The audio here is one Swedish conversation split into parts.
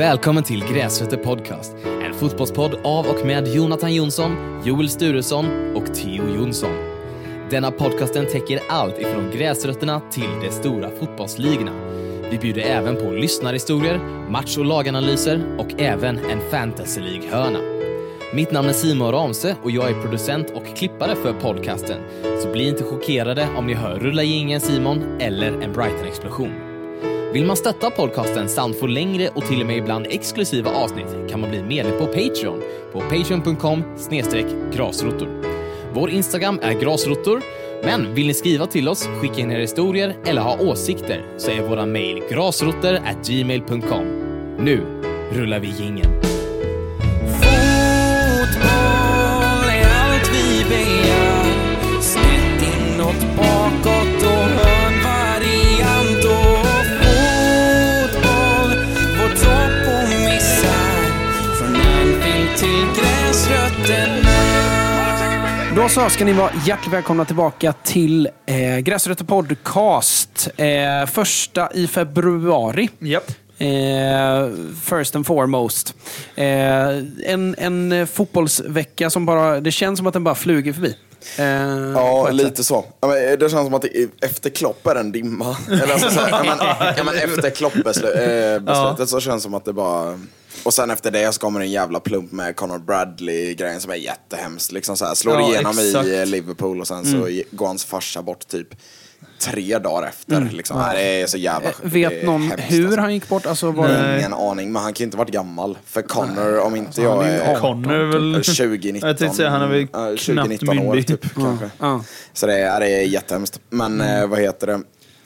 Välkommen till Gräsrötter Podcast, en fotbollspodd av och med Jonathan Jonsson, Joel Sturesson och Theo Jonsson. Denna podcasten täcker allt ifrån gräsrötterna till de stora fotbollsligorna. Vi bjuder även på lyssnarhistorier, match och laganalyser och även en fantasy hörna Mitt namn är Simon Ramse och jag är producent och klippare för podcasten. Så bli inte chockerade om ni hör rulla i Simon eller en Brighton-explosion. Vill man stötta podcasten samt få längre och till och med ibland exklusiva avsnitt kan man bli medlem på Patreon på patreon.com grasrotor. Vår Instagram är grasrotor, men vill ni skriva till oss, skicka in era historier eller ha åsikter så är våra mejl grasrotter@gmail.com. Nu rullar vi jingeln. Då så ska ni vara hjärtligt välkomna tillbaka till eh, Gräsrötter Podcast. Eh, första i februari. Japp. Eh, first and foremost. Eh, en, en fotbollsvecka som bara, det känns som att den bara fluger förbi. Eh, Ja, lite så. Ja, men det känns som att efter Klopp är det en dimma. Eller alltså, så här, ja, men, ja, men efter Klopp-beslutet eh, beslutet så känns det som att det bara... Och sen efter det så kommer en jävla plump med Conor Bradley-grejen som är jättehemskt. Liksom så här, slår Ja, igenom exakt. i eh, Liverpool och sen så går hans farsa bort typ tre dagar efter. Liksom. Ja. Det är så jävla Eh, Vet någon hemskt, hur alltså. han gick bort? Alltså, var det, Ingen aning, men han kan ju inte varit gammal. För Connor, om inte jag han är är... 18. Connor är väl... 2019. Jag tänkte säga, han är väl Ja, knappt 2019 år myndig. typ kanske. ja. Så det är, det är jättehemskt. Men eh, vad heter det?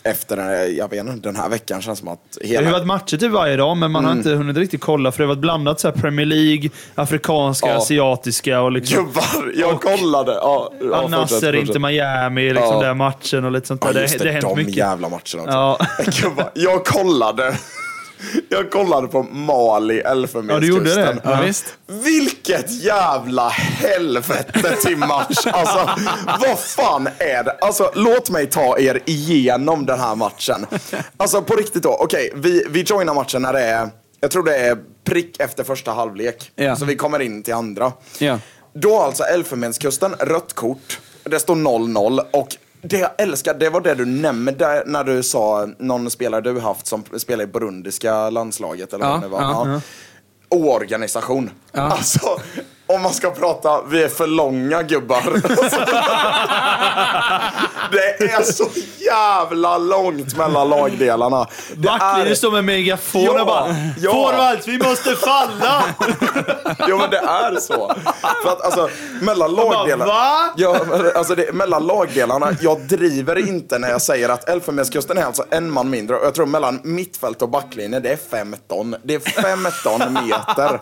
Efter jag vet inte, den här veckan känns som att Det har hela... varit matcher typ varje dag, men man har inte hunnit riktigt kolla för det har varit blandat så Premier League, afrikanska, Ja. asiatiska och liksom... Gubbar, jag kollade! Ja, ja, Nasser, inte. Miami, liksom Ja. den matchen och lite sånt Ja, där. just det, det hänt de mycket. jävla matcherna också. Ja. Gubbar, jag kollade. Jag kollade på Mali, Elfenbenskusten. Ja, du gjorde det? Ja, visst. Vilket jävla helvete till match! Alltså, vad fan är det? Alltså, låt mig ta er igenom den här matchen. Alltså, på riktigt då. Okej, vi, vi joinar matchen när det är, jag tror det är prick efter första halvlek. Ja. Så vi kommer in till andra. Ja. Då har alltså Elfenbenskusten rött kort. Det står 0-0 och det jag älskar, det var det du nämnde när du sa någon spelare du haft som spelar i burundiska landslaget eller Ja, vad det var. ja, Ja. Oorganisation. Alltså, om man ska prata, vi är för långa gubbar. det är så jävla långt mellan lagdelarna. Backlinjen är- står med megafon Ja, och bara ja. Forwards, vi måste falla! Jo men det är så. För att alltså, mellan lagdelarna... va? Ja, alltså det, mellan lagdelarna, jag driver inte när jag säger att Elfenbenskusten är alltså en man mindre. Och jag tror mellan mittfält och backlinje, det är 15. Det är 15 meter.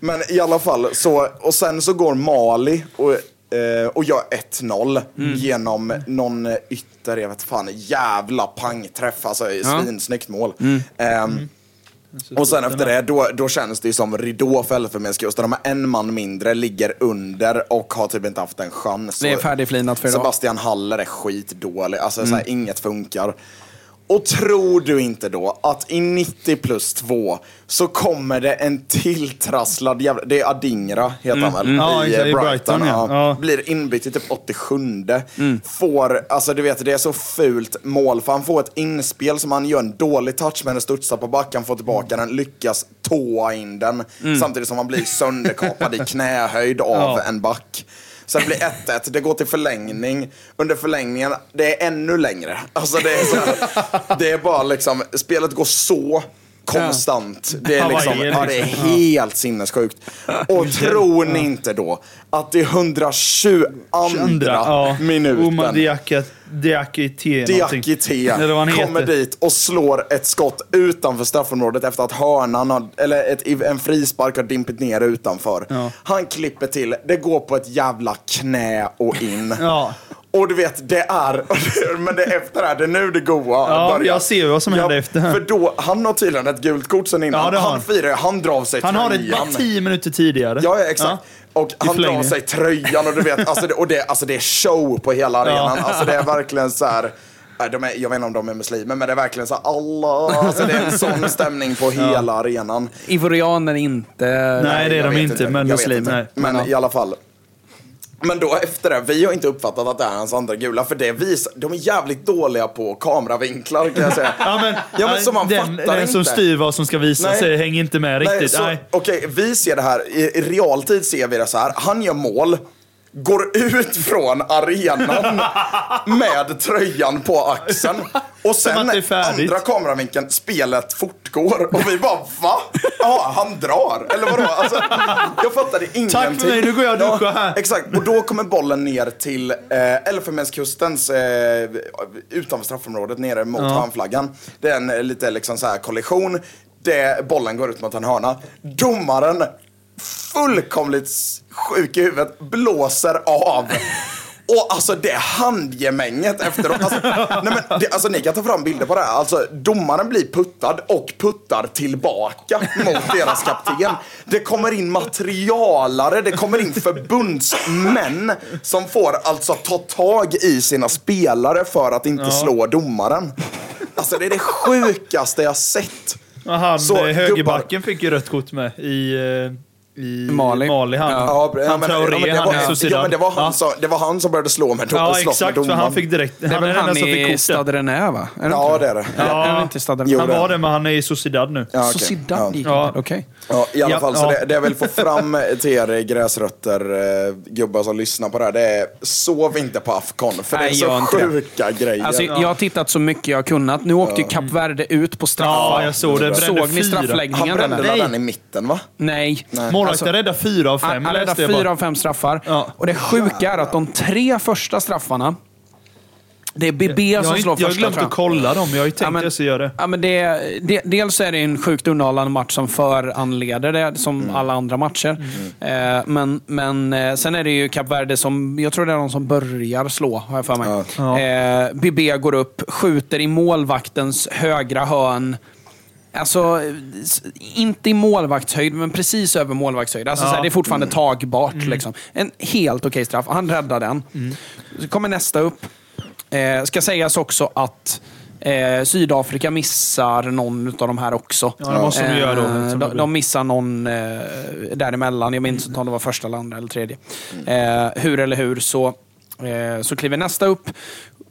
Men i alla fall, så, och sen så går Mali och, eh, och gör 1-0 genom någon ytter, jag vet fan, jävla pangträff. Alltså svinsnyggt mål. Ehm, och sen efter det, då, då känns det ju som ridå för Elfenbenskusten. De har en man mindre, ligger under och har typ inte haft en chans. Det är färdigflinat för idag. Sebastian Haller är skitdålig. Alltså så här, inget funkar. Och tror du inte då att i 90 plus 2 så kommer det en tilltrasslad jävla... Det är Adingra, heter han väl? Ja, I, exakt, eh, Brighton. Brighton, ja. ja. Blir inbytt i typ 87. Får, alltså du vet, det är så fult mål. För han får ett inspel som han gör en dålig touch med den studsar på backen, får tillbaka den, lyckas tåa in den. Samtidigt som han blir sönderkapad i knähöjd av Ja. en back. Sen blir 1-1, det går till förlängning. Under förlängningen, det är ännu längre. Alltså det är, så här, det är bara liksom, spelet går så konstant. Det är liksom, ja, det är liksom. helt sinnessjukt. Och tror ni inte då att det är 122 ja. minuten Oma Diakite, kommer dit och slår ett skott utanför straffområdet efter att hörnan har, eller ett, en frispark har dimpit ner utanför. Ja. Han klipper till, det går på ett jävla knä och in. Ja. Och du vet, det är, men det är efter det här, det är nu det goa Ja, börjar. jag ser vad som händer efter. För då, han har tydligen ett gult kort sen innan. Ja, det har han han. firar, han drar av sig Han har det tröjan. bara tio minuter tidigare. Ja, ja exakt. Och han drar förlängning. sig tröjan och du vet, alltså det, och det, alltså det är show på hela arenan. Alltså det är verkligen så här. Nej, de är, jag vet inte om de är muslimer, men det är verkligen så här, Allah. Alltså, det är en sån stämning på hela arenan. Ivorianer inte... Nej, det är de vet inte, men Jag vet muslim, inte. nej. Men Men ja. i alla fall. Men då efter det, vi har inte uppfattat att det är hans andra gula, för det visar, de är jävligt dåliga på kameravinklar kan jag säga. Ja, men, Ja, men så man den, fattar den som inte. styr vad som ska visas sig hänger inte med Nej, riktigt. så, Nej. Okej, vi ser det här, i, i realtid ser vi det så här. Han gör mål, går ut från arenan med tröjan på axeln. Och sen andra kameravinkeln, spelet fortgår. Och vi bara, va? Ja, han drar. Eller vadå? Alltså, jag fattade ingenting. Tack för mig, nu går jag och duschar här. Exakt, och då kommer bollen ner till eh, Elfenbenskustens, eh, utanför straffområdet, nere mot hörnflaggan. Det är en eh, lite liksom så här kollision. Det, bollen går ut mot en hörna. Domaren, fullkomligt sjuk i huvudet, blåser av. Och alltså det handgemänget efteråt. Alltså, nej men det, alltså ni kan ta fram bilder på det här. Alltså domaren blir puttad och puttar tillbaka mot deras kapten. Det kommer in materialare, det kommer in förbundsmän som får alltså ta tag i sina spelare för att inte slå domaren. Alltså det är det sjukaste jag sett. Han, Så, eh, högerbacken fick ju rött kort med i, eh, i Mali. Mali han. Ja, han men, Traoré, ja, men det han var, är Sociedad. ja, men det var han, Ja. som, det var han som började slå med, Ja, med exakt. För domaren. han fick direkt... Det är Han är han fick i. Stade Rennais, va? Är det Ja, det är det. Ja. Är Ja. inte Stade? Han var det, men han är i Sociedad nu. Ja, okej. Sociedad Ja. gick Ja. Okej. Ja, i alla Ja, fall, så ja. det, det jag vill få fram till er gräsrötter, eh, gubbar som lyssnar på det här, det är sov inte på Afcon, för det är Nej, så inte det. sjuka grejer. Alltså, Jag har tittat så mycket jag har kunnat. Nu åkte ju Kap Verde ut på straffar. Ja, jag såg det. Brände Såg ni fyra. Han straffläggningen? brände Nej. den i mitten, va? Nej. Målvakten Alltså, räddade fyra av fem. Han, han räddade fyra av fem straffar. Ja. Och det sjuka är att de tre första straffarna, det är BB Jag som slår inte- jag har första glömt att kolla dem. Jag har ju tänkt Ja, men- att jag ska göra det. Ja, men det, det, dels är det en sjukt underhållande match som föranleder det, som Mm. alla andra matcher. Eh, men men eh, sen är det ju Kap Verde som, jag tror det är de som börjar slå, har jag för mig. Ja. Eh, BB går upp, skjuter i målvaktens högra hörn. Alltså, inte i målvaktshöjd, men precis över målvaktshöjd. Alltså, Ja. så här, det är fortfarande tagbart. Liksom. En helt okej straff. Han räddar den. Så kommer nästa upp. Eh, ska sägas också att eh, Sydafrika missar någon av de här också. Ja, det måste de göra då, Eh, de, de missar någon eh, däremellan. Jag minns inte om det var första eller andra eller tredje. Eh, hur eller hur så, eh, så kliver nästa upp,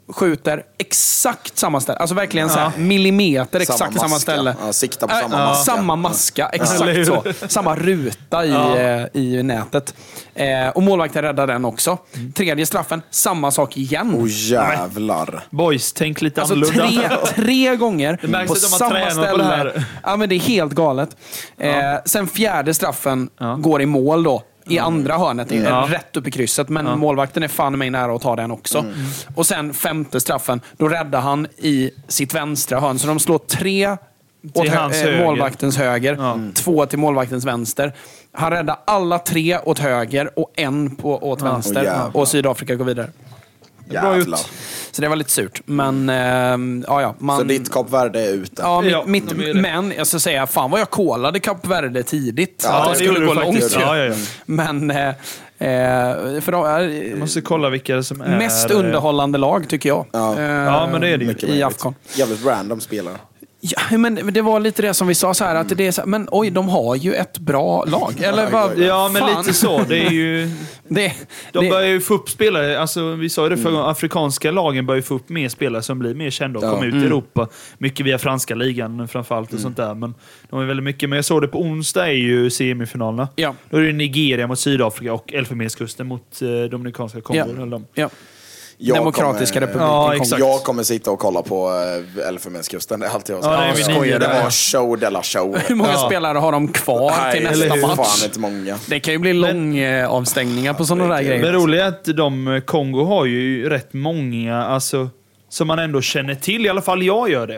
skjuter exakt samma ställe. Alltså verkligen så här, millimeter exakt Samma samma, ställe. Ja, sikta på Äh, samma ja. maska. Samma maska, exakt hur? så. Samma ruta i, Ja. i nätet. Eh, och målvakten räddar den också. Tredje straffen, samma sak igen. Åh jävlar. Boys, tänk lite Alltså annorlunda. tre, tre gånger Det märks på samma tränat på ställe. det här. Ja, men det är helt galet. Eh, sen fjärde straffen Ja. går i mål då. I andra hörnet, Ja. rätt upp i krysset. Men målvakten är fan mig nära att ta den också. Mm. Och sen femte straffen, då räddar han i sitt vänstra hörn. Så de slår tre åt hö- hans eh, höger. målvaktens höger, Ja. två till målvaktens vänster. Han räddar alla tre åt höger och en på, åt vänster. jävlar. och Sydafrika går vidare. Bra. Jävlar. Så det var lite surt. Men, ehm, ja, ja. Man, Så ditt Kap Verde är ute? Ja, mitt, Ja, mitt, de men jag ska säga, fan vad jag kollade Kap Verde tidigt. Ja, att det skulle gå långt. ju. Ja, ja, ja. Men, eh, eh, för de är Jag måste kolla vilka det som är... mest eh, underhållande lag tycker jag. Ja. Eh, Ja, men det är det ju. I. Afcon. Jävligt random spelare. Ja, men det var lite det som vi sa, så här, att det är så här, men oj, de har ju ett bra lag. Eller vad? Ja, men fan? lite så. Det är ju... Det, De det, börjar ju få upp spelare, alltså vi sa ju det förra gången, afrikanska lagen börjar ju få upp mer spelare som blir mer kända och Ja. kommer ut i Europa. Mycket via franska ligan framförallt och sånt där. Men de är väldigt mycket. Men jag såg det på onsdag är ju semifinalerna. Ja. Då är det Nigeria mot Sydafrika och Elfenbenskusten mot eh, Dominikanska Kongo. Ja. Ja. Jag Demokratiska kommer, republiken Ja, Kongo. exakt. Jag kommer sitta och kolla på äh, Elfenbenskusten. Det är alltid jag Ja, det skojar. Det var show de la show. Hur många Ja. spelare har de kvar till Nej, nästa det är match? fan inte många. Det kan ju bli lång eh, avstängningar på sådana där grejer. Det roliga är att de, eh, Kongo har ju rätt många, alltså, som man ändå känner till. I alla fall jag gör det.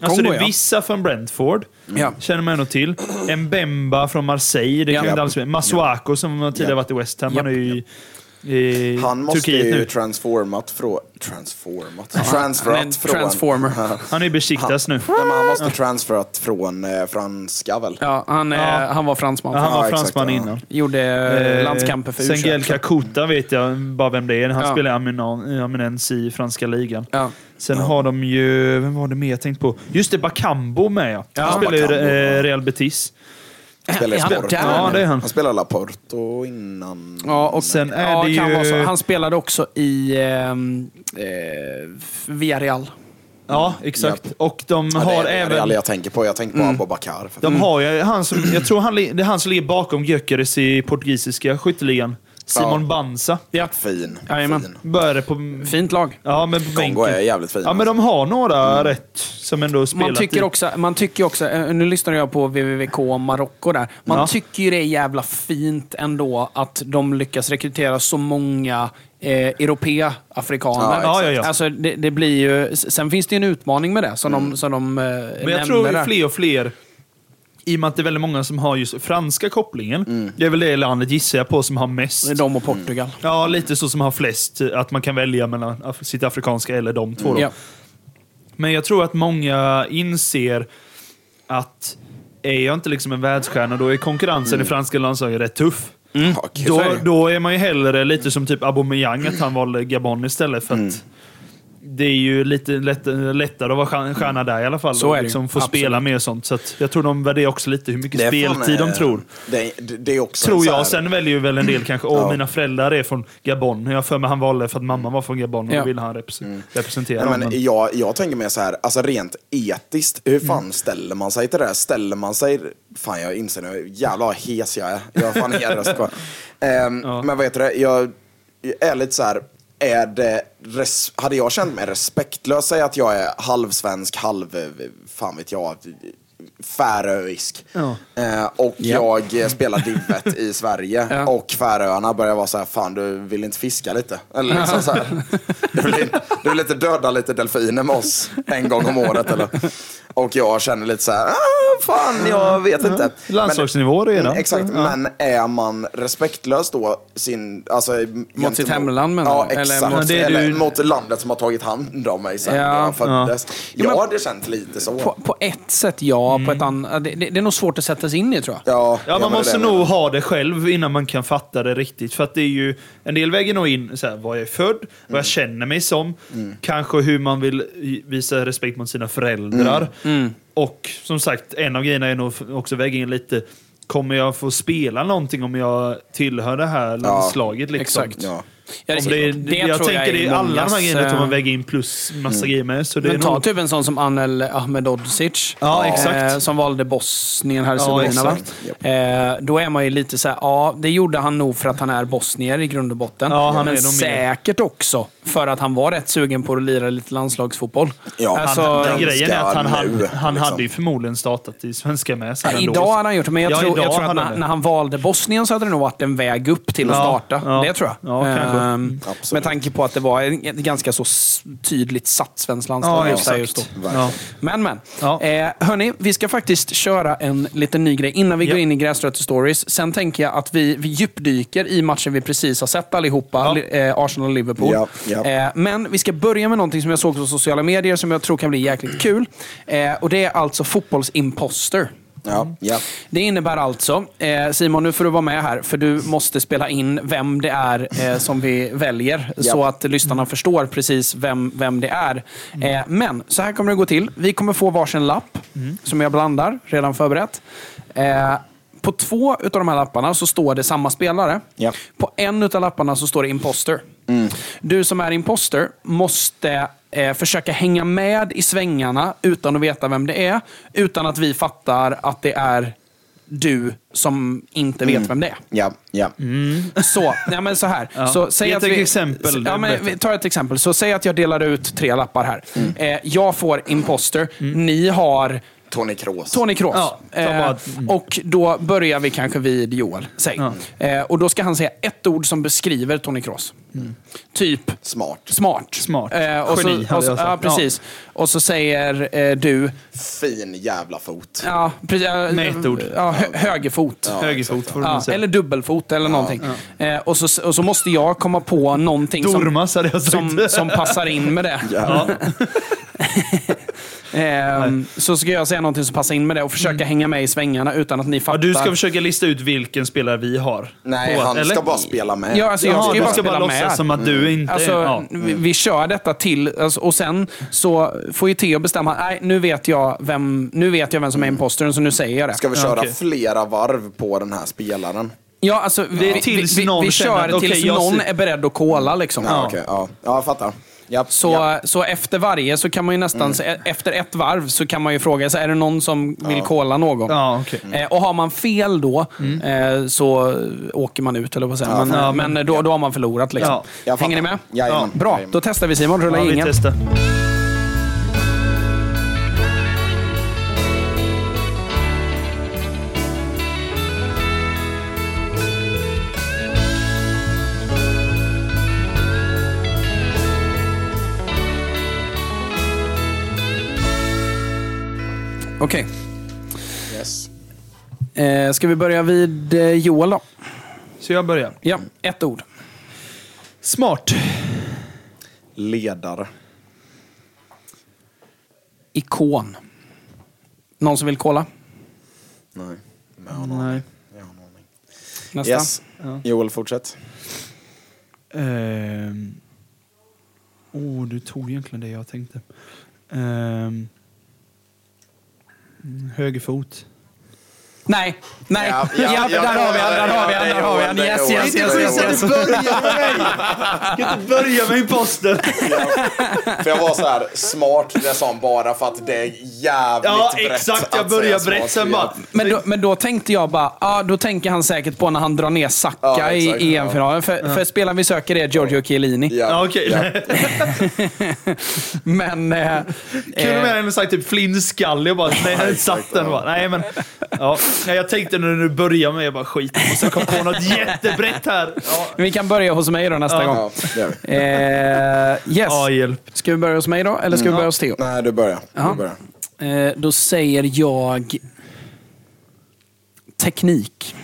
Alltså Kongo, det är ja. vissa från Brentford. Ja. Känner man ändå till. En Bemba från Marseille, det kan Ja. inte alls. Masuako som tidigare Ja. varit i West Ham, Ja. han är ju i, Han måste Turkiet ju nu. transformat från... Transformat? Han är en Transferat från... transformer. Han är Besiktas nu. Nej, men han måste transferat från eh, franska väl? Ja, han, eh, Ja. han var fransman. Ja, han var Ja, exakt, fransman ja. innan. Gjorde eh, landskamper för Sengel U21. Kakuta vet jag bara vem det är. Han Ja. spelar Aminens i franska ligan. Ja. Sen har de ju, vem var det mer jag tänkte på? Just det, Bakambo med ja. Ja, Han spelar ju Bakambo, eh, ja. Real Betis. Spelar i Sport. Ja, det är han. Han spelade Laporto innan. Ja, och Sen är ja, det kan ju- vara så. Han spelade också i ehm, eh, Villarreal. Ja, exakt. Och de Ja, har det är även... även... jag tänker på. Jag tänker på Abubakar. De har ju han som, jag tror han, det är han som ligger bakom Gyökeres i portugisiska skytteligan. Simon Ja. Banza. Ja. Fin. Jajamän. fin. Började på... Fint lag. Ja, men på Kongo bänken. är jävligt fin. Ja, men de har några rätt som ändå spelat Man tycker, i- också, man tycker också, eh, nu lyssnar jag på WWK Marocko där. Man Ja. tycker ju det är jävla fint ändå att de lyckas rekrytera så många eh, europé, afrikaner. Ja, ja, ja. Alltså, det, det blir ju, sen finns det ju en utmaning med det som de, som de eh, Men jag nämner tror där. fler och fler, i och med att det är väldigt många som har just franska kopplingen. Mm. Det är väl det landet, gissar jag på, som har mest. Det är de och Portugal. Ja, lite så som har flest. Att man kan välja mellan af- sitt afrikanska eller de två. Mm. Ja. Men jag tror att många inser att är jag inte liksom en världsstjärna, då är konkurrensen i franska landslaget rätt tuff. Kul. Då, då är man ju hellre lite som typ Aubameyang, att han valde Gabon istället. För att det är ju lite lätt, lättare att vara stjärna- där i alla fall. Så och är det ju. liksom få Absolut. spela mer och sånt. Så att jag tror de värderar också lite hur mycket Det är fan, speltid de eh, tror. Det, det, är också Tror här- jag. Sen väljer ju väl en del kanske, åh Ja. mina föräldrar är från Gabon. Jag för mig han valde för att mamma var från Gabon och Ja. då ville han repres- representera Nej, men Men, jag, jag tänker mer så här, alltså rent etiskt, hur fan ställer man sig till det här? Ställer man sig, fan jag inser nu, jävlar vad hes jag är. Jag har fan ingen röst kvar. Ehm, Men vad heter det, jag är lite så här, är det, res, hade jag känt mig respektlös, säg att jag är halvsvensk, halv, fan vet jag, färöisk. Ja. Eh, och jag eh, spelar divet i Sverige Ja. och Färöarna börjar vara så här, fan du vill inte fiska lite? Eller liksom så här. Du, vill inte, du vill inte döda lite delfiner med oss en gång om året eller? Och jag känner lite så här, ah, fan jag vet inte. Landslagsnivå redan. Mm, Exakt, Ja. men är man respektlös då sin, alltså, Mot sitt hemland, menar Ja, du? Eller exakt. mot- det är Eller du- mot landet som har tagit hand om mig sen Ja. jag föddes. Ja, Jag men- hade känt lite så. På, på ett sätt ja, på ett annat... Det, det, är nog svårt att sätta sig in i tror jag. Ja, Ja, man måste nog ha det själv innan man kan fatta det riktigt. För att det är ju, en del väger nog in så här, vad jag är född, vad Mm. jag känner mig som, kanske hur man vill visa respekt mot sina föräldrar. Mm. Och som sagt, en av grejerna är nog också väga in lite, kommer jag få spela någonting om jag tillhör det här landslaget? Liksom? exakt. Ja. Ja, Om det, är- jag tror tänker det är alla de här grejerna tror man eh, väga in plus massa grejer med. Så det är Men ta nog, typ en sån som Anel Ahmedhodzic. Ja, exakt. som valde Bosnien, Hercegovina. Ja, exakt. Eh, då är man ju lite så här, ja, det gjorde han nog för att han är bosnier i grund och botten. Ja, han men är säkert också för att han var rätt sugen på att lira lite landslagsfotboll. Ja, Alltså, han, den grejen är att han, hade, nu, han liksom. hade ju förmodligen startat i svenska med sig Ja, idag hade han gjort det, men jag Ja, tror, jag tror att han när, det. när han valde Bosnien så hade det nog varit en väg upp till att starta. Det tror jag. Ja, kanske. Ehm, Absolut. med tanke på att det var ett ganska så tydligt satt svenskt landslag Ja, exakt. just då. Ja. Men, men. Ja. Eh, hörni, vi ska faktiskt köra en liten ny grej innan vi Ja. går in i gräsrötter stories. Sen tänker jag att vi, vi djupdyker i matchen vi precis har sett allihopa, Ja. eh, Arsenal-Liverpool. Ja, ja. Eh, men vi ska börja med någonting som jag såg på sociala medier som jag tror kan bli jäkligt kul. Eh, och Det är alltså fotbollsimposter. Ja, ja. Det innebär alltså, eh, Simon nu får du vara med här, för du måste spela in vem det är eh, som vi väljer. Så att lyssnarna förstår precis vem, vem det är. Eh, men så här kommer det gå till. Vi kommer få varsin lapp som jag blandar, redan förberett. Eh, på två av de här lapparna så står det samma spelare. Ja. På en av lapparna så står det imposter. Du som är imposter måste eh, försöka hänga med i svängarna utan att veta vem det är. Utan att vi fattar att det är du som inte vet vem det är. Ja, ja. Så, ja, men så här. Ja. Så, säg Ge att ett vi, exempel, Ja, men, vi tar ett exempel. Så säg att jag delar ut tre lappar här. Eh, jag får imposter. Ni har Tony Kroos. Tony Kroos. Ja, eh, och då börjar vi kanske vid Joel. Säg. Ja. Eh, och då ska han säga ett ord som beskriver Tony Kroos. Typ Smart. smart. Smart. Eh, och så, Geni, hade och så, ja, precis. Och så säger eh, du... Fin jävla fot. Ja, precis, ja, Med ett ord. Ja, hö, högerfot. Ja, Högerfot får Ja, säga. eller dubbelfot eller någonting. Eh, och, så, och så måste jag komma på någonting som, Dormas som, som passar in med det. Ja. Ehm, så ska jag säga någonting som passar in med det och försöka hänga med i svängarna utan att ni Ja, fattar. du ska försöka lista ut vilken spelare vi har. Nej, På- han eller? ska bara spela med. Ja, alltså, jag Jaha, ska ju bara ska bara spela låtsas med. som att du inte... Alltså, ja. vi, vi kör detta till alltså, och sen så får ju Theo bestämma. Nej, nu vet jag vem, nu vet jag vem som är impostern, så nu säger jag det. Ska vi köra okej. flera varv på den här spelaren? Ja, alltså, vi, vi, vi, vi kör att, okej, tills någon ser- är beredd att kolla. Liksom. Ja, okej. ja. ja, jag fattar. Japp, Så, japp. så efter varje så kan man ju nästan, Mm. efter ett varv så kan man ju fråga sig, är det någon som vill kolla någon? Ja, okej. Eh, och har man fel då eh, så åker man ut, eller vad säger Ja, men, ja, men då, då har man förlorat. Liksom. Ja, Hänger ni med? Jajamän. Bra, då testar vi Simon. Rulla Ja, vi ingen. Okej. Yes. Eh, ska vi börja vid eh, Joel då? Så jag börjar. Ja, ett ord. Smart. Ledare. Ikon. Någon som vill kolla? Nej. Men jag har Nej. jag har aning. Nästa. Yes. Joel, fortsätt. Ehm. Åh, du tog egentligen det jag tänkte. Ehm. Höger Högerfot. Nej, nej. Ja, Ja, ja, ja, där har vi han, ja, där har vi han, ja, där har vi han. det är Yes, yes, det är yes, yes, yes. börja med mig! kan inte börja med imposter. För jag var så här smart, det sa bara för att det är jävligt Ja, brett exakt. Jag börjar säga brett, sen bara... Men då, men då tänkte jag bara, ah, då tänker han säkert på när han drar ner Saka Ja, exakt, i ja. EM-finalen. För, för spelaren vi söker är Giorgio Chiellini. Ja, Ja, okej. ja. Men... Eh, Kunde eh, med henne sagt typ flintskallig och bara, nej, satt den bara. Nej, men... Ja, Nej, jag tänkte när du börjar med, jag bara skit, jag måste komma på något jättebrett här. Ja, vi kan börja hos mig då nästa Ja. gång. Ja. Eh, yes. ja hjälp. Ska vi börja hos mig då, eller ska vi börja hos Theo? Nej, du börjar. Ja. Du börjar. Eh, då säger jag... Teknik.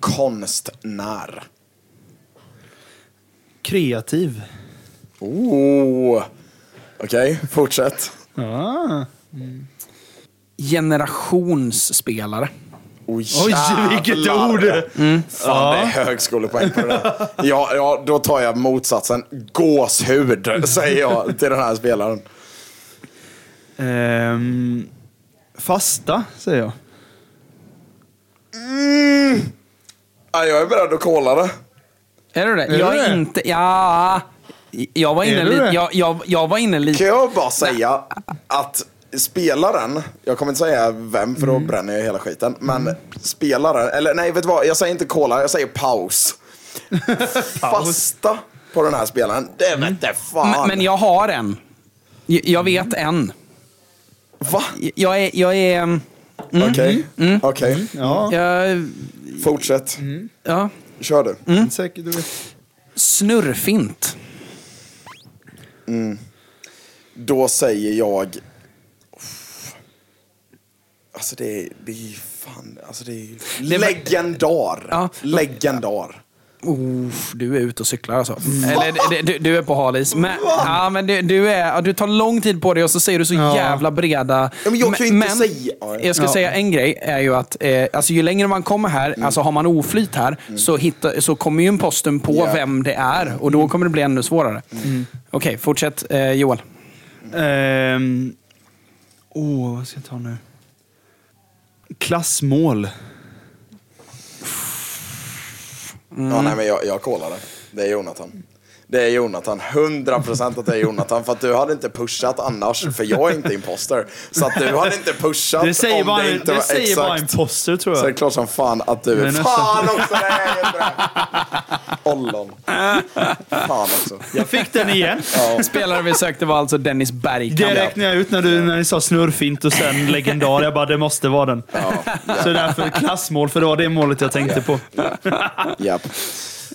Konstnär. Kreativ. Oh. Okej, fortsätt. Ah. Generationsspelare. Oh, Oj, vilket ord! Fan, det är högskolepoäng på det där. Ja, ja, då tar jag motsatsen. Gåshud, säger jag till den här spelaren. Ehm, fasta, säger jag. Ja, jag är beredd att kolla det. Är du det? Är jag du är det? inte... Ja... Jag var inne Är du lite... det? Jag, jag, jag var inne lite... Kan jag bara säga att spelaren, jag kommer inte säga vem för då Mm. bränner jag hela skiten, men spelaren, eller nej vet du vad, jag säger inte kolla, jag säger paus. Fasta på den här spelaren, det vete fan. Men, men jag har en. Jag, vet en. Va? Jag är... Jag är... mm, Okej, okej. Ja, Jag, Fortsätt. ja. Kör du. Mm. säkert. Du. Snurrfint. Då säger jag... Alltså det är, det är fan, alltså det är legendar. Ja. Legendar. Uff, du är ute och cyklar alltså. Eller du, du, är på halis. Men, ja, men du, du, är, du tar lång tid på dig och så säger du så Ja. jävla breda... Ja, men jag kan ju inte men, säga- Ja. Jag ska Ja. säga en grej, är ju att eh, alltså, ju längre man kommer här, alltså har man oflyt här, så, hitta, så kommer ju posten på Ja. vem det är och då kommer det bli ännu svårare. Okej, fortsätt eh, Joel. Ehm, Åh, vad ska jag ta nu? Klassmål. Ja, nej, men jag, jag kollar det. Det är Jonathan. Det är Jonathan. 100% att det är Jonathan. För att du hade inte pushat annars. För jag är inte imposter. Så att du hade inte pushat Det säger om bara, det det inte var säger exakt. bara imposter tror Så det är jag. klart som fan att du är... Nästan- Fan också! Det är inte det. Ollon. Fan också. Jag fick den igen. Spelaren vi sökte var alltså Dennis Bergkamp. Det räknade jag ut när du när ni sa snurrfint och sen legendar. Jag bara, det måste vara den. Ja, Så därför klassmål, för det var det målet jag tänkte på. japp.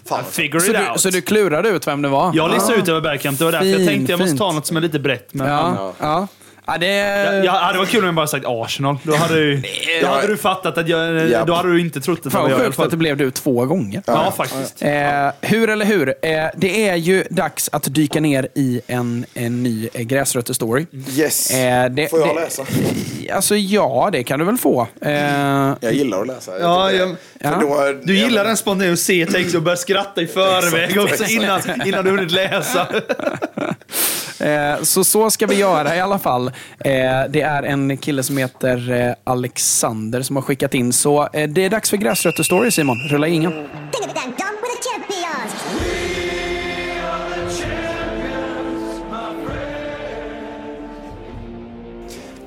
Fan. Figure Så it du, out. så du klurade ut vem det var? Jag listade ut över Bergkamp, det var därför jag tänkte jag måste ta något som är lite brett. Men Ja, ja. Ja, det, Ja, det var kul om jag bara sagt Arsenal. Då hade, du, då hade du fattat att jag... Japp. Då hade du inte trott det. Fan vad sjukt att det blev du två gånger. Ja, faktiskt. Eh, hur eller hur, eh, det är ju dags att dyka ner i en, en ny eh, gräsrötter-story. Yes. Eh, det- Får jag det- läsa? Alltså ja, det kan du väl få. Eh, Jag gillar att läsa. Ja, jag- för då- Du gillar den att se text och börja skratta i förväg Exakt, också innan, innan du hunnit läsa. Eh, Så så ska vi göra i alla fall. Eh, Det är en kille som heter eh, Alexander som har skickat in. Så det är dags för gräsrötter story Simon. Rulla ingen.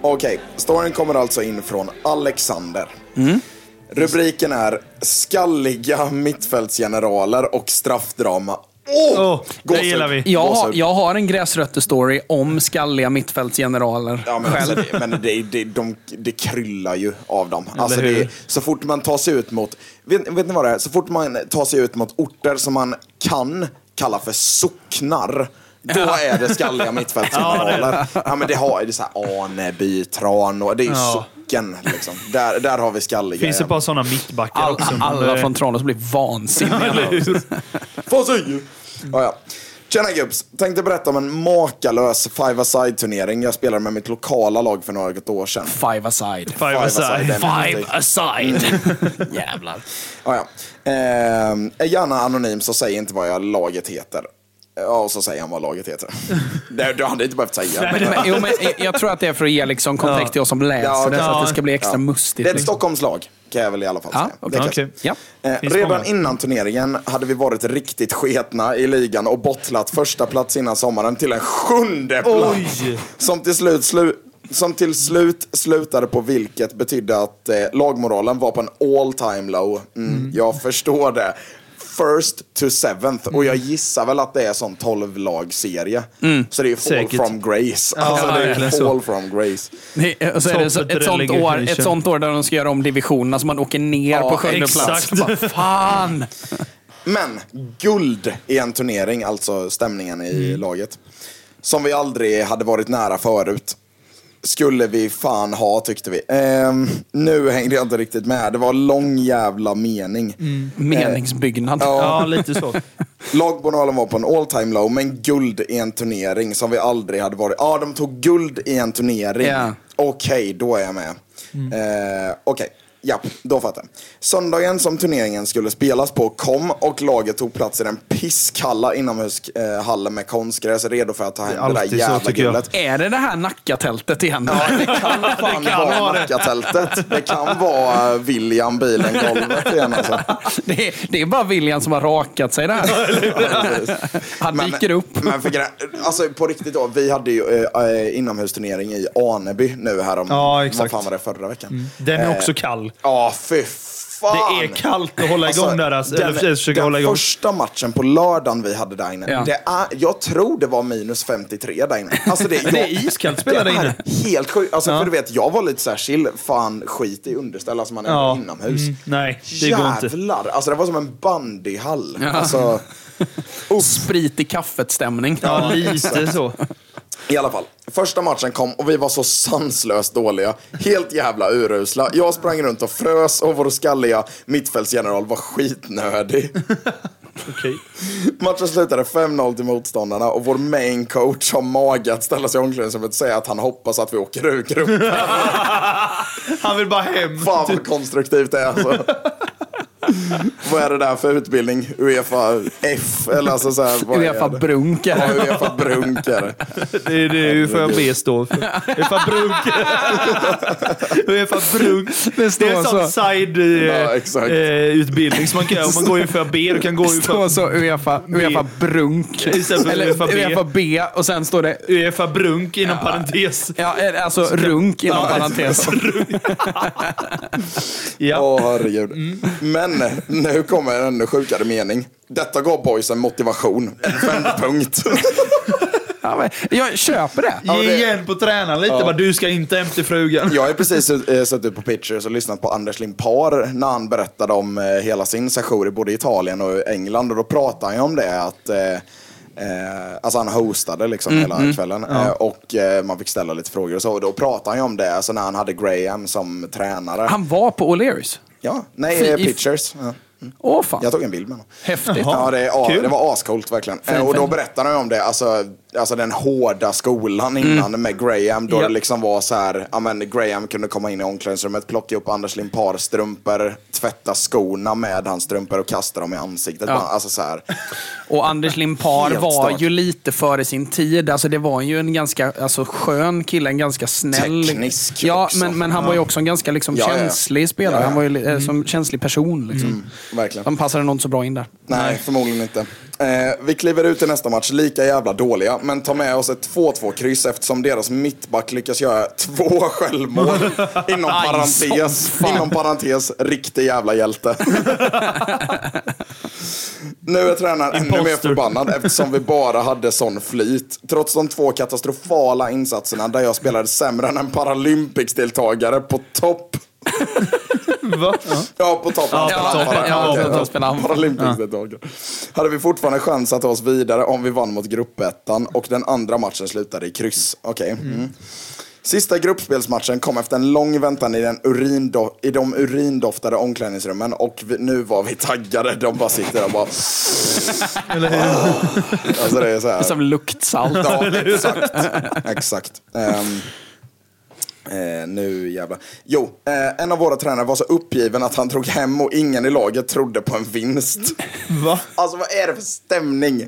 Okej, storyn kommer alltså in från Alexander. Rubriken är Skalliga mittfältsgeneraler och straffdrama. Åh! Åh, det gillar vi. Jag har, jag har en gräsrötter-story om skalliga mittfältsgeneraler. Ja, men alltså, det, men det, det, de, det kryllar ju av dem. Alltså, det, så fort man tar sig ut mot, vet, vet ni vad det är? Så fort man tar sig ut mot orter som man kan kalla för socknar, då är det skalliga mittfältsgeneraler. ja, men det har det är så här Aneby, Tranås, det är ju Ja. socken. Liksom. Där, där har vi skalliga. Finns det bara sådana mittbackar All, också? alla det- från Tranås blir vansinniga. Vad säger? Ja, ja. Tjena gubbs! Tänkte berätta om en makalös five-a-side-turnering jag spelade med mitt lokala lag för några år sedan. Five aside. Five aside. Five aside. Jävlar. Ja, ja. Ehm, är gärna anonym så säg inte vad jag laget heter. Ja, och så säger han vad laget heter. det, du hade inte behövt säga. Men, men, jo, men, jag tror att det är för att ge liksom kontext till oss som läser Ja, det, så att det ska bli extra Ja. mustigt. Det är ett liksom. Stockholmslag, kan jag väl i alla fall Ja, säga. kan Okej. Ja. Eh, redan många. innan turneringen hade vi varit riktigt sketna i ligan och bottlat första plats innan sommaren till en sjunde plats. Oj! Som till slut, slu, som till slut slutade på vilket betydde att eh, lagmoralen var på en all time low. Mm, Jag förstår det. First to seventh. Och jag gissar väl att det är sån 12-lagsserie. Så det är fall Säkert. from grace. Ja, alltså det är fall så. from grace. Det- Och så är det så, ett, sånt år, ett sånt år där de ska göra om divisionerna så man åker ner Ja, på sjunde plats. Bara, fan! Men guld i en turnering, alltså stämningen i laget. Som vi aldrig hade varit nära förut. Skulle vi fan ha, tyckte vi. Ehm, nu hängde jag inte riktigt med. Det var lång jävla mening. Meningsbyggnad. Ja, lite så. Lagmoralen var på en all time low, men guld i en turnering som vi aldrig hade varit. Ja, de tog guld i en turnering. Ja. Okej, då är jag med. Eh, Okej, ja, då fattar jag. Söndagen som turneringen skulle spelas på kom och laget tog plats i den pisskalla inomhushallen med konstgräs redo för att ta hem det, där alltid så, jävla guldet. Är det det här Nackatältet igen? Ja, det kan fan Det kan vara vara det. Nackatältet. Det kan vara eh, William bilen golvet igen alltså. Det, är, det är bara William som har rakat sig där. Han dyker upp. Men för alltså på riktigt då, vi hade ju eh, eh, inomhusturnering i Aneby nu här om, Ja, vad exakt. fan var det, förra veckan? Den är Eh, också kall. Ja, fy fan! Det är kallt att hålla igång där. Alltså, eller precis, försöka den hålla igång. första matchen på lördagen vi hade där inne, Ja. det är, jag tror det var minus 53 där inne. Alltså det, Det är iskallt spela det där inne. helt sjukt. Alltså, Ja. för du vet, jag var lite så här chill, fan skit i underställ, alltså man är Ja. inomhus. Mm, nej, det går inte. Jävlar, alltså det var som en bandyhall. Ja. Alltså, Sprit i kaffet-stämning. Ja, lite så. I alla fall, första matchen kom och vi var så sanslöst dåliga. Helt jävla urusla. Jag sprang runt och frös och vår skalliga mittfältsgeneral var skitnödig. Okej. Matchen slutade 5-0 till motståndarna och vår main coach har mage att ställa sig i omklädningsrummet och säga att han hoppas att vi åker ur gruppen. Han vill bara hem. Fan vad konstruktivt det är alltså. Vad är det där för utbildning? Uefa F? Eller alltså så här, vad är Uefa det? Brunk. Ja, eller? Uefa Brunk är det. Det är det UFA B står för. UFA Brunk. UFA Brunk. Det står är en sån så. Ja, exakt. side-utbildning som man kan göra. Om man går UFA B, då kan gå Det står så Uefa, Uefa Brunk. Eller Uefa B. Uefa B och sen står det UFA Brunk inom parentes. Ja, eh, alltså runk inom Ja, parentes. Ja. Åh herregud. Men nu kommer en ännu sjukare mening. Detta gav boysen motivation. En vändpunkt. Ja, men jag köper det. Ja, Ge det- igen på tränaren lite. Bara, du ska inte hem till frugan. Jag har precis eh, suttit på Pitchers och lyssnat på Anders Limpar när han berättade om eh, hela sin session i både Italien och England. Och då pratade han ju om det att eh, Eh, alltså han hostade liksom Mm, hela kvällen. Eh, och eh, man fick ställa lite frågor och så. Och då pratade han ju om det, alltså när han hade Graham som tränare. Han var på O'Learys. Ja, nej, Fy- eh, Pictures. Ja. Åh fan. Jag tog en bild med honom. Häftigt. Ja, det, ja, kul. det var ascoolt verkligen. Eh, och då berättade han ju om det, alltså, alltså den hårda skolan innan med Graham. Då Ja. det liksom var så här, ja men Graham kunde komma in i omklädningsrummet, plocka upp Anders Limpars strumpor, tvätta skorna med hans strumpor och kasta dem i ansiktet. Ja. Alltså så här. Och Anders Limpar var stört. ju lite före sin tid. Alltså det var ju en ganska alltså, skön kille, en ganska snäll. Teknisk Ja, också. men, men han var ju också en ganska liksom, Ja, känslig spelare. Han var ju eh, som känslig person. Liksom. Verkligen. Han passade nog inte så bra in där. Nej, förmodligen inte. Eh, vi kliver ut i nästa match, lika jävla dåliga, men tar med oss ett 2-2-kryss eftersom deras mittback lyckas göra två självmål. inom Aj, parentes, inom parentes, riktig jävla hjälte. nu är tränaren ännu mer förbannad eftersom vi bara hade sån flyt. Trots de två katastrofala insatserna där jag spelade sämre än en Paralympics-deltagare på topp. Va? Ja, på topp. Ja, Ja, på topp. ja, på han. Paralympics-deltagare. Hade vi fortfarande chans att ta oss vidare om vi vann mot gruppettan och den andra matchen slutade i kryss. Okej. Mm. Sista gruppspelsmatchen kom efter en lång väntan i, den urindo- i de urindoftade omklädningsrummen och vi, nu var vi taggade. De bara sitter där och bara... Eller hur? Alltså det är så här. Som luktsalt. Ja, exakt. exakt. Ehm, eh, nu jävlar. Jo, eh, en av våra tränare var så uppgiven att han drog hem och ingen i laget trodde på en vinst. Va? Alltså vad är det för stämning?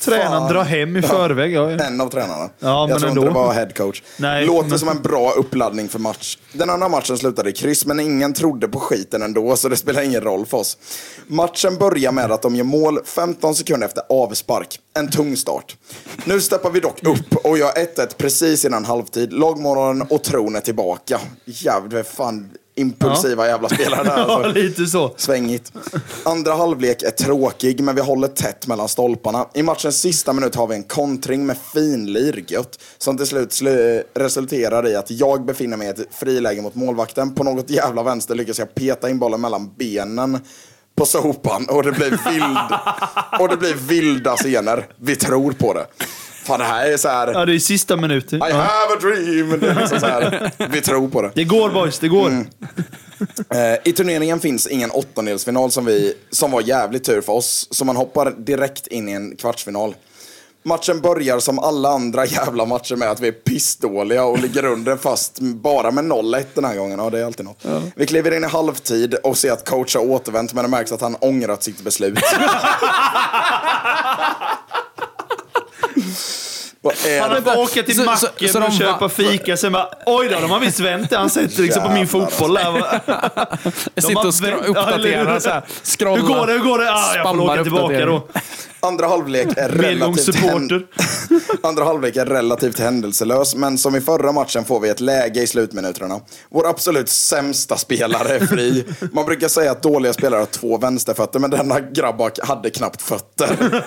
Tränaren drar hem i förväg. Ja, ja. En av tränarna. Ja, jag men tror ändå. inte det var head coach. Nej, Låter men- som en bra uppladdning för match. Den andra matchen slutade i kryss, men ingen trodde på skiten ändå, så det spelar ingen roll för oss. Matchen börjar med att de gör mål 15 sekunder efter avspark. En tung start. Nu steppar vi dock upp och gör 1-1 precis innan halvtid. Lagmoralen och tron är tillbaka. Jävlar, fan impulsiva jävla spelare där. ja, Alltså. lite så. Svängigt. Andra halvlek är tråkig, men vi håller tätt mellan stolparna. I matchens sista minut har vi en kontring med finlir, gött, som till slut slu- resulterar i att jag befinner mig i ett friläge mot målvakten. På något jävla vänster lyckas jag peta in bollen mellan benen på sopan och det blir vild och det blir vilda scener. Vi tror på det. Fan, det här är så här. Ja, det är sista minuten. I Ja. have a dream! Det är liksom så här. Vi tror på det. Det går boys, det går. Mm. Eh, I turneringen finns ingen åttondelsfinal som, vi, som var jävligt tur för oss, så man hoppar direkt in i en kvartsfinal. Matchen börjar som alla andra jävla matcher med att vi är pissdåliga och ligger under fast bara med 0-1 den här gången. Ja, det är alltid något. Vi kliver in i halvtid och ser att coach har återvänt men det märks att han ångrat sitt beslut. Han hade bara åka till Så- så- macken så de och köpa fika, sen bara oj då, de har visst vänt det. Han sätter liksom på min Jävlar, fotboll där. Jag sitter och uppdaterar så här. Scrollar. Hur går det? Hur går det? Ah, jag får åka tillbaka då. Andra halvlek är relativt. Andra halvlek är relativt händelselös, men som i förra matchen får vi ett läge i slutminuterna. Vår absolut sämsta spelare är fri. Man brukar säga att dåliga spelare har två vänsterfötter, men denna grabback hade knappt fötter.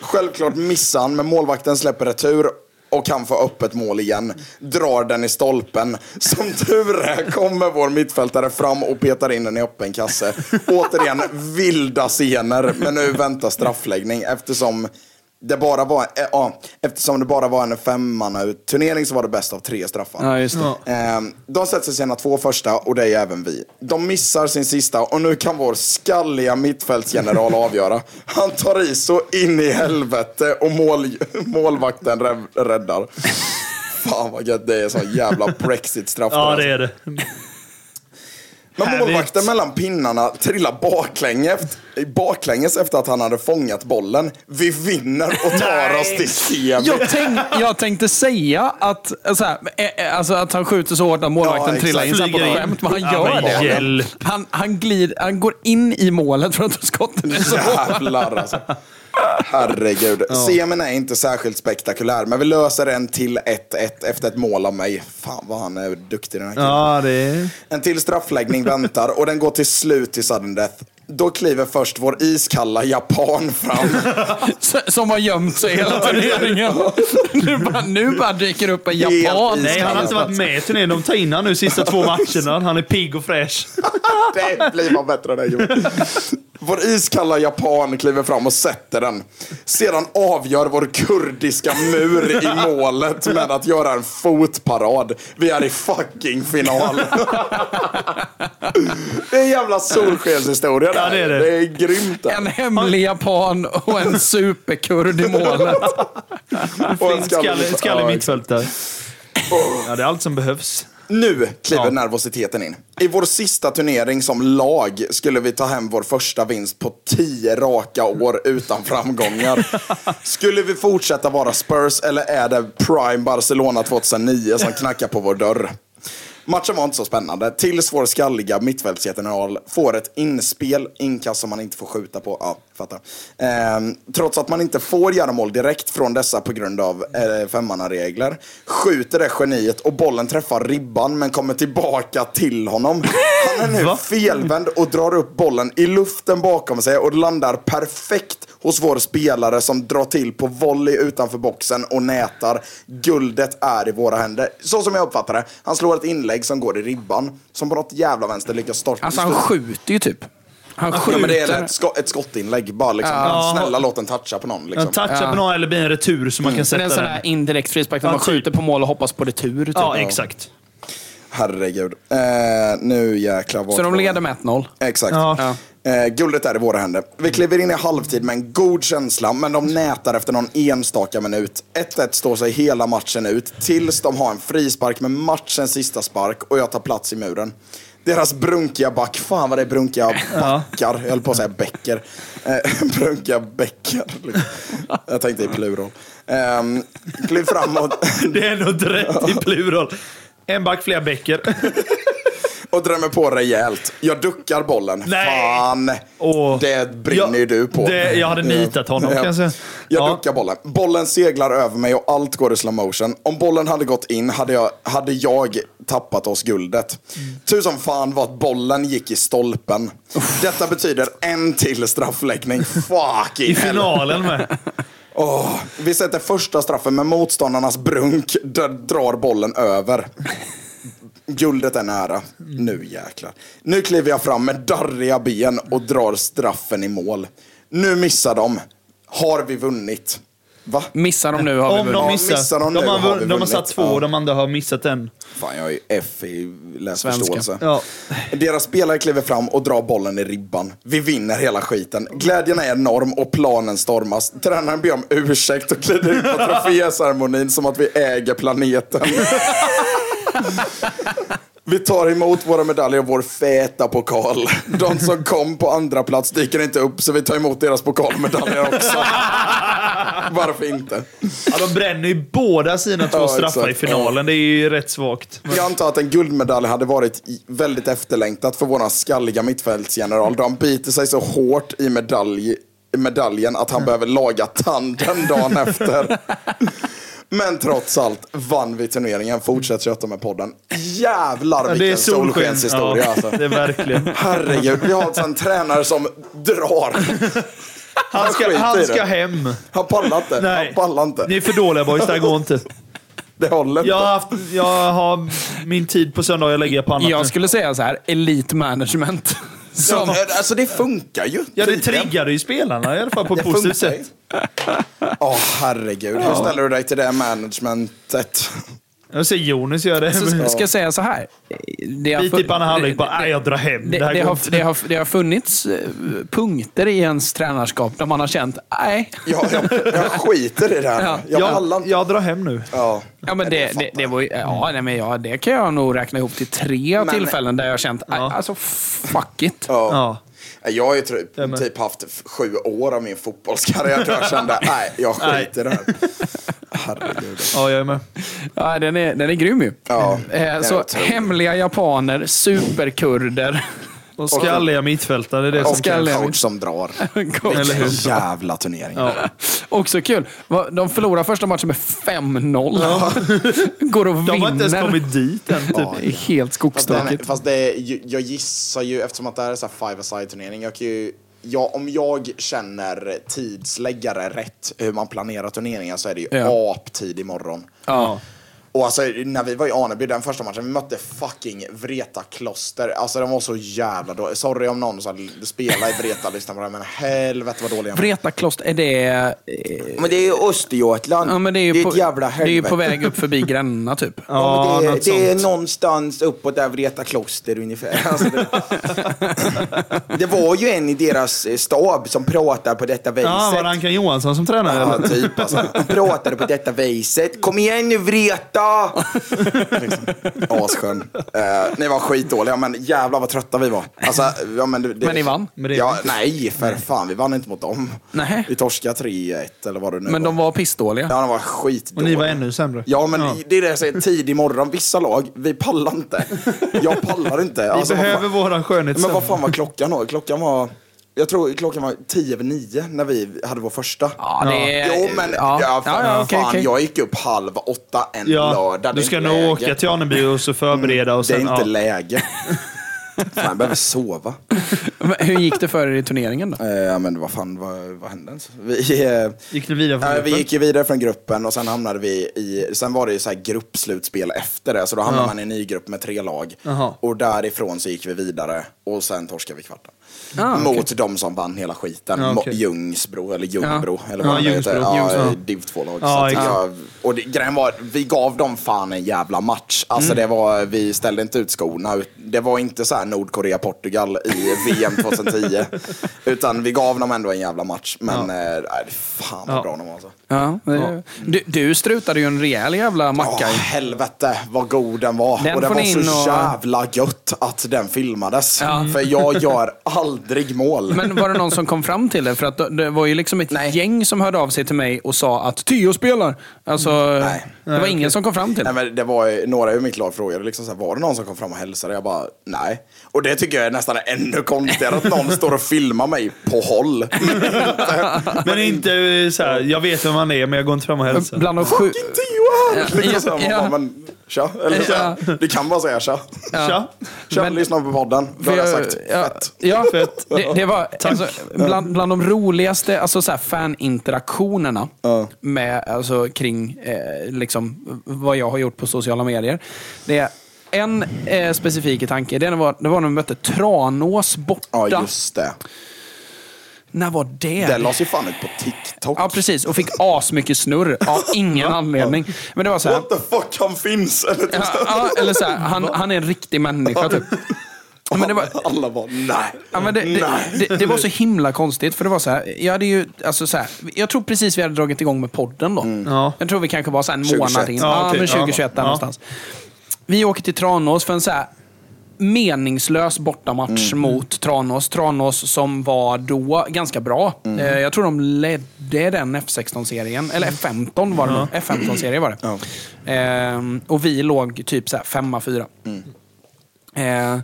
Självklart missar han, men målvakten släpper retur och kan få öppet mål igen. Drar den i stolpen. Som tur är kommer vår mittfältare fram och petar in den i öppen kasse. Återigen vilda scener, men nu väntar straffläggning eftersom det bara var, eh, ja, eftersom det bara var en femmanna-turnering så var det bäst av tre straffar. Ja, just det. Ja. Eh, De sätter sina två första och det är även vi. De missar sin sista och nu kan vår skalliga mittfältsgeneral avgöra. Han tar i så in i helvete och mål, målvakten räddar. Fan vad gött, det är sån jävla brexit-straff. Ja, det är det. Men målvakten mellan pinnarna trillar baklänges, baklänges efter att han hade fångat bollen. Vi vinner och tar oss till semi. Jag, tänk, jag tänkte säga att, så här, eh, eh, alltså att han skjuter så hårt att målvakten Ja, trillar in så på skämt, men han Ja, gör men det. hjälp. Han, han, glider, han går in i målet för att skotten är så hårt. Jävlar alltså. Herregud. Semin är inte särskilt spektakulär, men vi löser en till 1-1 efter ett mål av mig. Fan vad han är duktig den här killen. Ja, det är... En till straffläggning väntar och den går till slut till sudden death. Då kliver först vår iskalla japan fram. Som har gömt sig hela turneringen. Nu bara, nu bara dyker upp en japan. Nej, han har inte varit med i turneringen. De tar in han nu sista två matcherna. Han är pigg och fräsch. Det blir man bättre än det Jon. Vår iskalla japan kliver fram och sätter den. Sedan avgör vår kurdiska mur i målet med att göra en fotparad. Vi är i fucking final. Det är en jävla solskenshistoria där. Ja, det är det. det är grymt. det. En hemlig japan och en superkurd i målet. Och en Skalle, skalle Ja, mittfältare. Ja, det är allt som behövs. Nu kliver Ja. nervositeten in. I vår sista turnering som lag skulle vi ta hem vår första vinst på tio raka år utan framgångar. Skulle vi fortsätta vara Spurs eller är det Prime Barcelona 2009 som knackar på vår dörr? Matchen var inte så spännande tills vår skalliga mittfältsgeneral får ett inspel, inkast som man inte får skjuta på. Ja, fattar. Ehm, trots att man inte får göra mål direkt från dessa på grund av eh, femmannaregler skjuter det geniet och bollen träffar ribban men kommer tillbaka till honom. Han är nu felvänd och drar upp bollen i luften bakom sig och landar perfekt hos vår spelare som drar till på volley utanför boxen och nätar. Guldet är i våra händer. Så som jag uppfattar det. Han slår ett inlägg som går i ribban. Som på något jävla vänster lyckas starta. Alltså han skjuter ju typ. Han Ja, skjuter. men det är ett, sko ett skottinlägg. Bara liksom, Ja. Snälla låt den toucha på någon. Liksom. En toucha på någon eller blir en retur så man kan det är sätta en sån den. här indirekt frispark där Ja, man typ. skjuter på mål och hoppas på retur. Typ. Ja, exakt. Herregud. Eh, nu jäklar. Så de leder med 1-0. Exakt. Ja. Eh, guldet är i våra händer. Vi kliver in i halvtid med en god känsla, men de nätar efter någon enstaka minut. 1-1 står sig hela matchen ut, tills de har en frispark med matchens sista spark och jag tar plats i muren. Deras brunkiga back, fan vad det är brunkiga backar, jag höll på att säga bäcker. Eh, brunkiga bäckar. Jag tänkte i plural. Eh, kliv framåt. Det är ett rätt i plural. En back, fler bäcker. och drämmer på rejält. Jag duckar bollen. Nej. Fan! Åh. Det brinner ju du på. det- jag hade nitat honom, kan jag säga. Jag Ja. duckar bollen. Bollen seglar över mig och allt går i slow motion. Om bollen hade gått in hade jag, hade jag tappat oss guldet. Tur som fan var att bollen gick i stolpen. Detta betyder en till straffläggning. Fucking I finalen med. Åh, vi sätter första straffen med motståndarnas brunk. Där drar bollen över. Guldet är nära. Nu jäklar. Nu kliver jag fram med darriga ben och drar straffen i mål. Nu missar de. Har vi vunnit? Va? Missar de nu har vi Om vunnit. de Ja, missar. missar de de, nu har, har vi de har vunnit. satt två Ja. och de andra har missat en. Fan, jag är ju F i läsförståelse. Ja. Deras spelare kliver fram och drar bollen i ribban. Vi vinner hela skiten. Glädjen är enorm och planen stormas. Tränaren ber om ursäkt och glider ut på troféceremonin som att vi äger planeten. Vi tar emot våra medaljer och vår feta pokal. De som kom på andra plats dyker inte upp så vi tar emot deras pokalmedaljer också. Varför inte? Ja, de bränner ju båda sina två Ja, straffar i finalen. Det är ju rätt svagt. Jag antar att en guldmedalj hade varit väldigt efterlängtat för våran skalliga mittfältsgeneral. Han biter sig så hårt i medalj, medaljen att han behöver laga tanden dagen efter. Men trots allt vann vi turneringen. Fortsätt köta med podden. Jävlar Ja, det är vilken solsken. solskenshistoria Ja, alltså. det är verkligen. Herregud, vi har alltså en tränare som drar. Han ska, han det. ska hem. Han pallar inte. Nej. Han pallar inte. Ni är för dåliga boys, det här går inte. Det håller inte. Jag har, haft, jag har min tid på lägger jag på annat. Jag skulle säga så här, elite management. Som, Ja, alltså det funkar ju. Ja, det triggade ju spelarna i alla fall på ett positivt sätt. Åh herregud, hur ställer du dig till det managementet? Jag ser Jonas göra det. så ska jag säga så här. Det Bit i panna halvlek, bara nej jag drar hem. det, Det, det, har, det, har, det har funnits eh, punkter i ens tränarskap där man har känt, nej. Jag, jag, jag skiter i det här. Ja. Jag jag, jag drar hem nu. Ja. Ja, men det, det, det, var ju, ja, nej, men ja, det kan jag nog räkna ihop till tre Men- tillfällen där jag har känt, Ja. alltså fuck it. Ja. Ja. Jag har ju typ, Ja, typ haft sju år av min fotbollskarriär där jag kände, nej, jag skiter i det här. Herregud. ja, jag är med. Ja, den, är, den är grym ju. Ja, Eh, så hemliga japaner, superkurder. Och skalliga mittfältare, det är det Och som en skalliga. coach som drar. Eller hur? Jävla turnering. Ja. Också kul. De förlorar första matchen med 5-0. Går och vinner. De har inte ens kommit dit än. Typ. Det är helt Fast, den, skogstokigt. fast det är, jag gissar ju, eftersom att det här är så här five-a-side-turnering, jag kan ju, ja, om jag känner tidsläggare rätt, hur man planerar turneringar, så är det ju Ja. aptid imorgon. Ja. Och alltså när vi var i Aneby den första matchen, vi mötte fucking Vreta Kloster. Alltså de var så jävla dåliga. Sorry om någon som spelar i Vreta lyssnar på det men helvete vad dåliga. Vreta kloster, är det... eh, Men det är ju Östergötland. Ja, men det är ju det är på, ett jävla det är helvete. ju på väg upp förbi Gränna typ. Ja, men det, något det är någonstans uppåt där Vreta kloster ungefär. Alltså det, det var ju en i deras eh, stab som pratade på detta viset. Ja, var det Ankan Johansson som tränade? Ja, typ alltså. Han pratade på detta viset. Kom igen nu Vreta! liksom. Asskön. Uh, ni var skitdåliga, men jävlar vad trötta vi var. Alltså, ja, men, det, Men ni vann? Men det- Ja, nej, för fan. Vi vann inte mot dem. Nej. Vi torskade 3-1 eller vad det nu Men var. de var pissdåliga. Ja, de var Och skitdåliga. ni var ännu sämre. Ja, men det är det jag säger. Tidig morgon. Vissa lag, vi pallar inte. Jag pallar inte. Vi Alltså, vad behöver fan- våran skönhet Men vad fan var klockan då? Klockan var... Jag tror klockan var tio över nio när vi hade vår första. Ja, det är... Jo, men ja. ja, fan, ja, fan, okej. jag gick upp halv åtta en Ja, lördag. Du ska nog läge. åka till Aneby och så förbereda och Det är sen... inte ja. läge. fan, jag behöver sova. Men Hur gick det för er i turneringen då? Eh, Ja, men vad fan, vad, vad hände ens? Vi, eh, Gick ni vidare från vi gruppen? gick ju vidare från gruppen och sen hamnade vi i, sen var det ju så här gruppslutspel efter det, så då hamnade Ja. man i en ny grupp med tre lag. Jaha. Och därifrån så gick vi vidare och sen torskade vi kvarten. Ah. Mot de som vann hela skiten, Ja, Mo- okej. Ljungsbro, eller Ljungbro, eller Ja, vad det heter. Ja, Ljungsbro. div 2-lag. Ja, så att exakt. jag, och det, grejen var, vi gav dem fan en jävla match. Alltså Mm. det var, vi ställde inte ut skorna. Det var inte så här Nordkorea-Portugal i VM 2010. utan vi gav dem ändå en jävla match. Men eh, nej, fan vad Ja. bra de var alltså. Ja, det, du, du strutade ju en rejäl jävla macka. Ja, helvete vad god den var. Den och det var så och- jävla gött att den filmades. Ja. För jag gör aldrig mål. Men var det någon som kom fram till det? För att det var ju liksom ett gäng som hörde av sig till mig och sa att Theo spelar. Alltså, Nej. Det var ingen som kom fram till Nej, det. men det var några i mitt lag frågade liksom så här, var det någon som kom fram och hälsade? Jag bara, nej. Och det tycker jag är nästan ännu konstigare att någon står och filmar mig på håll. Men inte eh, så här, jag vet vem han är men jag går inte fram och hälsar. Bland de sju... Fucking Theo här! Ja, Liksom här, man ja. men tja. Eller så här, Du kan bara säga tja. Tja. Tja, Men- lyssna på podden. Då har jag sagt ja, fett. Ja, Fett. Det, det var alltså, bland, bland de roligaste alltså, så här, faninteraktionerna med, alltså, kring eh, liksom, vad jag har gjort på sociala medier. Det är en eh, specifik tanke. Det var, det var när vi mötte Tranås borta. Ja, just det. När var det? Det lades ju fan ut på TikTok. Ja, precis. Och fick asmycket snurr av ingen anledning. Men det var så här. What the fuck, han finns! Eller Ja, ja, eller så här, han, han är en riktig människa typ. Ja, Men det var, Alla bara, nej. Ja, men det, det, nej. det, det var så himla konstigt, för det var så här, jag hade ju, alltså så här, jag tror precis vi hade dragit igång med podden då. Ja. Jag tror vi kanske var så här en 2021. månad in. Ja, men 2021 där Ja. någonstans. Vi åker till Tranås för en så här meningslös bortamatch mot Tranås. Tranås som var då ganska bra. Eh, jag tror de ledde den F16-serien. Eller F15 var det nog. F15-serie var det. Eh, och vi låg typ så här femma, fyra. Eh,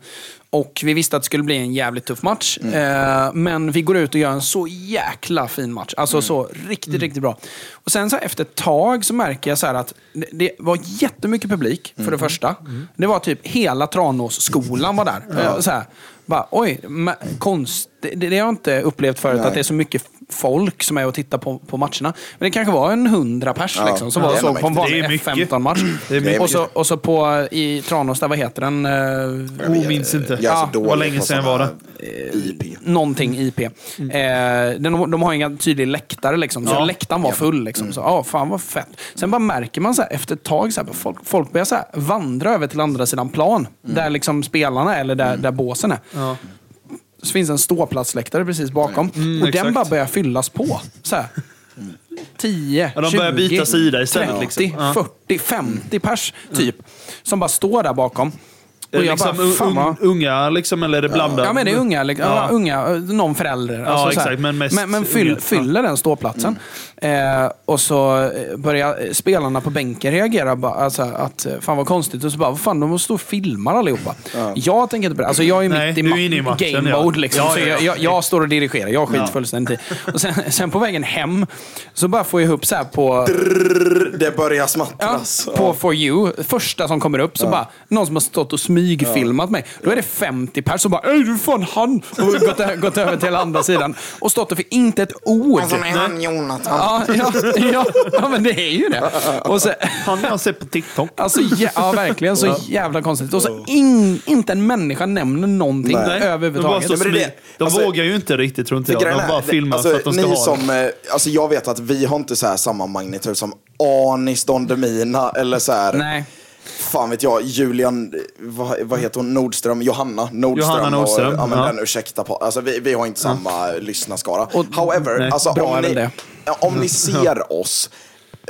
och vi visste att det skulle bli en jävligt tuff match. Eh, men vi går ut och gör en så jäkla fin match. Alltså så riktigt, riktigt bra. Och sen så efter ett tag så märker jag så här att det, det var jättemycket publik, för det första. Det var typ hela Tranås-skolan var där. Eh, så här, bara, oj, konst, det, det har jag inte upplevt förut, Nej. att det är så mycket folk som är och tittar på, på matcherna. Men det kanske var en hundra pers Ja. liksom, som Ja, var det och såg på en vanlig Det är mycket. F15-match. Det är mycket. Och så, och så på, i Tranås, där, vad heter den? Eh, Oh, minns inte. Jag Ja, dålig vad länge sedan var IP. någonting IP. Eh, de, de har inga tydlig läktare, liksom, så Ja. läktaren var full. Liksom, så, ja, fan vad fett. Sen bara märker man så här, efter ett tag, så här, folk, folk börjar så här, vandra över till andra sidan plan. Där liksom spelarna eller där, där båsen är. Ja. Så finns en ståplatsläktare precis bakom. Mm, och exakt. den bara börjar fyllas på. Så här. 10, Ja, de 20, börjar byta sida istället, 30, liksom. Ja. 40, 50 pers typ. Som bara står där bakom. Och jag liksom bara, fan un, unga liksom, eller är det blandat? Ja, men det är unga. Liksom, ja. Ja. unga eh, någon förälder. Ja, så här. exakt, men mest men, men fyll, unga. fyller den ståplatsen. Eh, och så eh, börjar eh, spelarna på bänken reagera. Bara, alltså, att fan vad konstigt. Och så bara, vad fan, de måste stå och filmar allihopa. Jag tänker inte på det. Alltså, jag är Nej, mitt i, ma- i matchen, game ja. mode. Liksom, Ja, så ja, ja. jag, jag, jag står och dirigerar. Jag skiter Ja. fullständigt i. Och sen, sen på vägen hem så bara får jag upp så här på... Det börjar Ja, smattras. på For You, första som kommer upp, så bara någon som har stått och smygfilmat mig. Då är det 50 pers som bara Ey, du är fan han! Och gått, ö- gått över till andra sidan. Och stått och för inte ett ord. Alltså, nej, han Jonathan. Ja, ja, ja, ja, men det är ju det. Och så, Han har jag sett på TikTok. alltså, ja, ja, verkligen. Så jävla konstigt. Och så in, inte en människa nämner någonting Nej. De, bara överhuvudtaget. men det är de Alltså- vågar ju inte riktigt, tror inte jag. grejen De är- bara filmar alltså, för att de ska ni ha som, eh, alltså Jag vet att vi har inte så här samma magnitud som Anis Don Demina eller så här. Nej. Fan vet jag, Julian, vad, vad heter hon, Nordström, Johanna Nordström. Johanna Nordström, Och, ja, men ja. den, ursäkta på, alltså vi, vi har inte samma lyssnarskara. Och- However, Nej, alltså, om, ni, ja, om ni ser oss,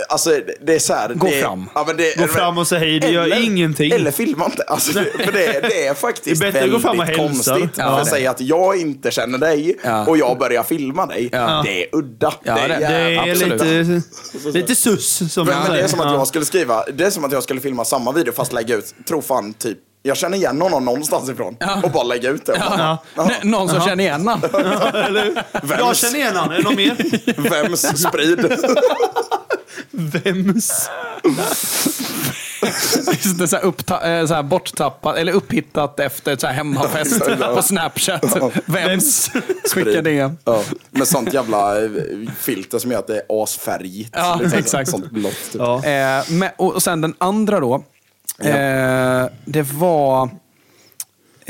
alltså det är så här. Gå det, fram. Ja, men det, Gå fram och säg hej, det gör ingenting. Eller filma inte. Alltså, det, för det, det är faktiskt Det är bättre att gå fram och väldigt hälsa. konstigt. Ja, det. att säga att jag inte känner dig Ja. och jag börjar filma dig. Ja. Det är udda. Ja, det är det- Det är lite, lite sus, som men, men det är som att Ja. jag skulle skriva, det är som att jag skulle filma samma video fast lägga ut, tro fan typ, jag känner igen honom någonstans ifrån. Och bara lägga ut det. Bara, N- Någon som känner igen han. Jag känner igen han. Är det någon mer? Vems sprid? Vems? Det är så här, uppta- eh, så här borttappat, eller upphittat efter ett så här hemmafest på Snapchat. Vems? Skicka det. Ja, med sånt jävla eh, filter som gör att det är asfärgigt. Ja, Liksom, exakt. Sånt blått. Typ. Ja. Eh, men, och och sen den andra då. Eh, det var...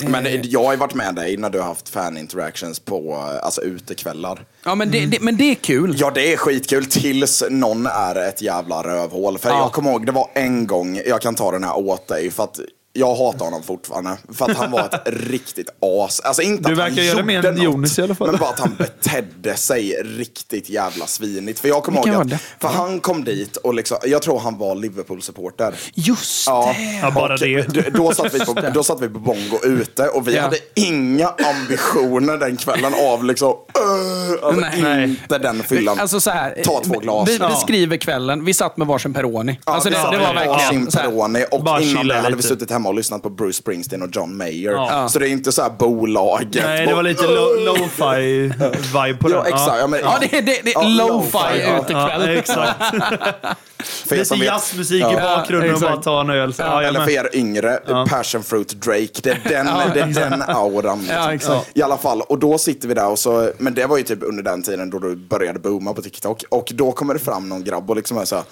Men det- jag har ju varit med dig när du har haft fan interactions på eh, alltså, utekvällar. Ja, men det, det, men det är kul. Ja, det är skitkul tills någon är ett jävla rövhål. För Ja. jag kommer ihåg, det var en gång, jag kan ta den här åt dig, för att jag hatar honom fortfarande. För att han var ett riktigt as. Alltså inte Du att han verkar göra gjorde mer än Jonas i alla fall. Men bara att han betedde sig riktigt jävla svinigt. För jag kommer Vilken ihåg var att, det? för han kom dit och liksom, jag tror han var Liverpool-supporter. Just Ja, Ja, bara det. d- Då satt, vi på, då satt vi på Bongo ute och vi Ja. hade inga ambitioner den kvällen av liksom, uh, alltså Nej. inte den fyllan. Alltså så här, Ta två glas. Vi beskriver kvällen. Vi satt med varsin Peroni. Ja, alltså det, vi satt det var med verkligen varsin så här, Peroni och Bara innan chilla det hade vi lite. suttit hemma och lyssnat på Bruce Springsteen och John Mayer. Ja. Så det är inte så här bolaget. Nej, det var lite lo- lo-fi vibe på Ja, den. exakt. Ja, men, Ja, det, är- det, det Ja, är lo-fi, lo-fi ja. utekväll. Ja, exakt. för Lite jazzmusik i Ja. bakgrunden och bara ta en öl. Ja, Eller för er yngre, Passion Fruit Drake. Det är den, det är den auran. Liksom. Ja, exakt. I alla fall, och då sitter vi där och så, men det var ju typ under den tiden då du började booma på TikTok. Och då kommer det fram någon grabb och liksom är så här.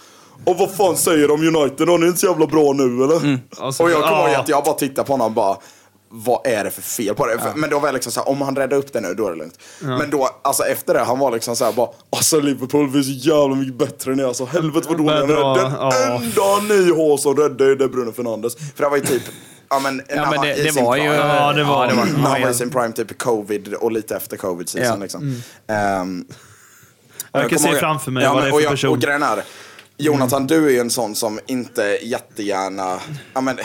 Och vad fan säger de om United? Har ni inte så jävla bra nu eller? Alltså, och jag kommer ihåg ja. att jag bara tittar på honom och bara vad är det för fel på det? För- Men då var jag liksom så här, om han räddar upp det nu, då är det lugnt. Men då, alltså efter det, han var liksom så här bara, alltså Liverpool, vi är så jävla mycket bättre än er. Alltså helvete vad dåliga ni är. Den ja. enda ni har som räddar är det Bruno Fernandes. För det var ju typ, ja men, när men det- i det sin var ju- prime- Ja, det var- Ja, det var- när han var ja. i sin prime, typ covid och lite efter covid season Ja. Mm. liksom. Ehm, och Jag kan se ihåg- framför mig ja, vad det är och för jag- person. Och grejen är, Jonathan, du är ju en sån som inte jättegärna, ja men,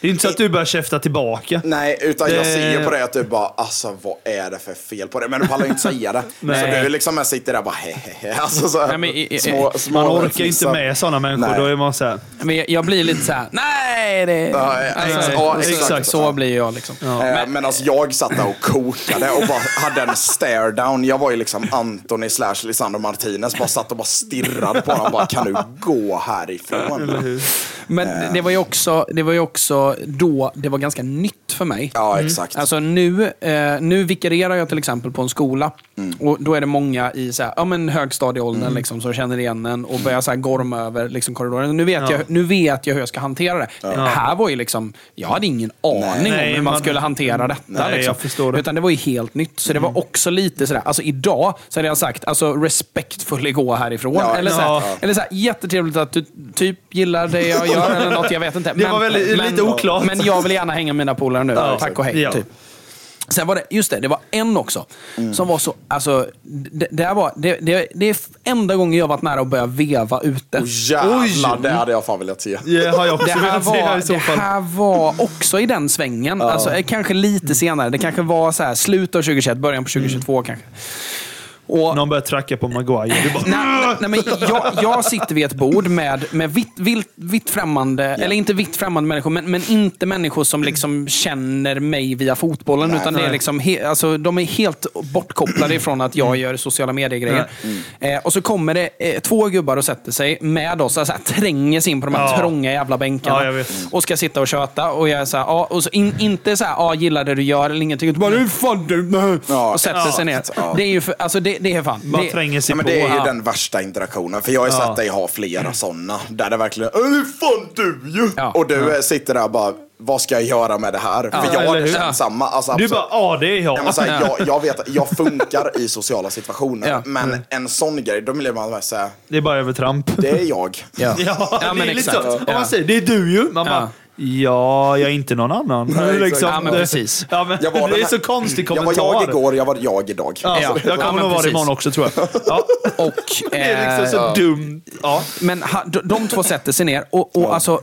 Det är inte så att du börjar käfta tillbaka. Nej, utan jag ser ju på det att du bara, alltså vad är det för fel på det? Men du pallar ju inte säga det. Nej. Så du liksom sitter där bara hehehe. Alltså så här, Nej, men i- i- små, små Man orkar inte fnissar. med sådana människor. Nej. Då är man så här. Men jag, jag blir lite så här, nej! Det, Ja, alltså, ja, så- exakt. Så blir jag liksom. Eh, Men alltså jag satt där och kokade och bara hade en stare down. Jag var ju liksom Anthony slash Lisandro Martinez. Bara satt och bara stirrade på honom. Bara, kan du gå härifrån? Men det var, ju också, det var ju också då det var ganska nytt för mig. Ja, exakt. Alltså nu, eh, nu vikarierar jag till exempel på en skola. Och Då är det många i så här, ja, men högstadieåldern liksom, som känner igen en och börjar så här gorma över liksom, korridoren. Nu vet, jag, nu vet jag hur jag ska hantera det. Det här var ju liksom, jag hade ingen aning Nej, om hur man man- skulle hantera detta. Nej, liksom. jag förstår det. Utan det var ju helt nytt. Så det var också lite sådär, alltså idag så hade jag sagt, alltså respektfully gå härifrån. Ja, eller så här, ja. eller så här, jättetrevligt att du typ gillar det jag gör eller något, jag vet inte. Det var väldigt- lite oklart. Men jag vill gärna hänga med mina polare nu. Ja, Tack och hej. ja. Typ. Sen var det, just det, det var en också. Som var så, alltså, det, det, var, det, det, det är enda gången jag varit nära att börja veva ute. Och jävlar, det hade jag fan velat se. Det har jag också Det här, velat se här var, det här var också i den svängen. Alltså, eh, kanske lite senare. Det kanske var så här, slutet av 2021, början på 2022 kanske. Och, Någon börjar tracka på Maguire. Du bara, Nej, Nej, men jag, jag sitter vid ett bord med, med vitt, vitt, vitt främmande, eller inte vitt främmande människor, men, men inte människor som liksom känner mig via fotbollen. Nej. utan det är liksom he, alltså, De är helt bortkopplade ifrån att jag gör sociala medier-grejer. Eh, och så kommer det eh, två gubbar och sätter sig med oss, alltså, tränger sig in på de här Ja. trånga jävla bänkarna. Ja. Och ska sitta och köta. Och jag är så här, ja, och så in, inte så här, ja, gillar det du gör eller ingenting. Utan bara, "Hur fan du... nej." Och sätter sig ner. Det är ju för, alltså, det, det är fan... Bara det, tränger sig Ja, men på. det är ju Ja. den värsta interaktionen. För jag har ju Ja. sett dig ha flera sådana. Där det verkligen "Äh, är fan du ju! Ja. Och du eh, sitter där och bara, vad ska jag göra med det här? För jag hur? känt samma. Alltså, Du bara, ja det är jag. Ja, här, jag, jag vet jag funkar i sociala situationer. Ja. Men en sån grej, då blir man såhär, Det är bara övertramp. det är jag. Ja. Ja, Ja, det men exakt. så. Om Ja. man säger det är du ju. Man Ja. bara, ja, jag är inte någon annan. Nej, exakt. Ja, men precis. Ja, men, Jag var det är så konstig Jag kommentar. var jag igår, jag var jag idag. Ja, Ja. Jag Ja, kommer nog vara det imorgon också tror jag. Ja, Och, det är liksom så eh, dumt. Ja. Men ha, de, de två sätter sig ner och, och alltså...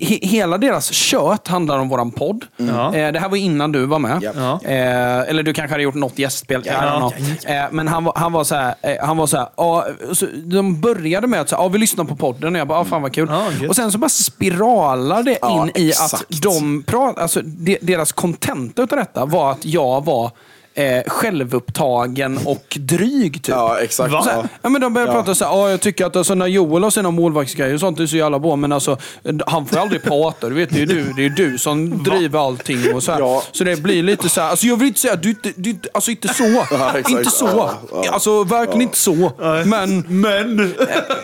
He, hela deras kött handlar om våran podd. Ja. Eh, det här var innan du var med. Ja. Eh, eller du kanske hade gjort något gästspel. Know. Eh, men han var, han var så här, eh, han var så här ja, så de började med att säga, ja, vi lyssnar på podden och jag bara, ja, fan vad kul. Ja, gött. och sen så bara spiralar det Ja, in i exakt. att de pratar, alltså de, deras kontenta utav detta var att jag var eh, självupptagen och dryg. Typ. Ja, exakt. Va? Så här, ja, men de började Ja. prata så här, ja, jag tycker att alltså, när Joel har sina målvaktsgrejer och sånt är så jävla bra, men alltså, han får aldrig prata. Du vet, det är du, det är du som driver allting. Och så, här. Ja. så det blir lite så här, alltså, jag vill inte säga, du, du, du, alltså inte så. exakt. inte så. Ja, ja. Alltså verkligen inte så. Men, Men...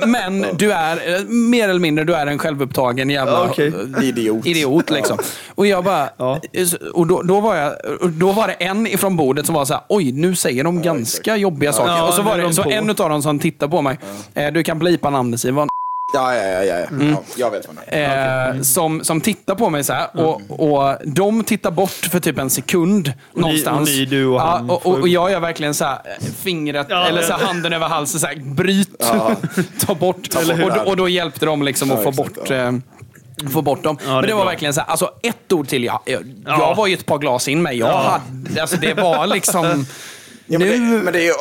men du är, eh, mer eller mindre, du är en självupptagen jävla Ja, okej. Idiot. idiot. Liksom. Och jag bara, Ja. och då, då, var jag, då var det en ifrån bordet som var så här, oj, nu säger de ganska jobbiga saker. Ja, och så var det de så på. en av dem som tittade på mig, eh, du kan blipa namnet Simon, Ja, ja, ja. ja, ja. Mm. ja jag vet vad det är. eh, som, som tittar på mig så här. Och, och de tittar bort för typ en sekund någonstans. och ni, du och ja, han och, får- och, och jag gör verkligen så här, fingret, Ja, eller ja. så här, handen över halsen, så här, bryt, ta bort. Eller hur? och, då, och då hjälpte de liksom att Ja, få exakt, bort ja. eh, få bort dem. Ja, Men det det är var bra. verkligen så här, alltså ett ord till. Jag, jag, Ja. jag var ju ett par glas in mig. Jag hade, alltså det var liksom... Ja, men, det, nu, men det är ju,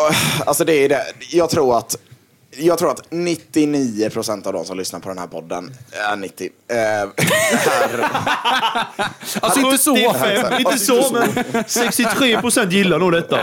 alltså det är det. Jag tror att jag tror att 99% av de som lyssnar på den här podden, är 90, eh, är, alltså inte så. 75, inte så, men 63 procent gillar nog detta.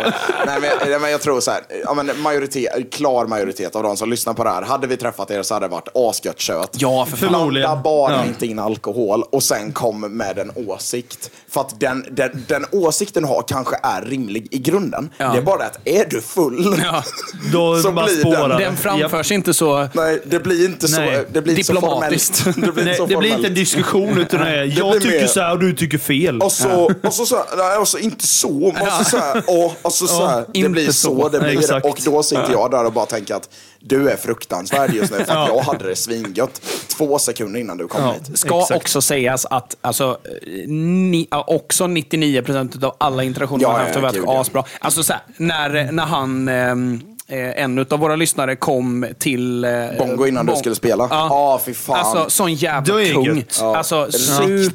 nej, men, nej, men jag tror så här, ja, men majoritet, klar majoritet av de som lyssnar på det här, hade vi träffat er så hade det varit asgött kött. Ja, för fan. Förmodligen. Blanda bara Ja. inte in alkohol och sen kom med en åsikt. För att den, den, den åsikten du har kanske är rimlig i grunden. Ja. Det är bara det att är du full, Ja. Då Så bara blir spårar den- Den framförs inte så... nej, det blir inte så, Nej. det blir inte så Diplomatiskt. formellt. Det blir, Nej, inte så det blir inte en diskussion utan det är jag blir tycker mer- så här och du tycker fel. Och så, och så, så här, nej, och så inte så, men så, så här, och, och så, så här, det inte blir så, så. det blir Exakt. Och då sitter jag där och bara tänker att du är fruktansvärd just nu för att Ja. jag hade det svingött två sekunder innan du kom Ja. hit. Ska Exakt. också sägas att alltså, ni, också 99% av alla interaktioner Ja, man haft har ja, varit asbra. Alltså, så här, när, när han, ehm, eh, en av våra lyssnare kom till... Eh, Bongo innan du Bong- skulle spela? Ja. Ja, fy fan. Alltså, sån jävla Det kung. Ja. Alltså, Riktigt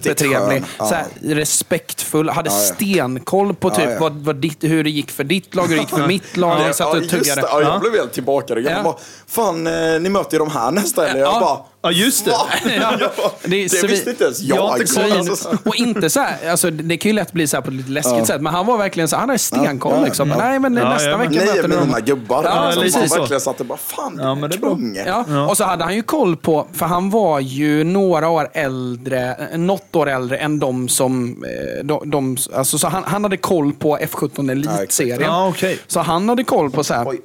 supertrevlig. Ja. Så här, respektfull. Hade Ja, ja. stenkoll på typ. Vad, vad ditt, hur det gick för ditt lag, hur det gick för mitt lag. Ja, Vi satt och just tuggade. det. Ja, jag Ja. blev helt tillbaka. Jag Ja. bara, fan, eh, ni möter ju de här nästa helg. Jag Ja. bara, Ja, just det. Ja. Det det vi- visste inte ens jag. Inte Svin. Alltså, så- Och inte så här, alltså, det kan ju lätt bli så här på ett lite läskigt sätt, men han var verkligen så han hade stenkoll. Ja, ja, liksom. ja. Nej, men Ja, nästa ja, men vecka är möter ni dem. gubbar. Ja, alltså, lite man så. verkligen satt och bara, fan, Ja, men det är. Ja. Och så hade han ju koll på, för han var ju några år äldre, eh, något år äldre än de som... eh, De, de, alltså, så han, han hade koll på F17 Elitserien. Ja, okej. Så han hade koll på så här, Oj.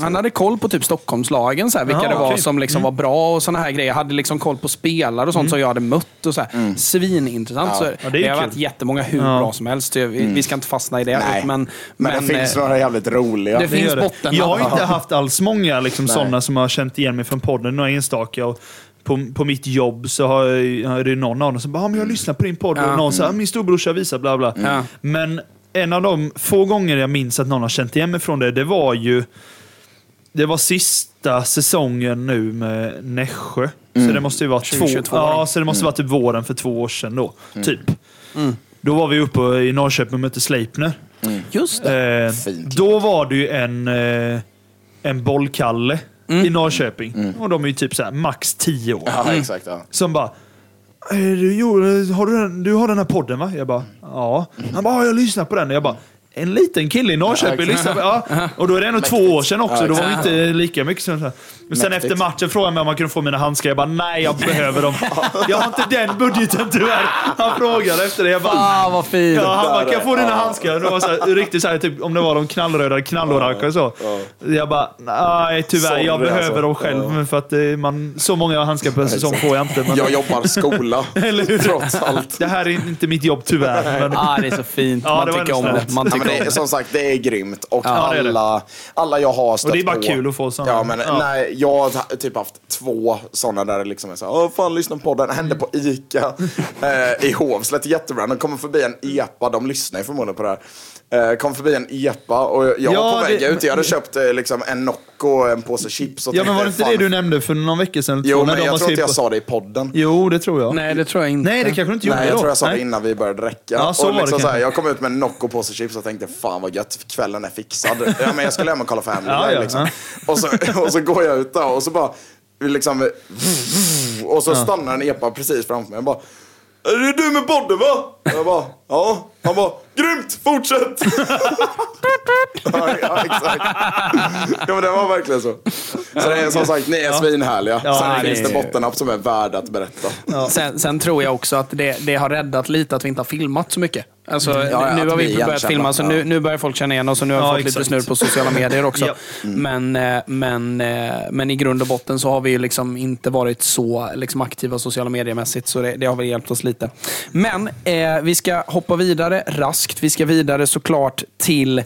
Han hade koll på typ Stockholmslagen, så här, vilka Jaha, det var okej. som liksom var bra och såna här grejer. Hade liksom koll på spelare och sånt som jag hade mött. Och så här. Svinintressant. Ja. Så Ja, det är det, ju har kul. varit jättemånga hur Ja. bra som helst. Vi, vi ska inte fastna i det. Nej. Men, Men, det finns eh, några jävligt roliga. det finns gör det. botten. Jag har inte haft alls många liksom, sådana som har känt igen mig från podden, några enstaka. Och på, på mitt jobb så har jag, är det någon av dem som bara ah, men “jag lyssnar på din podd” Ja. och någon säger “min storbrorsa visar bla bla”. Ja. Men en av de få gånger jag minns att någon har känt igen mig från det, det var ju det var sista säsongen nu med Nässjö. Så det måste ju vara två, 2022 ja, så det måste vara typ våren för två år sedan då. Typ. Då var vi uppe i Norrköping och mötte Sleipner. Just det. Eh, då var det ju en, eh, en bollkalle i Norrköping. Och de är ju typ så här, max 10 år. Ja, exakt. Ja. Som bara "Eh, du, jo, har du, den, du har den här podden va? Jag bara, ja. Han bara, ja, jag lyssnar på den. Jag bara, en liten kille i Norrköping Ja, ja. Och då är det ändå två år sedan också. Ja, Då var det inte lika mycket. Som, men sen Mäktigt. efter matchen frågade han mig om man kunde få mina handskar. Jag bara, nej jag behöver dem. Jag har inte den budgeten tyvärr. Han frågade efter det. Jag bara, Ah, vad fint. Ja, han bara, kan jag få dina handskar? Det var så här, riktigt så här, typ, om det var de knallröda knallorange och så. Jag bara, nej tyvärr, Sorry, jag behöver alltså. dem själv. men För att eh, man, så många handskar per säsong får jag inte. Men, Jag jobbar skola, Eller hur? trots allt. Det här är inte mitt jobb tyvärr. Men, Ah, det är så fint. Man tycker om det. Man tycker det, som sagt, det är grymt. Och Ja, det är det. alla, alla jag har stött Och det är bara på, kul att få såna. Ja, men Ja. Nej, jag har typ haft två sådana där det liksom är så Åh, fan lyssna på den. Hände på Ica eh, i Hovslätt, jättebra. De kommer förbi en EPA, de lyssnar ju förmodligen på det här. Eh, kom förbi en EPA och jag Ja, var på väg det- ut. Jag hade köpt eh, liksom en Nocco och en påse chips. Och ja, men var det tänkte, inte det fan- du nämnde för någon vecka sedan? Jo, men jag tror inte skrivit jag på- sa det i podden. Jo, det tror jag. Nej, det tror jag inte. Nej, det kanske du inte gjorde Nej, jag då. tror jag sa Nej. det innan vi började räcka. Ja, så och var det liksom så här, jag kom ut med en Nocco påse chips och tänkte fan vad gött, kvällen är fixad. ja, men jag skulle hem och kolla Family Ja, ja, liksom. och, så, och så går jag ut där och så bara liksom, och så stannar en epa precis framför mig. Jag bara, är det du med podden va? Jag bara, ja. Han bara, grymt, fortsätt! ja, ja, exakt. Ja, men det var verkligen så. Så det är som sagt, ni är svinhärliga. Ja, Sen det finns det är- bottennapp som är värda att berätta. Sen, sen tror jag också att det, det har räddat lite att vi inte har filmat så mycket. Alltså, Mm. Ja, nu att har vi är börjat filma, så Ja. nu, nu börjar folk känna igen oss och nu har vi Ja, fått lite exakt. snurr på sociala medier också. Ja. Men, eh, men, eh, men i grund och botten så har vi ju liksom inte varit så liksom aktiva sociala mediemässigt, så det, det har väl hjälpt oss lite. Men eh, vi ska hoppa vidare raskt. Vi ska vidare såklart till eh,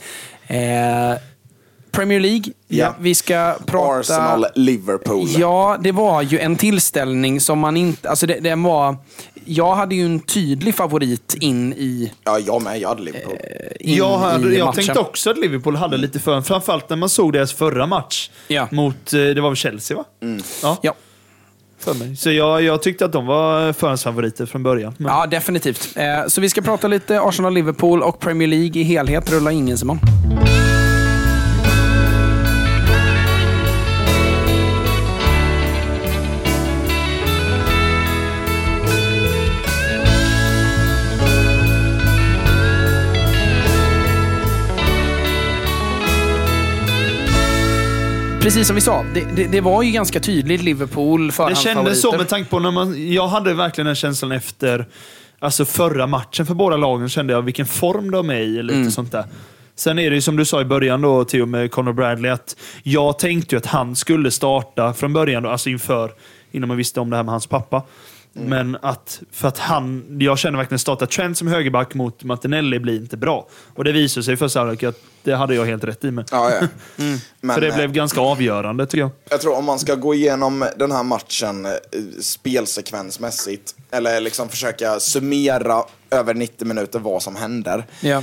Premier League. Ja. Vi ska prata... Arsenal, Liverpool. Ja, det var ju en tillställning som man inte... Alltså det, den var... Jag hade ju en tydlig favorit in i, Ja, jag med. Jag hade Liverpool. in Jag, hade, jag matchen. tänkte också att Liverpool hade lite för Framförallt när man såg deras förra match. Ja. Mot, eh, det var väl Chelsea va? Ja, Ja. För mig. Så jag, jag tyckte att de var förhandsfavoriter från början. Men, ja, definitivt. Eh, Så vi ska prata lite Arsenal-Liverpool och Premier League i helhet. Rulla ingen Simon. Precis som vi sa, det, det, det var ju ganska tydligt Liverpool det förhandsfavoriter. kändes så med tanke på när man... Jag hade verkligen den känslan efter alltså förra matchen för båda lagen. kände jag vilken form de är i. Lite Mm. sånt där. Sen är det ju som du sa i början då, Theo, med Conor Bradley, att jag tänkte ju att han skulle starta från början, då, alltså inför, innan man visste om det här med hans pappa. Mm. Men att, för att han, jag känner verkligen starta Trent som högerback mot Martinelli blir inte bra. Och det visade sig i första halvlek att det hade jag helt rätt i. Men, Ja, ja. Mm. Men, för det eh, blev ganska avgörande tycker jag. Jag tror om man ska gå igenom den här matchen eh, spelsekvensmässigt, eller liksom försöka summera över 90 minuter vad som händer. Ja.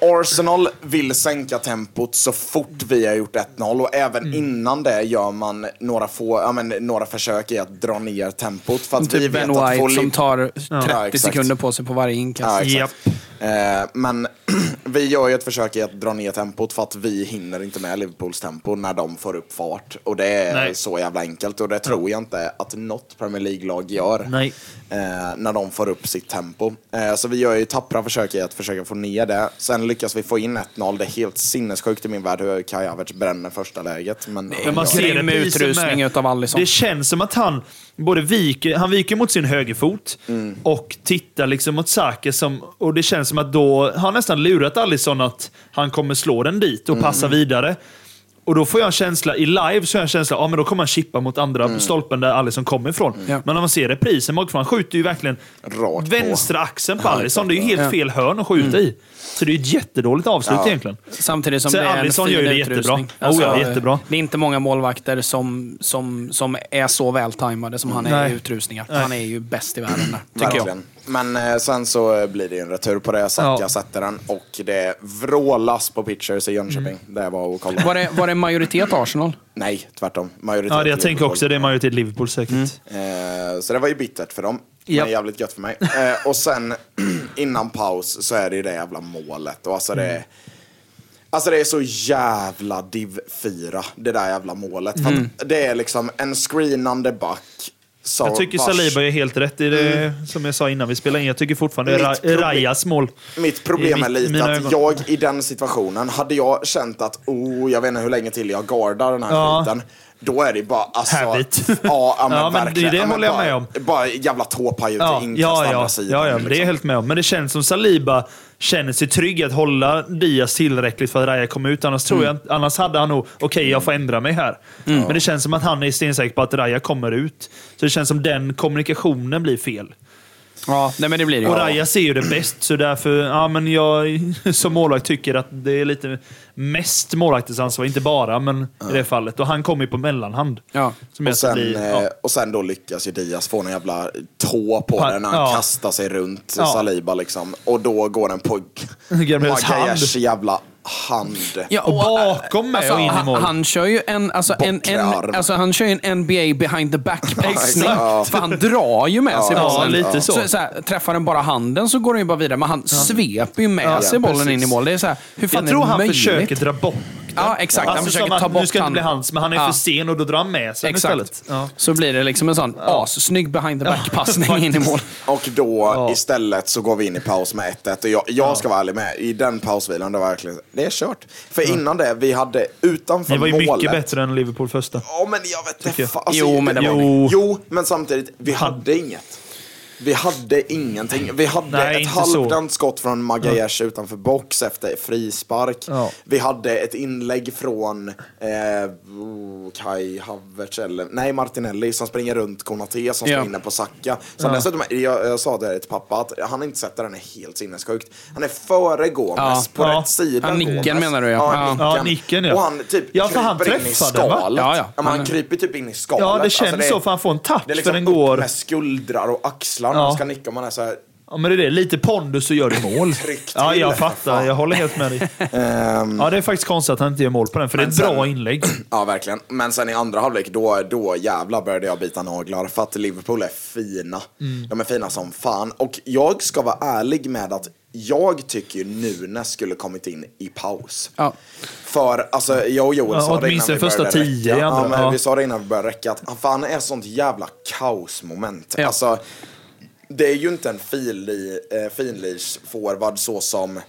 Arsenal vill sänka tempot så fort vi har gjort 1-0 och även Mm. innan det gör man några, få, ja, men, några försök i att dra ner tempot. För att vi Typ vet Ben att White volley- som tar 30 Ja, sekunder på sig på varje inkast. Ja. Eh, men vi gör ju ett försök i att dra ner tempot för att vi hinner inte med Liverpools tempo när de får upp fart. Och det är Nej. så jävla enkelt och det tror jag inte att något Premier League-lag gör. Nej. Eh, när de får upp sitt tempo. Eh, så vi gör ju tappra försök i att försöka få ner det. Sen lyckas vi få in 1-0. Det är helt sinnessjukt i min värld hur Kai Havertz bränner första läget. Men, Men man ser det som utrustning utav Alisson. Det känns som att han både viker, han viker mot sin högerfot Mm. och tittar liksom mot Saka. Som, och det känns som att då har han nästan lurat Alisson att han kommer slå den dit och Mm. passa vidare. Och då får jag en känsla, i live så har jag en känsla, ja men då kommer han chippa mot andra Mm. stolpen där Alisson kommer ifrån. Men när man ser reprisen bakifrån, han skjuter ju verkligen Rakt på. vänstra axeln på Ja, Alisson. Det är ju helt Ja. fel hörn att skjuta i. Så det är ju ett jättedåligt avslut Ja. egentligen. Samtidigt som Så det är Alisson en gör fin ju det jättebra. Alltså, Oh ja, jättebra. Det är inte många målvakter som, som, som är så vältajmade som han är Nej. i utrustningar. Han är ju bäst i världen där, tycker jag. Men eh, sen så eh, blir det en retur på det. Saka Ja. sätter den och det vrålas på pitchers i Jönköping. Det var att kolla. Var det, var det majoritet Arsenal? Nej, tvärtom. Majoritet Ja, det jag tänker också, det är majoritet Liverpool säkert. Eh, så det var ju bittert för dem. Japp. Men jävligt gött för mig. Eh, och sen innan paus så är det ju det jävla målet. Och alltså det, Alltså det är så jävla div 4, det där jävla målet. För att det är liksom en screenande back. Så Jag tycker vars- Saliba är helt rätt i det, som jag sa innan vi spelade in. Jag tycker fortfarande det är Ra- Rajas mål. Mitt problem är lite att ögon. jag i den situationen, hade jag känt att oh, jag vet inte hur länge till jag gardar den här Ja. skiten. Då är det bara alltså... Härligt. Ja, ja, men Ja, men verkligen. det Ja, håller jag bara, med om. Bara jävla tåpaj ut Ja, i inkast ja, andra ja, sidan. ja, ja, men det är jag liksom. helt med om. Men det känns som Saliba känner sig trygg att hålla Diaz tillräckligt för att Raja kommer ut. Annars, tror jag, annars hade han nog, okej jag får ändra mig här. Men det känns som att han är stensäker på att Raja kommer ut. Så det känns som den kommunikationen blir fel. Ja, nej, men det blir det. Och Raja ser ju det bäst, så därför, ja men jag som målvakt tycker att det är lite mest målvaktens ansvar. Inte bara, men i det fallet. Och han kommer ju på mellanhand. Ja. Och sen, blir, eh, ja. och sen då lyckas ju Diaz få en jävla tå på Pa- den när han ja. kastar sig runt Ja. Saliba. Liksom. Och då går den på. Magalhaes jävla hand. Ja, Och bakom med och in i han, mål. han kör ju en, alltså, en, en, arm. alltså, han kör en NBA behind the back-passning. Ja. för han drar ju med sig Ja, bollen. lite så. så, här, träffar den bara handen så går den ju bara vidare, men han sveper ju med Ja, sig bollen precis. in i mål. Det är så här, hur fan Jag tror är det han möjligt? försöker dra bort Ja, exakt. Han Alltså försöker som att ta bort nu ska det inte bli hans, men han är Ja. för sen och då drar han med sig Exakt. istället. Ja. Så blir det liksom en sån assnygg behind the back-passning in i mål. Och då Ja. istället så går vi in i paus med 1-1. Och jag, jag ska vara ärlig med, i den pausvilan, det var verkligen, det är kört. För innan det, vi hade utanför Ni var ju målet. mycket bättre än Liverpool första. Ja, men jag vet inte. Alltså, Jo, men det var Jo. Jo, men samtidigt, vi hade inget. Vi hade ingenting. Vi hade Nej, ett halvdant skott från Magayesh utanför box efter frispark. Ja. Vi hade ett inlägg från eh, oh, Kai Havertz, eller nej Martinelli, som springer runt Konate som Ja. står inne på Saka. Som dessutom, jag, jag sa det till pappa, att han inte sett det, den är helt sinnessjukt. Han är före Gomes, Ja. på Ja. rätt sida Ja, nicken Gomes. menar du, ja. Ja, Ja. nicken. Ja, nicken, ja. Och han typ Ja, för han kryper in i skalet. Ja, ja. han Han- kryper typ in i skalet. Ja, det Alltså, känns är- så, för han får en touch, det är liksom för den går... med skuldrar och axlar när Ja. han ska nicka. Man är så här, Ja, men det är det. Lite pondus så gör du mål. Tryck Ja, jag fattar. fan. Jag håller helt med dig. Ja, det är faktiskt konstigt att han inte gör mål på den, för det är ett bra sen- inlägg. Ja, verkligen. Men sen i andra halvlek, då, då jävlar började jag bita naglar. För att Liverpool är fina. Mm. De är fina som fan. Och jag ska vara ärlig med att jag tycker ju Nunes skulle kommit in i paus. Ja. För, alltså, jag och Joel Ja, sa det innan vi första började tio räcka. Ja, men ja. vi sa det innan vi började räcka, att fan, han är sånt jävla kaosmoment. Ja. Alltså, det är ju inte en finli, eh, finlis-forward så som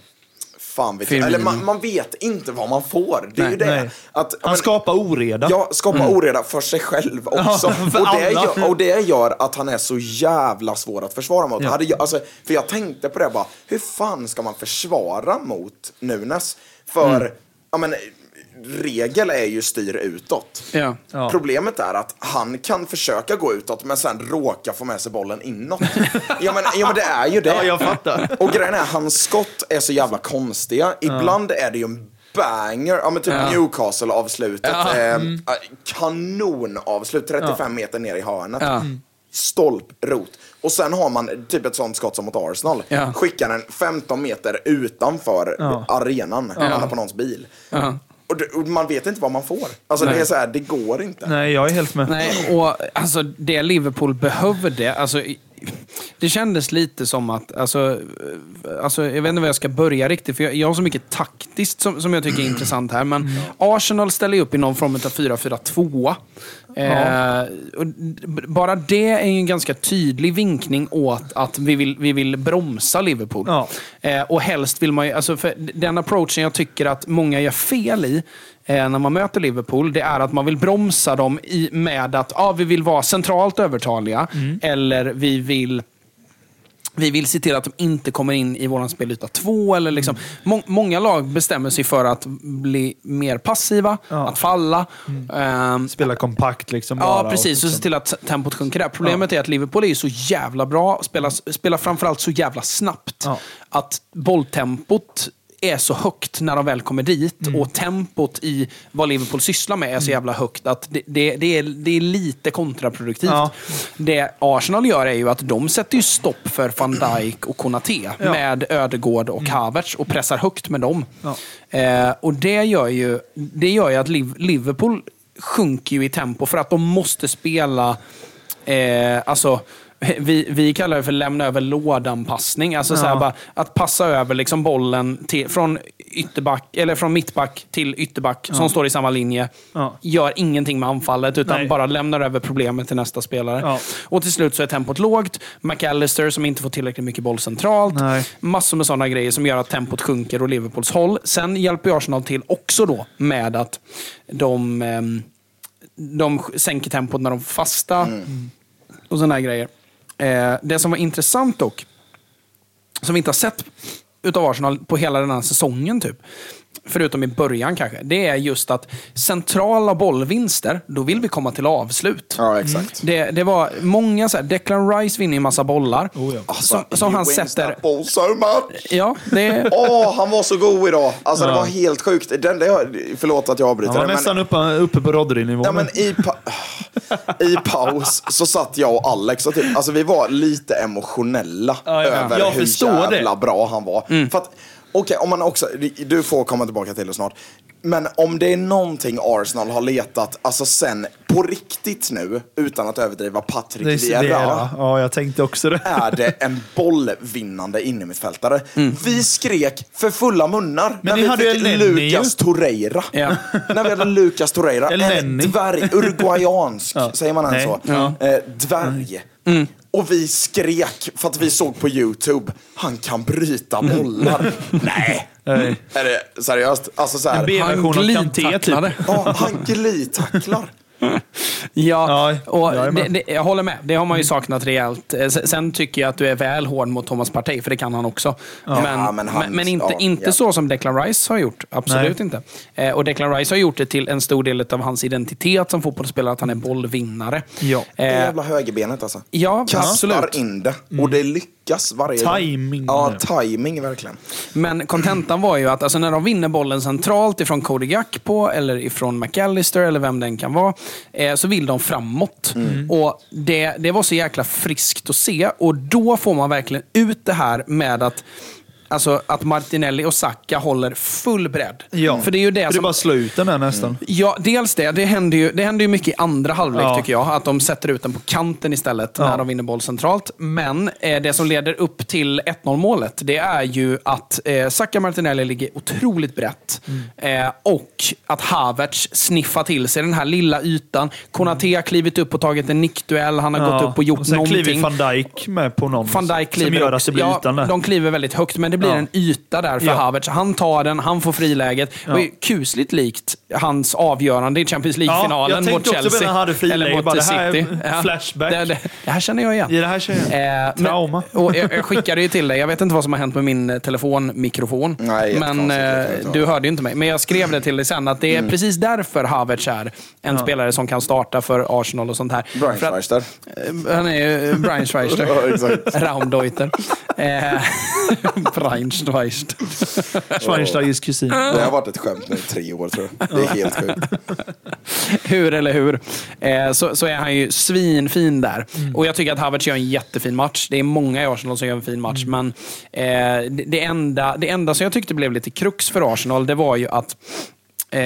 Fan vet jag. Eller man, man vet inte vad man får. Det är Nej, ju det. nej. Att, Han men- skapar oreda. Ja, skapa oreda för sig själv också. Ja, och, det gör, och det gör att han är så jävla svår att försvara mot. Ja. Hade jag, alltså, för jag tänkte på det bara, hur fan ska man försvara mot Nunes? För, Mm. ja men, regel är ju styr utåt. Ja. Ja. Problemet är att han kan försöka gå utåt men sen råka få med sig bollen inåt. ja, men, ja men det är ju det. Ja, jag fattar. Och grejen är, hans skott är så jävla konstiga. Ibland är det ju en banger, ja men typ Ja. Newcastle-avslutet. Ja. Eh, Mm. eh, Kanonavslut, 35 meter ner i hörnet. Ja. Stolprot. Och sen har man typ ett sånt skott som mot Arsenal. Ja. Skickar den 15 meter utanför Ja. arenan, hamnar på någons bil. Och, det, och man vet inte vad man får. Alltså Nej. det är så här, det går inte. Nej, jag är helt med. Nej, och alltså det Liverpool behövde, alltså det kändes lite som att, alltså, eh, alltså jag vet inte var jag ska börja riktigt, för jag, jag har så mycket taktiskt som, som jag tycker är intressant här. Men Arsenal ställer upp i någon form av 4-4-2. Eh, bara det är en ganska tydlig vinkning åt att vi vill, vi vill bromsa Liverpool. Ja. Eh, och helst vill man ju, alltså den approachen jag tycker att många gör fel i eh, när man möter Liverpool, det är att man vill bromsa dem i, med att ah, vi vill vara centralt övertaliga eller vi vill vi vill se till att de inte kommer in i våran spelyta två. Eller liksom. Må- många lag bestämmer sig för att bli mer passiva, Ja. att falla. Ehm, Spela kompakt liksom. Ja, bara precis. Och Och se till att tempot sjunker där. Problemet är att Liverpool är så jävla bra, spelar, spelar framförallt så jävla snabbt. Ja. Att bolltempot är så högt när de väl kommer dit Mm. och tempot i vad Liverpool sysslar med är så jävla högt att det, det, det, är, det är lite kontraproduktivt. Ja. Det Arsenal gör är ju att de sätter ju stopp för van Dijk och Konate Ja. Mm. med Ödegård och Havertz och pressar högt med dem. Ja. Eh, och det gör, ju, det gör ju att Liv- Liverpool sjunker ju i tempo för att de måste spela eh, alltså, vi, vi kallar det för lämna över lådan-passning. Alltså så här Ja. bara, att passa över liksom bollen till, från, ytterback, eller från mittback till ytterback som står i samma linje. Ja. Gör ingenting med anfallet, utan Nej. bara lämnar över problemet till nästa spelare. Ja. Och till slut så är tempot lågt. McAllister som inte får tillräckligt mycket boll centralt. Nej. Massor med sådana grejer som gör att tempot sjunker åt Liverpools håll. Sen hjälper Arsenal till också då med att de, ehm, de sänker tempot när de får fasta och sådana här grejer. Eh, det som var intressant dock, som vi inte har sett utav Arsenal på hela den här säsongen, typ, förutom i början kanske, det är just att centrala bollvinster, då vill vi komma till avslut. Ja, exakt. Det, det var många så här, Declan Rice vinner ju massa bollar. Alltså, som, som he han sätter... that ball so much. Ja, det... Åh, han var så god idag. Alltså det var helt sjukt. Den, det, förlåt att jag avbryter Han var det, nästan uppe, uppe på Rodri-nivå. Ja, men i, pa I paus så satt jag och Alex och typ, alltså vi var lite emotionella Ja, ja. över Jag hur jävla det. bra han var. För att, okej, om man också, du får komma tillbaka till det snart. Men om det är någonting Arsenal har letat, alltså sen på riktigt nu, utan att överdriva Patrick Det är Vieira. Ja, jag tänkte också det. är det en bollvinnande innermittfältare. Vi skrek för fulla munnar när ni vi hade fick Lucas Torreira. Ja. när vi hade Lucas Torreira, en dvärg, uruguayansk, säger man än så? Ja. Eh, dvärg. Och vi skrek för att vi såg på YouTube, han kan bryta bollar. Nej. Nej. Är det seriöst? Alltså så En här, B-version av Kanté, typ. ja, han glidtacklar. Ja, Ja, och jag det, det, jag håller med. Det har man ju saknat rejält. Eh, Sen, tycker jag att du är väl hård mot Thomas Partey, för det kan han också. Men, Ja, men han- men, inte, ja, inte ja. så som Declan Rice har gjort. Absolut Nej. inte. Eh, och Declan Rice har gjort det till en stor del av hans identitet som fotbollsspelare, att han är bollvinnare. Ja. Det Eh, jävla högerbenet alltså. ja, Kastar absolut. in det och det lyckas varje gång. Timing. Ja, timing verkligen. Men kontentan var ju att alltså, när de vinner bollen centralt ifrån Cody Gakpo eller ifrån McAllister eller vem den kan vara, eh, så vill de framåt. Och det, det var så jäkla friskt att se. Och då får man verkligen ut det här med att Alltså att Martinelli och Saka håller full bredd. Ja. För det är ju det det som... bara slå ut den där nästan. Ja, dels det. Det händer ju, det händer ju mycket i andra halvlek Ja. tycker jag. Att de sätter ut den på kanten istället Ja. när de vinner boll centralt. Men eh, det som leder upp till 1-0 målet, det är ju att eh, Saka Martinelli ligger otroligt brett. Mm. Eh, och att Havertz sniffar till sig den här lilla ytan. Konate har klivit upp och tagit en nickduell. Han har gått upp och gjort och sen någonting. kliver van Dijk med på någon. Van Dijk kliver som gör att det blir ja, ytan där. De kliver väldigt högt, men det blir Ja. en yta där för Ja. Havertz. Han tar den, han får friläget. Det var ju kusligt likt hans avgörande i Champions Ja, League-finalen jag tänkte mot också Chelsea. på när han hade friläge, Eller mot bara, det här City. är flashback. Det, det, det här känner jag igen. I det här känner jag. men- Trauma. och jag, jag skickade ju till dig, jag vet inte vad som har hänt med min eh, telefonmikrofon. Nej, men eh, jag du hörde ju inte mig. Men jag skrev det till dig sen, att det är precis därför Havertz är en spelare som kan starta för Arsenal och sånt här. Brian För att- Schweister. Eh, Han är ju Brian Schweister. Ja. Raumdeuter. Eh, Schweister. Schweinsteigers kusin. Det har varit ett skämt nu i tre år tror jag. Det är helt sjukt. hur eller hur, eh, så, så är han ju svinfin där. Och jag tycker att Havertz gör en jättefin match. Det är många i Arsenal som gör en fin match, men eh, det, det, enda, det enda som jag tyckte blev lite krux för Arsenal, det var ju att Eh,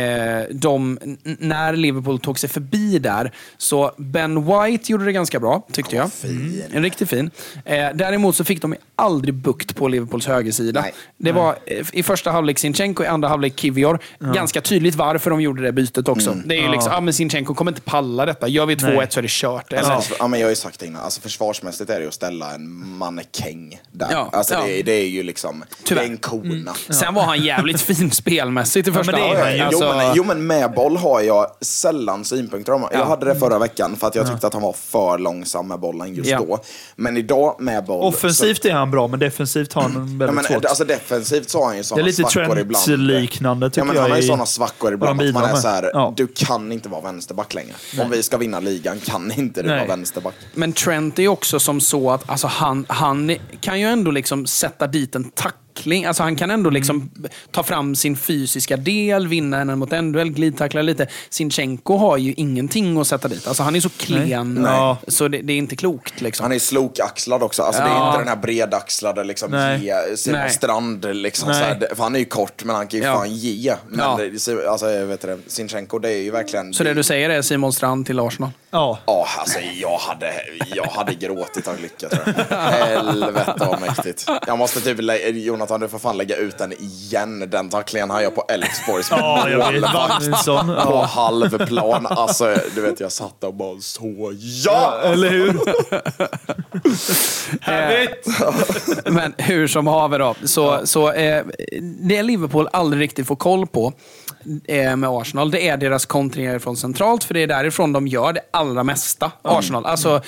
de, när Liverpool tog sig förbi där, så Ben White gjorde det ganska bra, tyckte jag. fin. En riktigt fin. Eh, däremot så fick de aldrig bukt på Liverpools högersida. Nej. Det var eh, i första halvlek Sinchenko, i andra halvlek Kivior. Ganska tydligt varför de gjorde det bytet också. Det är ju liksom, ja. men Sinchenko kommer inte palla detta. Gör vi 2-1 Nej. så är det kört. Eller? Alltså, ja, men jag har ju sagt det innan, alltså, försvarsmässigt är det ju att ställa en mannekäng där. Ja, alltså, ja. Det, är- det är ju liksom, Tyvärr. det är en kona. Sen var han jävligt fin spelmässigt i första men det är han halvlek. Alltså, jo, men, jo men med boll har jag sällan synpunkter om. Jag hade det förra veckan för att jag tyckte att han var för långsam med bollen just Ja. då. Men idag med boll... Offensivt är han bra, men defensivt har han Så, ja, väldigt men, svårt. alltså defensivt så har han ju det är sådana lite svackor ibland. Trent-liknande tycker Ja, men jag. han har ju i- sådana svackor ibland att man är så här, Ja. du kan inte vara vänsterback längre. Om vi ska vinna ligan kan inte du Nej. vara vänsterback. Men Trent är också som så att alltså han, han kan ju ändå liksom sätta dit en tackling tackling. Alltså han kan ändå liksom ta fram sin fysiska del, vinna en mot en duell, glidtackla lite. Sinchenko har ju ingenting att sätta dit. Alltså han är så klen, Nej. Ja. så det, det är inte klokt. Liksom. Han är slokaxlad också. Alltså, Det är Ja. inte den här bredaxlade liksom, Nej. ge, Simon Nej. Strand. Liksom, Nej. så här, det- för han är ju kort, men han kan ju Ja. fan ge. Men Ja. det, alltså, vet det, Sinchenko, det är ju verkligen... Så det du säger är Simon Strand till Arsenal? Ja. Ja, alltså jag hade, jag hade gråtit av lycka tror jag. Helvete vad mäktigt. Jag måste typ, lä- Jonathan du får fan lägga ut den igen. Den tacklingen han gör på Elfsborgs Ja, målvakt. På Ja. halvplan. Alltså, du vet jag satt där och bara så ja! Eller hur? Härligt! Men hur som haver då. Så, så, eh, det Liverpool aldrig riktigt får koll på eh, med Arsenal, det är deras kontringar från centralt. För det är därifrån de gör det allra mesta. Arsenal. Alltså,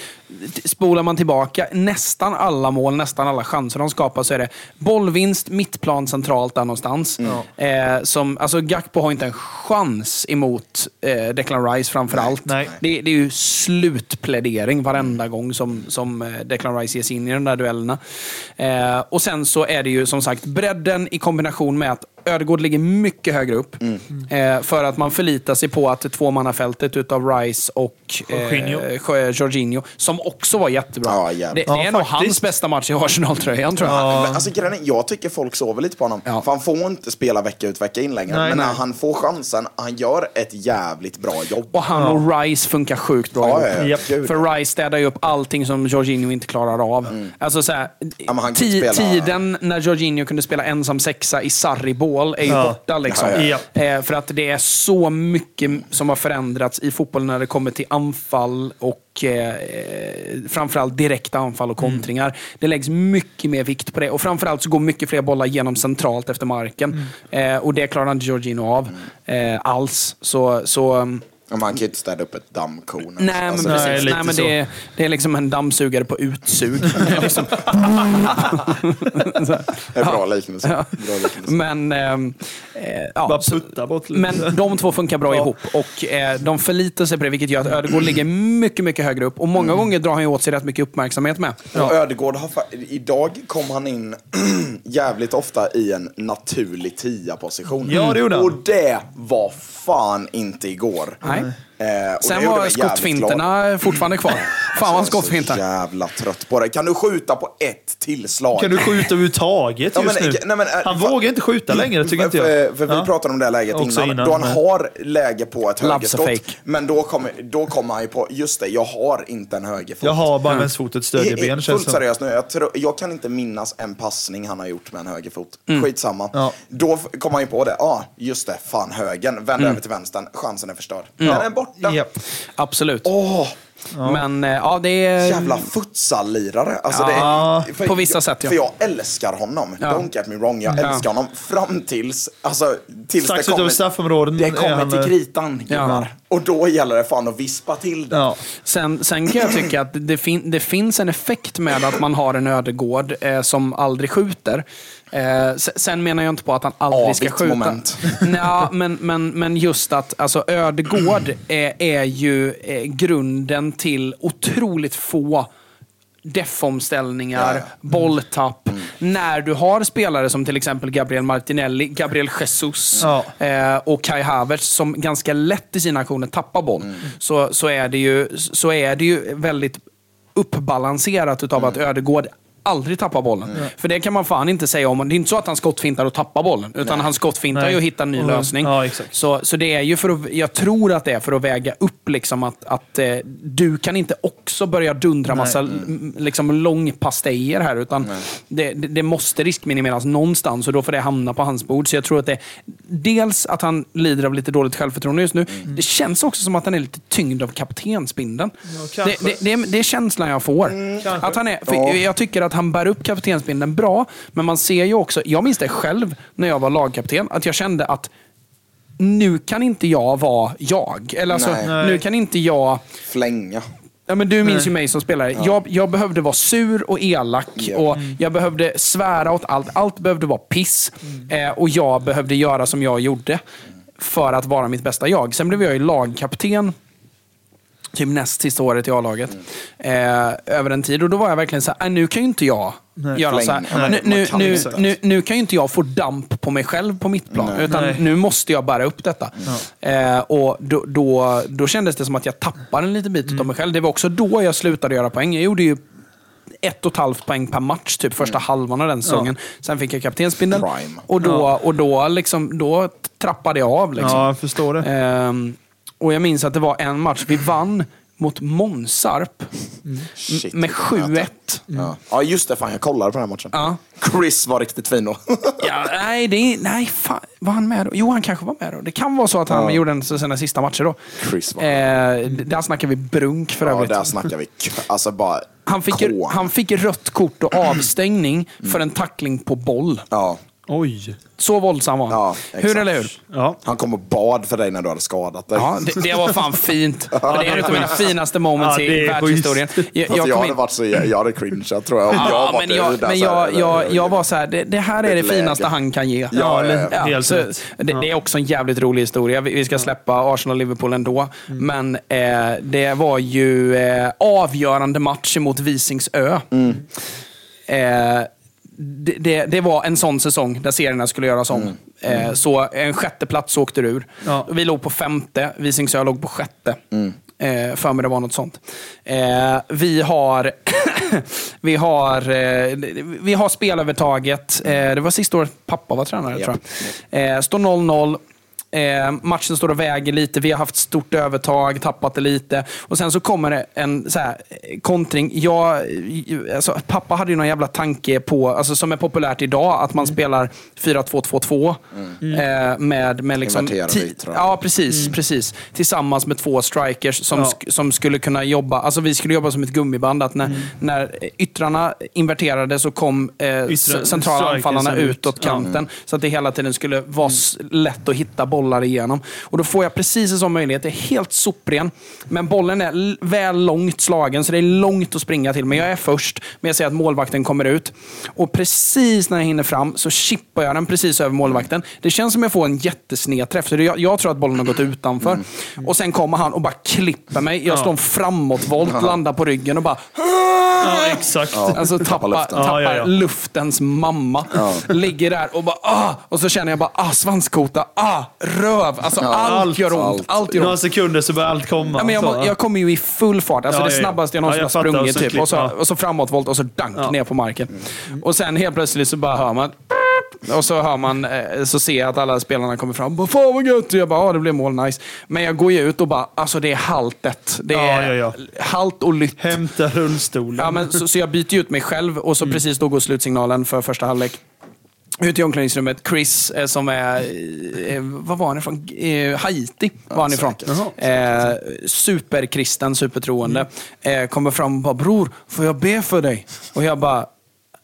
spolar man tillbaka nästan alla mål, nästan alla chanser de skapar så är det bollvinst, mittplan, centralt där någonstans. Eh, som, alltså Gakpo har inte en chans emot eh, Declan Rice framför allt. Nej. Det, det är ju slutplädering varenda gång som, som eh, Declan Rice ger sig in i de där duellerna. Eh, och sen så är det ju som sagt bredden i kombination med att Ödegård ligger mycket högre upp. Eh, för att man förlitar sig på att tvåmannafältet utav Rice och Jorginho. eh, Jorginho, som också var jättebra. Ja, det, det är Ja, nog faktiskt. hans bästa match i Arsenal-tröjan tror jag. Men, alltså, grejen jag tycker folk sover lite på honom. Ja. För han får inte spela vecka ut vecka in längre. Nej, men när nej. han får chansen, han gör ett jävligt bra jobb. Och han och Rice funkar sjukt bra Ja, ja, ja. För Rice städar ju upp allting som Jorginho inte klarar av. Alltså så här, Tiden när Jorginho kunde spela ensam sexa i Sarri-bål är ju Ja. borta. Liksom. Ja, ja, Eh, för att det är så mycket som har förändrats i fotbollen när det kommer till anfall och eh, framförallt direkta anfall och kontringar. Det läggs mycket mer vikt på det. Och framförallt så går mycket fler bollar genom centralt efter marken. Eh, och det klarar inte Jorginho av eh, alls. Så, så Ja, Man kan ju inte städa upp ett dammkorn. Nej, men Alltså, precis. Nej, men det, är, det är liksom en dammsugare på utsug. Det är liksom, Det är bra liknelse. Bra liknelse. men, ehm, eh, ja, Bara putta bort lite. men de två funkar bra Ja. ihop och eh, de förlitar sig på det, vilket gör att Ödegård ligger mycket, mycket högre upp. Och många gånger drar han ju åt sig rätt mycket uppmärksamhet med. Och Ödegård har idag kom han in jävligt ofta i en naturlig tia-position. Ja, det gjorde han. Och det var fan inte igår. Nej. right? Eh, Sen var glad. skottfinterna fortfarande kvar. Fan vad Jag är så skottfintar. jävla trött på det. Kan du skjuta på ett tillslag? Kan du skjuta överhuvudtaget Ja, just men, nu? nej, men, äh, han vågar inte skjuta längre, tycker inte för, jag. för vi Ja. pratade om det här läget Också innan, innan, Då han men- har läge på ett högerskott. Men då kommer då kommer han ju på, just det, jag har inte en högerfot. Jag har bara vänsterfotet stödjeben, känns Fullt som. seriöst nu, jag, tror, jag kan inte minnas en passning han har gjort med en högerfot. Skitsamma. Ja. Då f- kom han ju på det, ja ah, just det, fan högen, vänd över till vänstern, chansen är förstörd. Den är borta. Japp. Absolut. Åh, Men eh, ja, det är... jävla futsal-lirare. Alltså, Ja, det är, för på vissa jag, sätt, ja. För jag älskar honom. Ja. Don't get me wrong, jag Ja. älskar honom fram tills, alltså, tills Strax det utöver kommer, straffområden det är kommer han, till eh, kritan. gubbar. Och då gäller det fan att vispa till det. Ja. Sen, sen kan jag tycka att det, fin det finns en effekt med att man har en ödegård eh, som aldrig skjuter. Eh, sen menar jag inte på att han aldrig ska skjuta. moment. Nja, men, men, men just att alltså, ödegård är, är ju eh, grunden till otroligt få defomställningar, Ja, ja. bolltapp. När du har spelare som till exempel Gabriel Martinelli, Gabriel Jesus Ja. eh, och Kai Havertz som ganska lätt i sina aktioner tappar boll. Så, så, är det ju, så är det ju väldigt uppbalanserat utav att Ödegård aldrig tappar bollen. För det kan man fan inte säga om. Det är inte så att han skottfintar och tappar bollen. Utan han skottfintar Nej. och hittar en ny Mm. lösning. Ja. Så, så det är ju för att, jag tror att det är för att väga upp liksom att, att eh, du kan inte också börja dundra massa mm. liksom, långpastejer här. Utan det, det, det måste riskminimeras någonstans och då får det hamna på hans bord. Så jag tror att det dels att han lider av lite dåligt självförtroende just nu. Det känns också som att han är lite tyngd av kaptensbindeln. det, kanske. det, det, är- är känslan jag får. kanske. att han är, Ja. Jag tycker att han bär upp kaptensbindeln bra, men man ser ju också, jag minns det själv när jag var lagkapten, att jag kände att nu kan inte jag vara jag. Eller alltså, Nej. nu kan inte jag... Flänga. Ja, men du minns ju mig som spelare. Jag, jag behövde vara sur och elak Ja. och jag behövde svära åt allt. Allt behövde vara piss. Eh, och jag behövde göra som jag gjorde för att vara mitt bästa jag. Sen blev jag ju lagkapten typ näst sista året i A-laget. Eh, över en tid. Och då var jag verkligen så här, "Nej, nu kan ju inte jag göra så här. Nu, nu, nu, nu, nu kan ju inte jag få damp på mig själv på mitt plan. Utan Nej. nu måste jag bära upp detta. Eh, och då, då, då kändes det som att jag tappade en liten bit Mm. av mig själv. Det var också då jag slutade göra poäng. Jag gjorde ju ett och ett halvt poäng per match, typ första halvan av den säsongen. Sen fick jag kaptensbindeln. Mm. Och då, och då, liksom, då trappade jag av. Liksom. Ja, jag förstår det. Ehm, och jag minns att det var en match. Vi vann mot Månsarp Shit, med vilken möte. 7-1. Ja. ja, just det. Fan, jag kollade på den här matchen. Ja. Chris var riktigt fin då. Ja, nej, det är, nej fan. Var han med då? Jo, han kanske var med då. Det kan vara så att han Ja. gjorde en sina sista matcher då. Chris var Eh, där snackar vi brunk för ja, övrigt. där snackar vi. k- Alltså bara han, fick, han fick rött kort och avstängning för en tackling på boll. Ja, Oj. Så våldsam var han. Ja, hur eller hur? Ja. han kom och bad för dig när du hade skadat dig. Ja, det, det var fan fint. Det är en av mina finaste moments Ja, i det är världshistorien. Jag, Jag, jag jag, hade in- varit så, jag hade cringeat tror jag. Om jag Ja, var men jag, men jag, jag, jag var så här, det, det här är det Ett läge. finaste han kan ge. Ja, ja, ja. Helt så, det, det är också en jävligt rolig historia. Vi vi ska släppa Arsenal-Liverpool ändå. Mm. Men eh, det var ju eh, avgörande match mot Visingsö. Mm. Eh, det, det, det var en sån säsong där serierna skulle göras om. Mm. Eh, så en sjätte plats åkte ur. Ja. Vi låg på femte, Visingsö låg på sjätte. Mm. Eh, för mig det var något sånt. Eh, vi har, vi har, eh, vi har spelövertaget. Eh, det var sista året pappa var tränare, tror jag. Eh, står 0-0. Eh, matchen står och väger lite. Vi har haft stort övertag, tappat det lite. Och Sen så kommer det en så här, eh, kontring. Jag, alltså, pappa hade ju någon jävla tanke på, alltså, som är populärt idag, att man spelar 4-2-2-2. Eh, med, med liksom. Ja, precis, precis. Tillsammans med två strikers som, Ja. sk- som skulle kunna jobba. Alltså vi skulle jobba som ett gummiband. Att när, när yttrarna inverterade så kom eh, centrala anfallarna ut. utåt kanten. Så att det hela tiden skulle vara lätt att hitta bollar igenom. Och Då får jag precis en sån möjlighet. Det är helt sopren. Men bollen är väl långt slagen, så det är långt att springa till. Men jag är först. Men jag ser att målvakten kommer ut. Och precis när jag hinner fram så chippar jag den precis över målvakten. Det känns som jag får en jättesned träff. Så jag, jag tror att bollen har gått utanför. Och Sen kommer han och bara klipper mig. Jag slår en framåtvolt, landar på ryggen och bara... Ja, exakt. Alltså Tappar luften. tappar ja, ja. luftens mamma. Ligger där och bara ah! Och så känner jag bara ah, svanskota, ah, röv. Alltså allt, allt, gör ont. allt. Allt, gör Några ont. sekunder så börjar allt komma. Ja, men jag, Så, jag kommer ju i full fart. Alltså Ja, det ja, ja. snabbaste jag någonsin Ja, har jag fattar. sprungit. Och så typ. och, så, ja. och så framåtvolt och så dank ner på marken. Och sen helt plötsligt så bara hör man och så hör man, eh, så ser jag att alla spelarna kommer fram. Bara, Fan vad gött! Och jag bara, ja det blev mål, nice. Men jag går ju ut och bara, alltså det är haltet. Det Ja, är ja, halt och lytt. Hämta rullstolen. Ja, men, så, så jag byter ut mig själv och så Mm. precis då går slutsignalen för första halvlek. Ut i omklädningsrummet. Chris eh, som är, eh, vad var han ifrån? Eh, Haiti var han ifrån. Eh, superkristen, supertroende. Mm. Eh, kommer fram och bara, bror, får jag be för dig? Och jag bara,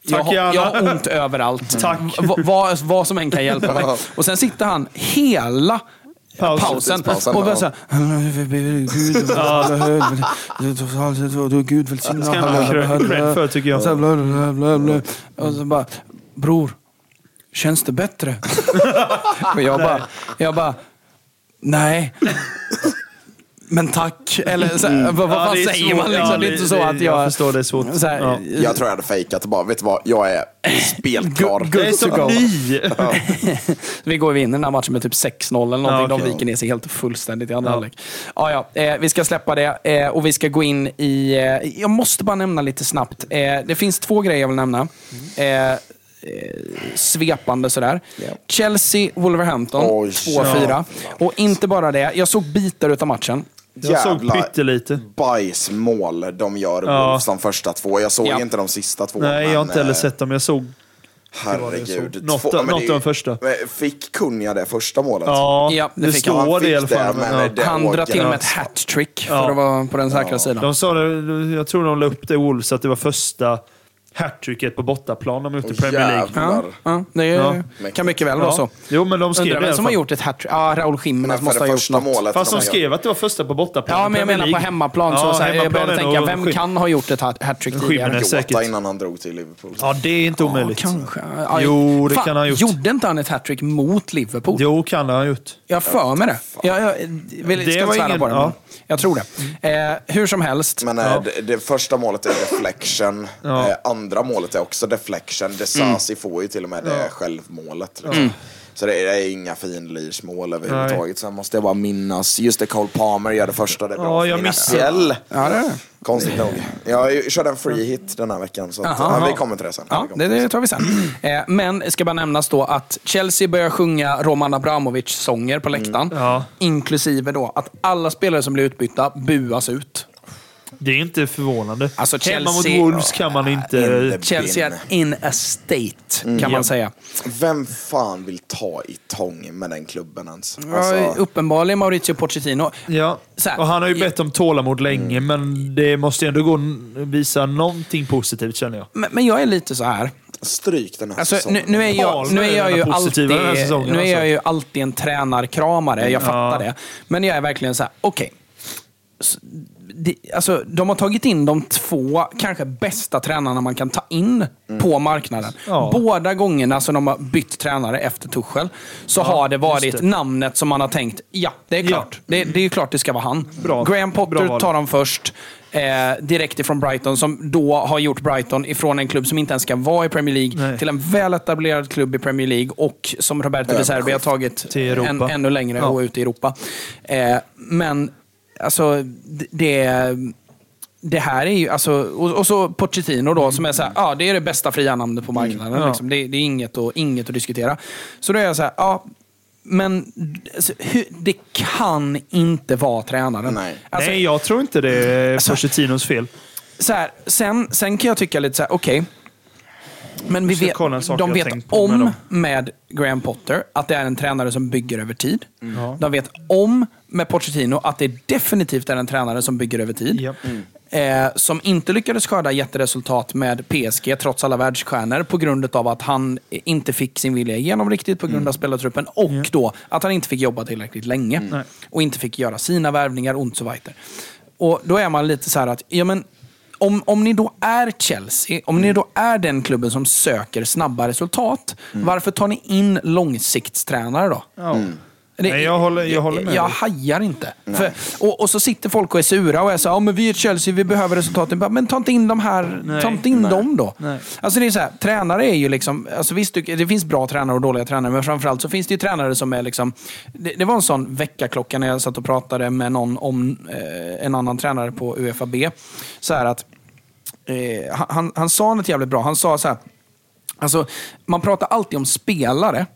jag, Tack har, jag har ont överallt. Tack. Va, vad, vad som än kan hjälpa mig. Och sen sitter han hela Pausen. pausen, Pausen, och bara ja. så här, Gud, välsigna. ska han ha cred- för, tycker jag. Och så bara, bror, känns det bättre? och jag bara, jag bara, nej. Men tack. Eller så, här, vad, vad Ja, är säger svårt. man? Liksom? Ja, det är det- inte så att jag... jag förstår, det är svårt. Så här, Ja. Jag tror jag hade fejkat och bara, vet du vad, jag är spelklar. Jag är to go. ny. Vi går in i den här matchen med typ 6-0 eller någonting. Ja, okej. De viker ner sig helt fullständigt i andra Ja. halvlek. Ja, ja, eh, vi ska släppa det eh, och vi ska gå in i... Eh, jag måste bara nämna lite snabbt. Eh, det finns två grejer jag vill nämna. Eh, eh, svepande sådär. Chelsea, Wolverhampton, Oj, 2-4. Och inte bara det, jag såg bitar utav matchen. Jag såg pyttelite. bajsmål de gör, Ja. Wolves, de första två. Jag såg Ja. inte de sista två. Nej, jag har men, inte heller eh, sett dem. Jag såg... Herregud. Något Två- av- men något de första. men Fick Kunja det första målet? Ja, Ja, det det fick han. står Han fick fall. det, men, men ja. det- Han drar till med ett hattrick för Ja. att vara på den säkra sidan. De sa det, jag tror de la upp det i Wolves, att det var första hattricket på bortaplan de har gjort i Premier League. Ja, ja, det är, Ja. kan mycket väl vara så. Jo, men de skrev Undrar vem som har gjort ett hattrick? Ja, Raúl Jiménez måste ha gjort första något. målet Fast de skrev att det var första på bortaplan. Ja, men jag menar på hemmaplan. så, Ja, så här, jag började tänka, vem kan ha gjort ett hat- hattrick tidigare? Jota säkert. innan han drog till Liverpool. Ja, det är inte omöjligt. Kanske. Ja, Jo, det fan, kan han ha gjort. Gjorde inte han ett hattrick mot Liverpool? Jo, kan det ha gjort. Jag har för mig det. Jag, jag, vill, Det ska var svära ingen- på det. Ja. Jag tror det. Eh, hur som helst. Men eh, det, det första målet är deflection. Ja. Eh, andra målet är också deflection. Desasi får ju till och med det självmålet. Liksom. Så det är, det är inga finlirsmål överhuvudtaget. Sen måste jag bara minnas, just det, Cole Palmer gör det första, det är bra Ja, jag missade-. Ja, det är. Konstigt nog. Jag körde en free hit den här veckan, så att, Jaha. ja, vi kommer till det sen. Ja, det, det tar vi sen. Eh, men det ska bara nämnas då att Chelsea börjar sjunga Roman Abramovic-sånger på läktaren. Ja. Inklusive då att alla spelare som blir utbytta buas ut. Det är inte förvånande. Alltså, Hemma mot Chelsea- Wolves kan man inte... Chelsea är in a state, kan man säga. Vem fan vill ta i tång med den klubben ens? Ja, Alltså, uppenbarligen Mauricio Pochettino. Ja, Så här, och han har ju bett om tålamod länge, men det måste ju ändå gå visa någonting positivt känner jag. Men, men jag är lite så här. stryk den här Alltså, nu, säsongen. nu, är jag, Palmer nu är jag är ju alltid, nu är jag alltså. ju alltid en tränarkramare, jag fattar Ja. det. Men jag är verkligen så här, okej. S- det- Alltså, de har tagit in de två kanske bästa tränarna man kan ta in på marknaden. Ja. Båda gångerna som de har bytt tränare efter Tuchel så har det varit det. namnet som man har tänkt, ja, det är Ja. klart. Det, det är ju klart det ska vara han. Bra. Graham Bra Potter val. tar de först. Eh, direkt ifrån Brighton, som då har gjort Brighton ifrån en klubb som inte ens ska vara i Premier League Nej. till en väletablerad klubb i Premier League och som Roberto De Serbi har tagit en, ännu längre Ja. och ut i Europa. Eh, men alltså, det, det här är ju, alltså, och, och så Pochettino då, som är så här, ja det är det bästa fria namnet på marknaden. Ja. Liksom. Det, det är inget att, inget att diskutera. Så då är jag så här, ja, men alltså, hur, det kan inte vara tränaren. Nej. Alltså, Nej, jag tror inte det är Alltså- Pochettinos fel. så här, sen, sen kan jag tycka lite så här, okej. Men vi vet, kolla en sak de jag vet tänkt på med om dem. med Graham Potter att det är en tränare som bygger över tid. Ja. De vet om med Pochettino att det definitivt är en tränare som bygger över tid. Ja. Eh, som inte lyckades skörda jätteresultat med PSG trots alla världsstjärnor på grund av att han inte fick sin vilja igenom riktigt på grund av spelartruppen och då att han inte fick jobba tillräckligt länge. Nej. Och inte fick göra sina värvningar och så vidare. Och då är man lite så här att, ja men om, om ni då är Chelsea, om ni då är den klubben som söker snabba resultat, varför tar ni in långsiktstränare då? Ja. Det- Nej, jag håller- jag håller med Jag dig. hajar inte. För, och, och så sitter folk och är sura och är så här, ja, men vi är Chelsea, vi behöver resultaten. Men ta inte in de här, Nej. ta inte in dem då. Nej. Alltså det är så här, tränare är ju liksom, alltså visst det det finns bra tränare och dåliga tränare, men framförallt så finns det ju tränare som är liksom, det, det var en sån väckarklocka när jag satt och pratade med någon om eh, en annan tränare på UFAB. Så här att, eh, han- han, han sa något jävligt bra. Han sa så här, Alltså, man pratar alltid om spelare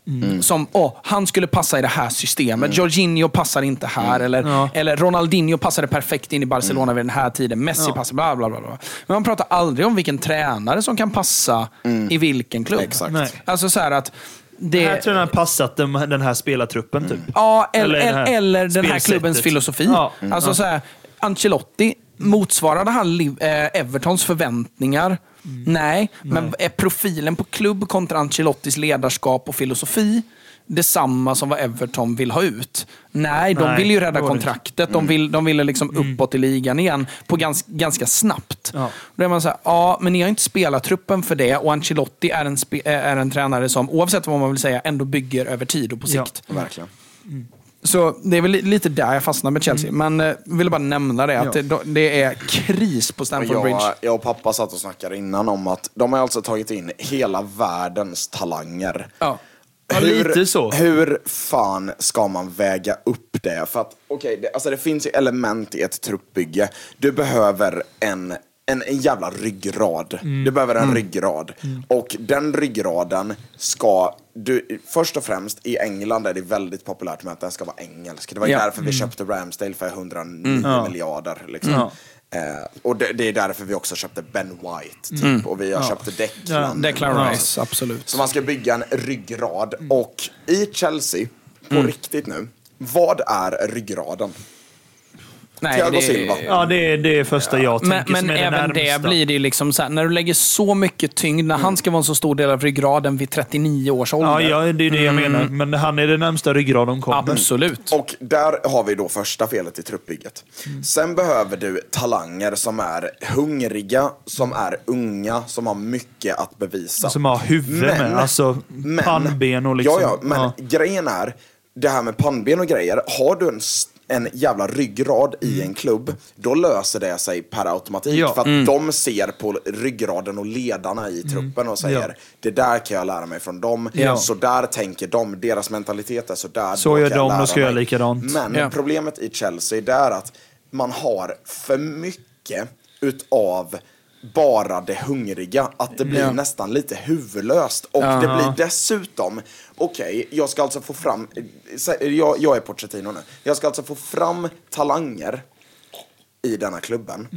som åh, han skulle passa i det här systemet. Jorginho passar inte här. Eller, Ja. eller Ronaldinho passade perfekt in i Barcelona vid den här tiden. Messi passar bla, bla bla bla. Men man pratar aldrig om vilken tränare som kan passa i vilken klubb. Exakt. Nej. Alltså så att det... Den här tränaren har passat den, den här spelartruppen typ. Ja, eller, Eller eller, här eller den här klubbens filosofi. Ja. Alltså så här, Ancelotti, motsvarade han eh, Evertons förväntningar? Nej, men är profilen på klubb kontra Ancelottis ledarskap och filosofi detsamma som vad Everton vill ha ut? Nej, de Nej, vill ju rädda kontraktet. De, vill, de ville liksom uppåt i ligan igen på gans, ganska snabbt. Ja. Då är man så här, ja, men ni har inte spelat truppen för det och Ancelotti är en, spe, är en tränare som, oavsett vad man vill säga, ändå bygger över tid och på Ja. sikt. Verkligen. Så det är väl li- lite där jag fastnar med Chelsea. Men eh, ville bara nämna det, att Ja. det, det är kris på Stamford Bridge. jag, jag och pappa satt och snackade innan om att de har alltså tagit in hela världens talanger. Ja. Ja, lite så. Hur fan ska man väga upp det? För att, okej, det, alltså det finns ju element i ett truppbygge. Du behöver en, en, en jävla ryggrad. Mm. Du behöver en ryggrad. Och den ryggraden ska, du, först och främst i England är det väldigt populärt med att den ska vara engelsk. Det var ju Ja. därför vi köpte Ramsdale för 109 miljarder. Liksom. Ja. Eh, och det, det är därför vi också köpte Ben White, typ. Och vi har köpt Declan. Declan Ja. Rice, absolut. Så man ska bygga en ryggrad. Och i Chelsea, på riktigt nu, vad är ryggraden? Nej, Thiago det- Silva. Ja, det är det första jag Men, tänker men är även det det blir det ju liksom så här, när du lägger så mycket tyngd, när han ska vara en så stor del av ryggraden vid 39 års ålder. Ja, ja, det är det jag menar. Men han är det närmsta ryggrad de kommer. Absolut. Och där har vi då första felet i truppbygget. Sen behöver du talanger som är hungriga, som är unga, som har mycket att bevisa. Som har huvud med. Alltså pannben och liksom. Ja, ja, men Ja. grejen är, det här med pannben och grejer, har du en, s- en jävla ryggrad i en klubb, då löser det sig per automatik. Ja. För att de ser på ryggraden och ledarna i truppen och säger Ja. det där kan jag lära mig från dem. Ja. Så där tänker de, deras mentalitet är så där. Så gör de, då ska jag göra likadant. Men problemet i Chelsea det är att man har för mycket utav bara det hungriga, att det blir Ja. nästan lite huvudlöst. Och det blir dessutom, okej, jag ska alltså få fram, jag, jag är Pochettino nu, jag ska alltså få fram talanger i denna klubben.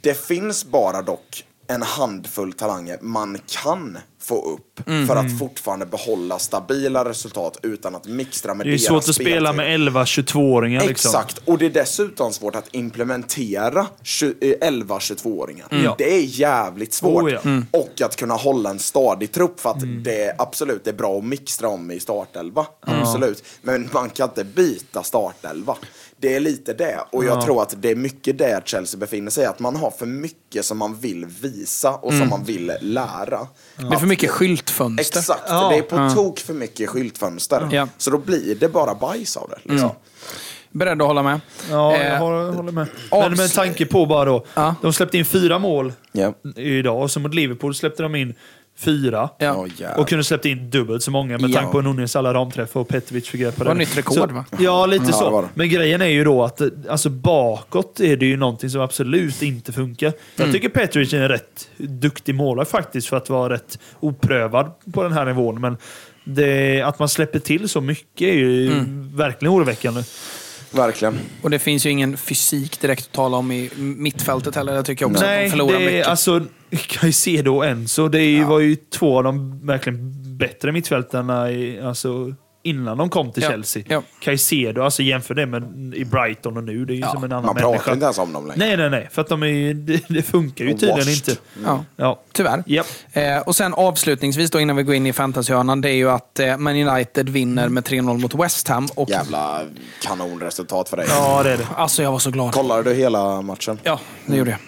Det finns bara dock en handfull talanger man kan få upp för att fortfarande behålla stabila resultat utan att mixtra med Det är deras svårt att spela med 11-22-åringar. Liksom. Exakt, och det är dessutom svårt att implementera 11-22-åringar. Ja. Det är jävligt svårt. Oh, ja. Mm. Och att kunna hålla en stadig trupp för att det är absolut det är bra att mixtra om i startelva. Absolut. Men man kan inte byta startelva. Det är lite det. Och jag tror att det är mycket där Chelsea befinner sig. Att man har för mycket som man vill visa och som man vill lära. Det är för mycket skyltfönster. Exakt, Ja. det är på tok för mycket skyltfönster. Ja. Så då blir det bara bajs av det. Liksom. Beredd att hålla med. Ja, Eh, jag håller, håller med. Men med tanke på bara då. Ja. De släppte in fyra mål Ja. idag och så mot Liverpool släppte de in fyra. Ja. Och kunde släppt in dubbelt så många med Ja. tanke på Nunez alla ramträffar och Petrovic fick grepp på Det var nytt rekord, så, va? Ja, lite Ja, så. det var det. Men grejen är ju då att alltså, bakåt är det ju någonting som absolut inte funkar. Jag Mm. tycker Petrovic är en rätt duktig målare faktiskt för att vara rätt oprövad på den här nivån. Men det, att man släpper till så mycket är ju Mm. verkligen oroväckande. Verkligen. Och det finns ju ingen fysik direkt att tala om i mittfältet heller. Jag tycker också att Nej, de förlorar det är, mycket. alltså Caicedo och Enzo, det är, ju- var ju två av de verkligen bättre mittfältarna i, alltså, innan de kom till Ja, Chelsea. ja. Caicedo, alltså jämför det med i Brighton och nu, det är ju Ja, som en annan Man pratar människa. inte ens om dem längre. Nej, nej, nej. För att de är, det, det funkar ju Och tydligen washed. inte. ja, Ja. tyvärr. Japp. Eh, och sen avslutningsvis då innan vi går in i fantasyhörnan, det är ju att eh, Man United vinner med 3-0 mot West Ham. Och, Jävla kanonresultat för dig. Ja, det är det. Alltså jag var så glad. Kollade du hela matchen? Ja, det gjorde jag.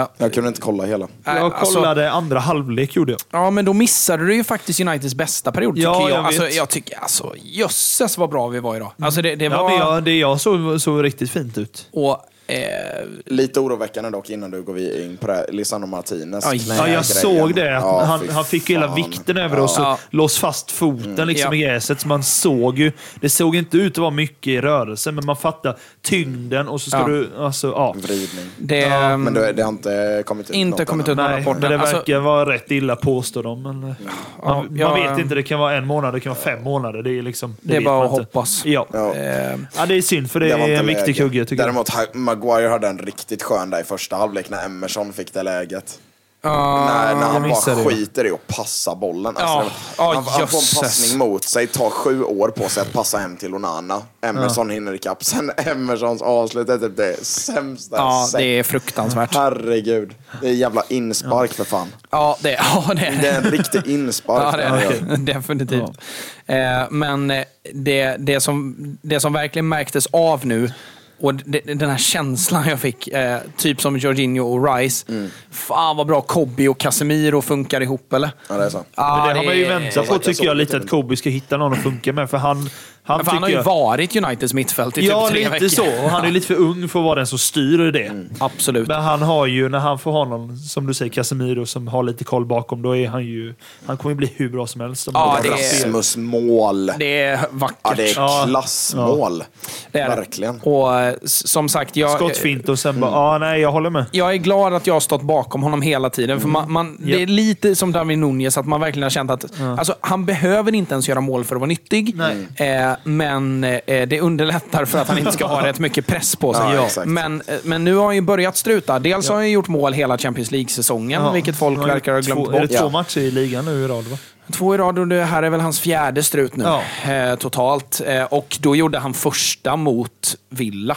Eh, Jag kunde inte kolla hela. Jag alltså- kollade andra halvlek, gjorde jag. Ja, men då missade du ju faktiskt Uniteds bästa period, tycker Ja, jag. jag alltså, jag tycker, alltså, jösses vad bra vi var idag. Alltså, det, det Ja, var... men jag, det jag såg såg riktigt fint ut. Och, eh, Lite oroväckande dock innan du går in på det. här. Lisandro Martinez. Knä- Ja, jag grejen. såg det. Ja, han, han fick ju hela vikten över Ja. och så Ja. lås fast foten liksom Ja. i gräset. Så man såg ju. Det såg inte ut att vara mycket i rörelse, men man fattar tyngden och så ska Ja. du... Alltså, ja. Vridning. det, Men det, det har inte kommit ut Inte kommit ut några Nej, rapporter. men det Alltså- verkar vara rätt illa påstår de. Men, eh, man, Ja, man vet inte, det kan vara en månad, det kan vara fem månader. Det är, liksom, Det är vet bara att hoppas. Ja. Ja. ja, det är synd för det, Det är en viktig kugge tycker jag. Däremot, Maguire hade en riktigt skön där i första halvlek när Emerson fick det läget. ja, när, när han bara skiter i att passa bollen. Alltså, Ja, han, han får en passning mot sig, tar sju år på sig att passa hem till Onana. Emerson hinner ikapp. Sen Emersons avslut är typ det sämsta ja, det är fruktansvärt. Herregud. Det är jävla inspark för fan. Ja, det, ja, det Det är en riktig inspark. Ja, det är det. Definitivt. Eh, men eh, det, det, som, det som verkligen märktes av nu, och det, den här känslan jag fick, eh, typ som Jorginho och Rice. Mm. Fan vad bra Kobe och Casemiro funkar ihop, eller? Ja, det är så. Ja, Men det har man ju väntat på tycker jag lite att Kobe ska hitta någon att funka med. För han, han, han har ju jag- varit Uniteds mittfält i Ja, typ tre lite veckor. så. Och han är lite för ung för att vara den som styr det. Mm. Absolut. Men han har ju, när han får ha någon, som du säger, Casemiro som har lite koll bakom, då är han ju... Han kommer ju bli hur bra som helst. Ja, det är- mål. Det är vackert. Ja, det är Ja. klassmål. Det är. Verkligen. Och eh, som sagt, jag, Skottfint och sen Mm. bara, ja nej, jag håller med. jag är glad att jag har stått bakom honom hela tiden. För man, man, Det är lite som David Nunez, att man verkligen har känt att alltså, han behöver inte ens göra mål för att vara nyttig. Nej. Eh, men eh, det underlättar för att han inte ska ha rätt mycket press på sig. Ja, men, eh, men nu har han ju börjat struta. Dels har han ju gjort mål hela Champions League-säsongen, vilket folk verkar ha glömt två, bort. Är det två matcher i ligan nu i rad? Va? Två i rad och det här är väl hans fjärde strut nu. Ja. Eh, totalt. Eh, och då gjorde han första mot Villa.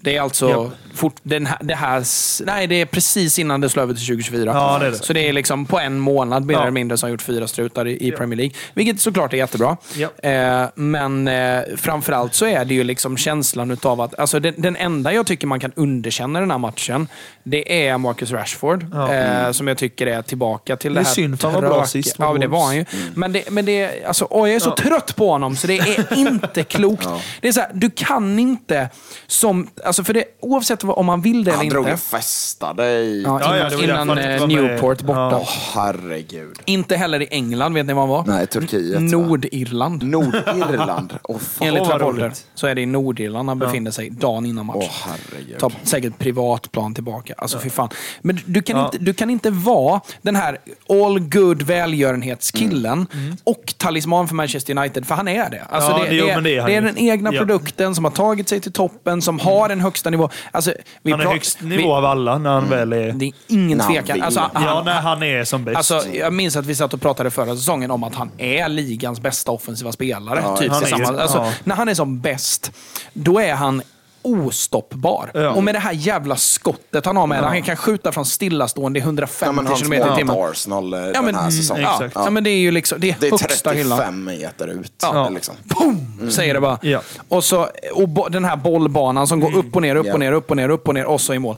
Det är alltså Ja. fort, den här, det här... Nej, det är precis innan det slår över till 2024. Ja, det är det. Så det är liksom på en månad mer Ja. eller mindre som har gjort fyra strutar i, i Premier League. Vilket såklart är jättebra. Ja. Eh, men eh, framförallt så är det ju liksom känslan utav att... Alltså den, den enda jag tycker man kan underkänna den här matchen, det är Marcus Rashford. Eh, som jag tycker är tillbaka till det, Det är här synd, för han var bra sist Ja, det var han ju. Wolves. Men, det, men det, alltså, åh, jag är så trött på honom så det är inte klokt. Det är så här, du kan inte, som, alltså för det, oavsett vad, om man vill det Han eller drog inte. och festade i... Ja, Ja, ja, innan det innan han. Newport borta. Ja. Åh, herregud. Inte heller i England, vet ni var han var? Nej, Turkiet? Nordirland. Nordirland. Åh, fan. Enligt rapporter så är det i Nordirland han befinner sig dagen innan match. Åh, herregud. Ta säkert privatplan tillbaka. Alltså fy fan. Men du- kan, inte, du kan inte vara den här all good välgörenhetskillen och talisman för Manchester United, för han är det. Alltså Ja, det, det- jo, det, är, det är den egna Ja. produkten som har tagit sig till toppen, som har en högsta nivå. Alltså, vi Han är högst vi- nivå av alla när han väl är... Det är ingen tvekan. Alltså, han, Ja, när han är som bäst. Alltså, jag minns att vi satt och pratade förra säsongen om att han är ligans bästa offensiva spelare. Ja, typ han är. Alltså, ja. När han är som bäst, då är han ostoppbar. Ja. Och med det här jävla skottet han har med Han kan skjuta från stillastående i Ja, 150 men hans km i timmen. Arsenal eh, Ja, den men, här säsongen. ja, exakt. ja, men det är ju liksom, det är, Det är högsta hyllan. 35 meter ut. Ja. Liksom. Boom! Säger det bara. Ja. Och, så, och bo, den här bollbanan som går upp och ner, upp Ja. och ner, upp och ner, upp och ner och så i mål.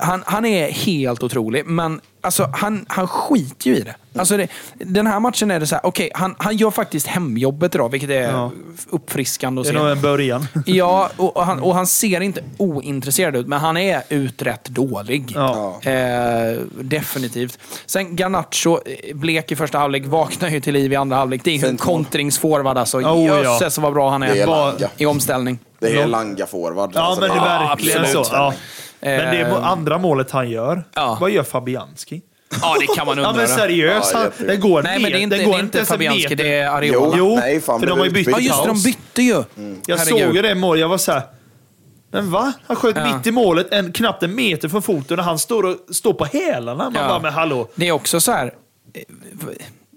Han, han är helt otrolig, men alltså, han, han skiter ju i det. Alltså det, den här matchen är det så här, okej, han, han gör faktiskt hemjobbet idag, vilket är Ja. uppfriskande att det är se. nog en början. Ja, och, och, han, och han ser inte ointresserad ut, men han är uträtt dålig. Ja. Eh, definitivt. Sen Garnacho, eh, blek i första halvlek, vaknar ju till liv i andra halvlek. Det är ju en kontringsforward alltså. Oh, ja. Jösses vad bra han är, Det är i omställning. Det är Langa forward. Ja, Alltså, men det är verkligen så. Ja. Men det är Eh, andra målet han gör. Ja. Vad gör Fabianski? Ja, det kan man Ja, undra. men seriöst. Ja, den går Nej, men det är inte, det går är inte Fabianski, meter. det är Areola. Jo, nej, fan, för de har ju bytt- Ja, just det, de bytte ju. Jag Herregud. såg ju det målet, jag var så här. Men va? Han sköt Ja. mitt i målet, en, knappt en meter från foten och han står, och, står på hälarna. Man Ja. bara, men hallå. Det är också så här...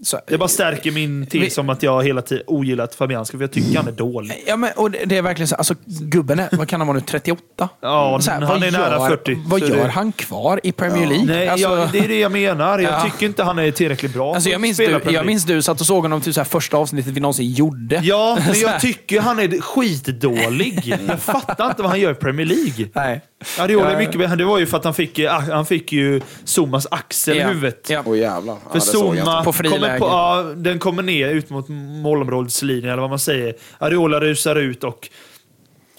eh, Så, Det bara stärker min tes Vi- om att jag hela tiden ogillat Fabianski, för jag tycker han är dålig. Ja, men, och det det är verkligen så. Alltså, gubben är, vad kan han vara nu, 38? Ja, Så han vad är nära gör, 40, Vad gör det- han kvar i Premier League? Nej, alltså, jag, det är det jag menar. Jag Ja. tycker inte han är tillräckligt bra alltså, jag, minns du, jag minns du satt och såg honom till så här första avsnittet vi någonsin gjorde. Ja, men här. jag tycker han är skitdålig. Jag fattar inte vad han gör i Premier League. Nej. Areola är Ja. mycket bättre. Det var ju för att han fick, eh, han fick ju Zomas axel Ja. i huvudet. Ja. Åh jävlar. Ja, För såg jag Inte. På ja, den kommer ner ut mot målområdeslinjen, eller vad man säger. Areola rusar ut och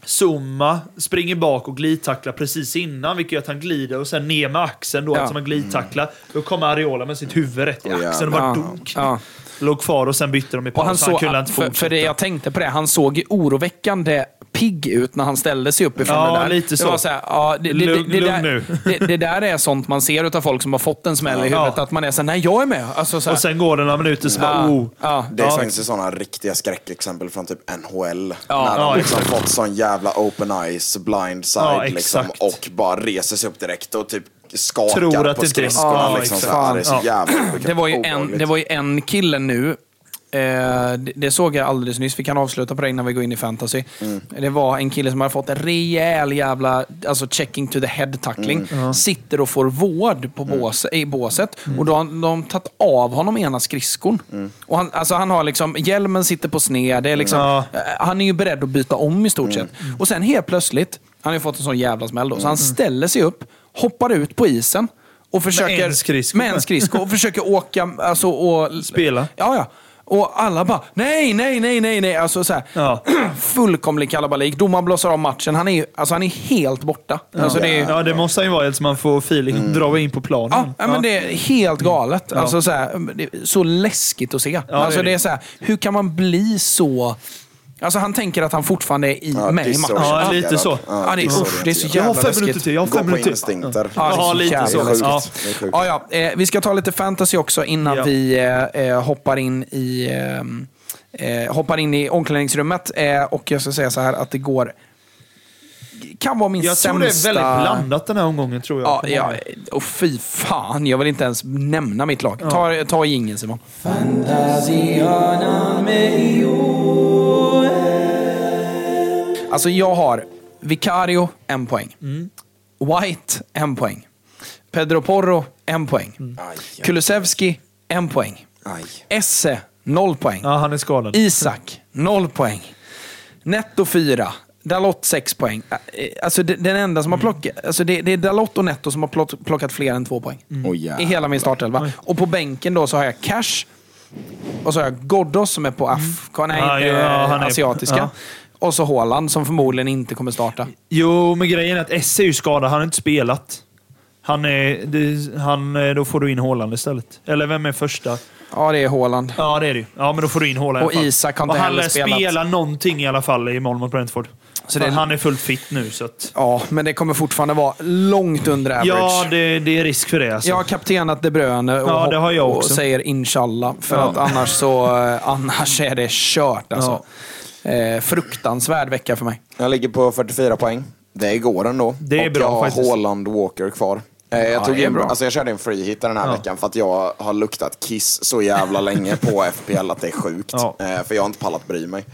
Zuma springer bak och glidtacklar precis innan, vilket gör att han glider och sen ner med axeln då, Ja. alltså man glidtacklar. Då kommer Areola med sitt huvud rätt i axeln och bara dunk. Ja. Låg kvar och sen bytte de i paus. han Han, såg, kunde inte för, fortsätta. för det jag tänkte på det, han såg oroväckande pigg ut när han ställde sig uppifrån Ja, det där. lite Det så. var så här, ja, det, det, Lugn- det, det, lugn där, nu. det, det där är sånt man ser utav folk som har fått en smäll i Ja. huvudet. Att man är så här, nej jag är med. Alltså, så här, Och sen går det några minuter så bara, oh. ja, Det ja. finns ju sådana riktiga skräckexempel från typ NHL. Ja, när de liksom fått sån jävla open eyes, blind side Ja, liksom, och bara reser sig upp direkt och typ skakar Tror att på det skridskorna. Ja, liksom, det så Ja. Det var, ju en, obehagligt. det var ju en kille nu, det, det såg jag alldeles nyss, vi kan avsluta på det innan vi går in i fantasy. Det var en kille som hade fått en rejäl jävla alltså checking to the head-tackling. Sitter och får vård på bås, i båset. Och då har de tagit av honom ena skridskon. Och han, alltså han har liksom, hjälmen sitter på sned, det är liksom, eh, han är ju beredd att byta om i stort sett. Och sen helt plötsligt, han har ju fått en sån jävla smäll då, så han ställer sig upp, hoppar ut på isen och försöker... Med en skridsko och försöker åka, alltså och... Spela. Ja, ja. Och alla bara nej, nej, nej, nej, nej. Alltså så här, Ja. fullkomlig kalabalik. Domaren blåser av matchen. Han är, ju- alltså, han är helt borta. Alltså, det är, Ja, det måste han ju vara, så man får feeling. Dra in på planen. Ja, ja, men det är helt galet. Alltså, så, här, det är så läskigt att se. alltså, det är det är det. så här, hur kan man bli så... Alltså, han tänker att han fortfarande är i, Ja, med i matchen. Ja, lite så. Ja, det är, usch, det är så Jag har jävla fem minuter till. Jag har fem minuter till. instinkter. Ja, Ja, lite jävla så. läskigt. Ja. Sjukt. Ja, ja. Eh, vi ska ta lite fantasy också innan Ja. vi eh, eh, hoppar in i eh, eh, hoppar in i omklädningsrummet. Eh, och jag ska säga så här att det går... Kan vara min Jag tror sämsta... det är väldigt blandat den här omgången, tror jag. Ja, ja, och fy fan. Jag vill inte ens nämna mitt lag. Ta, ta ingen Simon. Alltså jag har Vicario, en poäng. Mm. White, en poäng. Pedro Porro, en poäng. Mm. Kulusevski, en poäng. aj. Esse, noll poäng. Ja, han är skadad. Isak, noll poäng. Netto fyra. Dalot sex poäng. Ä- eh, Alltså den enda som har Mm. plockat... Alltså det, det är Dalot och Netto som har plock- plockat fler än två poäng. Oj, I jävlar. hela min startelva. Och på bänken då så har jag Cash. Och så har jag Ghoddos som är på Afghan, nej, Mm. Ja, ja, eh, han är- asiatiska. ja. Och så Haaland som förmodligen inte kommer starta. Jo, men grejen är att Esse är ju skadad. Han har inte spelat. Han är, det, han, eh, då får du in Haaland istället. Eller vem är första? Ja, det är Haaland. Ja, det är det ju. Ja, men då får du in Haaland i Och alla fall. Isak har inte Och han heller lär spelat. spela någonting i alla fall imorgon mot Brentford. Så det- Han är fullt fit nu. Så att, Ja, men det kommer fortfarande vara långt under average. ja, det, det är risk för det. Alltså. Jag har kaptenat De Bruyne och, Ja, det har jag och också. säger inshallah. För Ja. att annars, så, eh, annars är det kört. Alltså. Eh, fruktansvärd vecka för mig. Jag ligger på 44 poäng. Det går ändå. Det är och bra jag har faktiskt. Haaland Walker kvar. Eh, Jag, Ja, tog in, alltså jag körde en free hit den här Ja. veckan för att jag har luktat kiss så jävla länge på FPL att det är sjukt. Ja. Eh, För jag har inte pallat bry mig.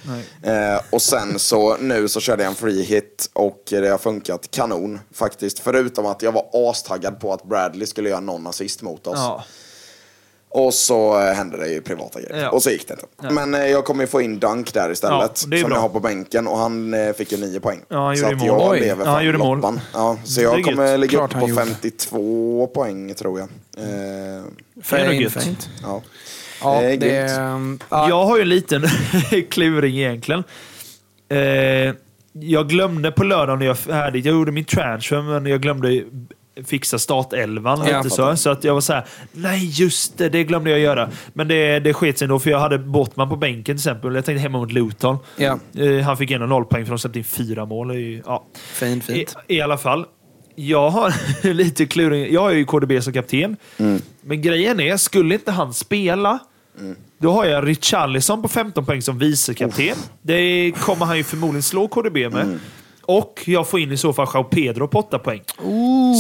Eh, Och sen så nu så körde jag en free hit och det har funkat kanon faktiskt. Förutom att jag var astaggad på att Bradley skulle göra någon assist mot oss. Ja. Och så eh, hände det ju privata grejer. Ja. Och så gick det inte. Men eh, jag kommer ju få in Dunk där istället. Ja, som bra. jag har på bänken. Och han eh, fick ju nio poäng. Ja, han så gjorde att mål. jag Oj. lever Ja, han gjorde mål. Ja, så jag kommer ligga Klart upp på gjorde. 52 poäng tror jag. Eh, Fint, fint. ja. Ja, Det är det, ehm, ja, Jag har ju en liten kluring egentligen. Eh, jag glömde på lördagen när jag färdigt, jag gjorde min transfer, men jag glömde fixa startelvan. Ja, lite så, så att jag var så här: nej just det, det glömde jag göra. Men det, det sket sig ändå, för jag hade Bottman på bänken till exempel. Jag tänkte hemma mot Luton. Ja. Eh, han fick ändå noll poäng för de släppte in fyra mål. Ju- Ja. Fint, fint. I, I alla fall. Jag har lite kluring. Jag är ju KDB som kapten. Men grejen är, skulle inte han spela, då har jag Richarlison på 15 poäng som vicekapten. Det kommer han ju förmodligen slå KDB med. Och jag får in i så fall Joao Pedro på 8 poäng.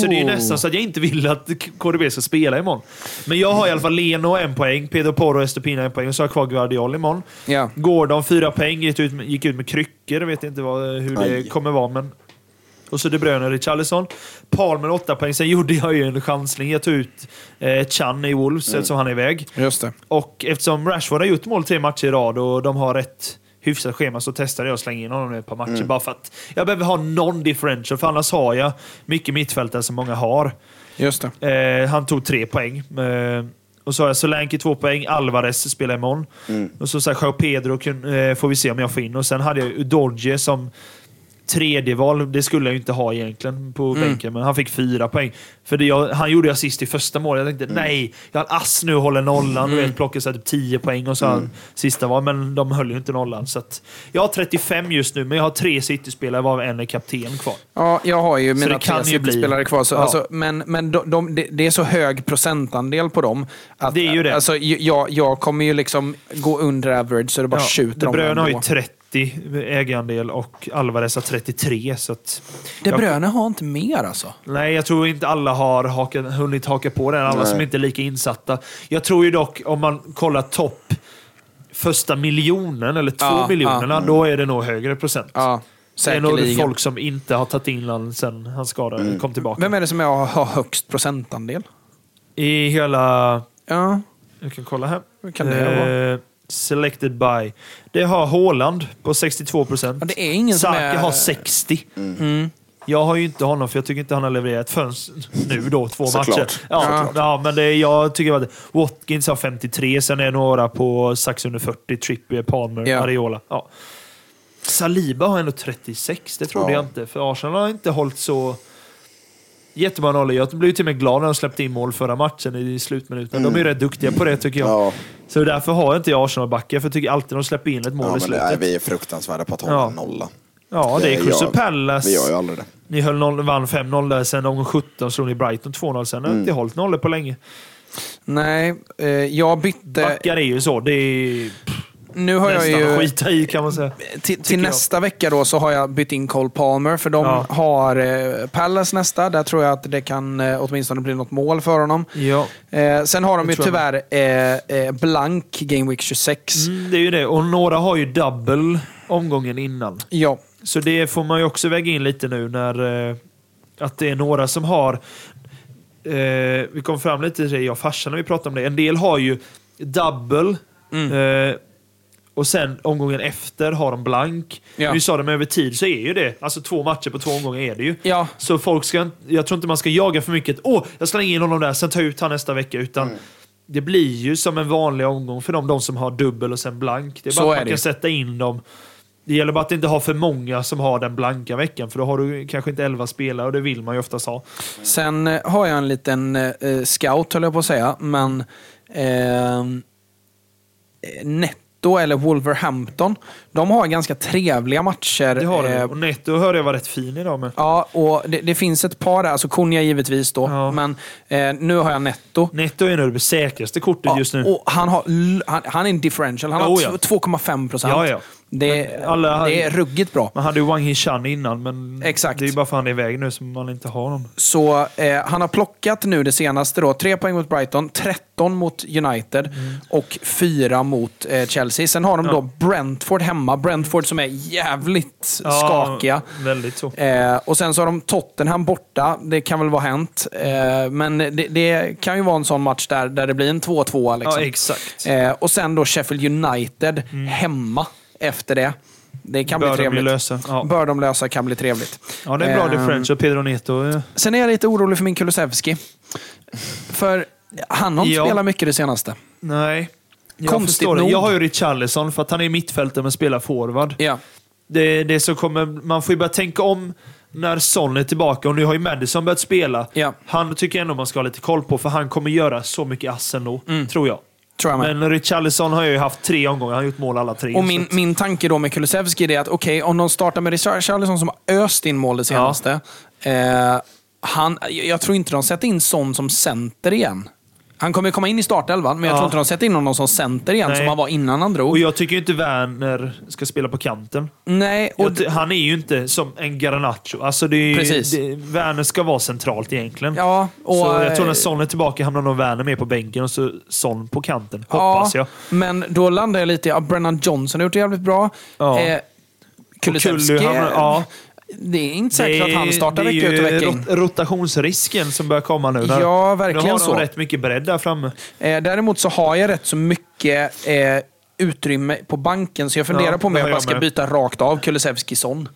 Så det är ju nästan så att jag inte vill att KDB ska spela imorgon. Men jag har i alla fall Leno en poäng, Pedro Porro och Estepina en poäng och så har jag kvar Guardiol imorgon. Ja. Gordon fyra poäng, gick ut med, gick ut med kryckor. Jag vet inte vad, hur det Aj. kommer vara, men... Och så De Bruyne och Richarlison. Palmer åtta poäng. Sen gjorde jag ju en chansning. Jag tog ut eh, Chan i Wolves eftersom han är iväg. Just det. Och eftersom Rashford har gjort mål tre matcher i rad och de har ett hyfsat schema så testade jag att slänga in honom i ett par matcher. Bara för att jag behöver ha någon differential. För annars har jag mycket mittfältare som många har. Just det. Eh, han tog tre poäng. Eh, och så har jag Solanke två poäng, Alvarez spelar imorgon. Och så, så här, Pedro eh, får vi se om jag får in. Och sen hade jag Udorje som tredje val. Det skulle jag ju inte ha egentligen på bänken, men han fick fyra poäng. För det jag, han gjorde assist i första målet. Jag tänkte nej, jag har ass nu och håller nollan. Du vet, så här typ 10 poäng och så han sista val, men de höll ju inte nollan. Så att, jag har 35 just nu, men jag har tre City-spelare varav en är kapten kvar. Ja, jag har ju mina tre City-spelare kvar. Så, Ja. alltså, men men de, de, det, är så hög procentandel på dem. Att, Det är ju det. Alltså, jag, jag kommer ju liksom gå under average så det bara skjuter De Bruyne har ju ändå. 30 ägarandel och Alvarez har 33. Så att, De jag- Bruyne har inte mer alltså. Nej, jag tror inte alla har hakat, hunnit haka på den. Alla Nej. som inte är lika insatta. Jag tror ju dock, om man kollar topp första miljonen eller två Ja, miljonerna, då är det nog högre procent. Ja, det är nog folk som inte har tagit in den sen han skadade kom tillbaka. Vem är det som är, har högst procentandel? I hela... Ja, Jag kan kolla här. Kan det vara? Eh, Selected by. Det har Haaland på 62 procent. Ja, det är ingen som Saka är- har 60. Mm. Jag har ju inte honom, för jag tycker inte han har levererat förrän nu då, två Såklart. matcher. Ja, Såklart. ja, men det, jag tycker att Watkins har 53, sen är några på strax under 40. Trippier, Palmer, Ja. Areola. Ja. Saliba har ändå 36, det trodde Ja. jag inte. För Arsenal har inte hållit så jättemånga nollor. Jag blev till och med glad när de släppte in mål förra matchen i slutminuten. De är ju rätt duktiga på det tycker jag. Ja, Så därför har jag inte jag Arsenal-backar, för jag tycker alltid de släpper in ett mål ja i men slutet. nej, vi är fruktansvärda på att hålla Ja. nolla. ja, det är Det Crystal gör- Palace. Vi gör ju aldrig det. Ni höll noll, vann 5-0 där, sen omgång 17 slog ni Brighton 2-0. Sen har ni inte hållit nollor på länge. nej. Eh, jag bytte... Backar är ju så. Det är Nu har jag nästan ju... att skita i kan man säga. Till, till jag. nästa vecka då så har jag bytt in Cole Palmer, för de Ja. har eh, Palace nästa. Där tror jag att det kan eh, åtminstone bli något mål för honom. Ja. Eh, sen har de Det ju jag tyvärr eh, eh, blank Game Week 26. Mm, det är ju det. Och några har ju double omgången innan. Ja. Så det får man ju också väga in lite nu när eh, att det är några som har eh, vi kom fram lite till det, jag och farsan när vi pratade om det. En del har ju double Mm. Och sen omgången efter har de blank. Ja. Vi sa det, men över tid så är ju det. Alltså två matcher på två omgångar är det ju. Ja. Så folk ska, inte- jag tror inte man ska jaga för mycket. Åh, jag slänger in honom där, sen tar jag ut han nästa vecka. Utan Mm. det blir ju som en vanlig omgång för dem, de som har dubbel och sen blank. Det är Så bara är att man kan sätta in dem. Det gäller bara att inte ha för många som har den blanka veckan, för då har du kanske inte 11 spelare och det vill man ju oftast ha. Sen eh, har jag en liten eh, scout, höll jag på att säga, men eh, Netto eller Wolverhampton, de har ganska trevliga matcher. Det har eh, du. Och Netto hörde jag var rätt fin idag med. Ja, och det, det finns ett par där. Alltså Kunja givetvis då, Ja. men eh, nu har jag Netto. Netto är nog det säkraste kortet Ja, just nu. Och han, har, han, han är en differential. Han har Oh, ja. tv- 2,5 procent. Ja. Det, Men alla- det är ruggigt bra. Man hade ju Wang Hee-chan innan, men Exakt. det är ju bara för han är iväg nu som man inte har honom. Så eh, han har plockat nu det senaste då. Tre poäng mot Brighton, 13 mot United Mm. och fyra mot eh, Chelsea. Sen har de då Brentford hemma. Brentford som är jävligt skakiga. Väldigt så. Eh, och sen så har de Tottenham borta. Det kan väl vara hänt. Eh, men det, det kan ju vara en sån match där, där det blir en 2-2. Liksom. Ja, exakt. eh, och sen då Sheffield United hemma efter det. Det kan Bör bli de trevligt. lösa. Ja. Bör de lösa, kan bli trevligt. Ja, det är bra Eh, differential. Pedro Neto. Sen är jag lite orolig för min Kulusevski. För han har inte Ja. spelat mycket det senaste. Nej. Jag Konstigt nog. Jag har ju Richarlison för att han är mittfältare men spelar forward. Ja. Det, det som kommer, man får ju börja tänka om när Son är tillbaka. Och nu har ju Madison börjat spela. Ja. Han tycker jag ändå man ska ha lite koll på, för han kommer göra så mycket ass ändå, tror jag. Tror jag med. Men Richarlison har ju haft tre omgångar. Han har gjort mål alla tre. Och min, min tanke då med Kulusevski är att okej, om de startar med Richarlison som har öst in mål det senaste. Eh, han, jag tror inte de sätter in Son som center igen. Han kommer komma in i startelvan, men jag Ja. tror inte de sätter in honom som center igen, Nej. som han var innan han drog. Och jag tycker inte Werner ska spela på kanten. Nej, och han är ju inte som en Garnacho. Alltså det är, Precis. Det, Werner ska vara centralt egentligen. Ja, och, så jag tror när eh, Son är tillbaka hamnar nog Werner med på bänken och så Son på kanten. ja, Hoppas jag. Men då landar jag lite i att Brennan Johnson har gjort det jävligt bra. Ja. Eh, Kulusevski, Kullu, han- ja. Det är inte säkert att han startar det är vecka ut och ju vecka in. rot- rotationsrisken som börjar komma nu. När, Ja, verkligen nu har så. rätt mycket bredd där framme. Eh, däremot så har jag rätt så mycket eh, utrymme på banken, så jag funderar Ja, på om det jag bara ska med. byta rakt av Kulusevski-Son.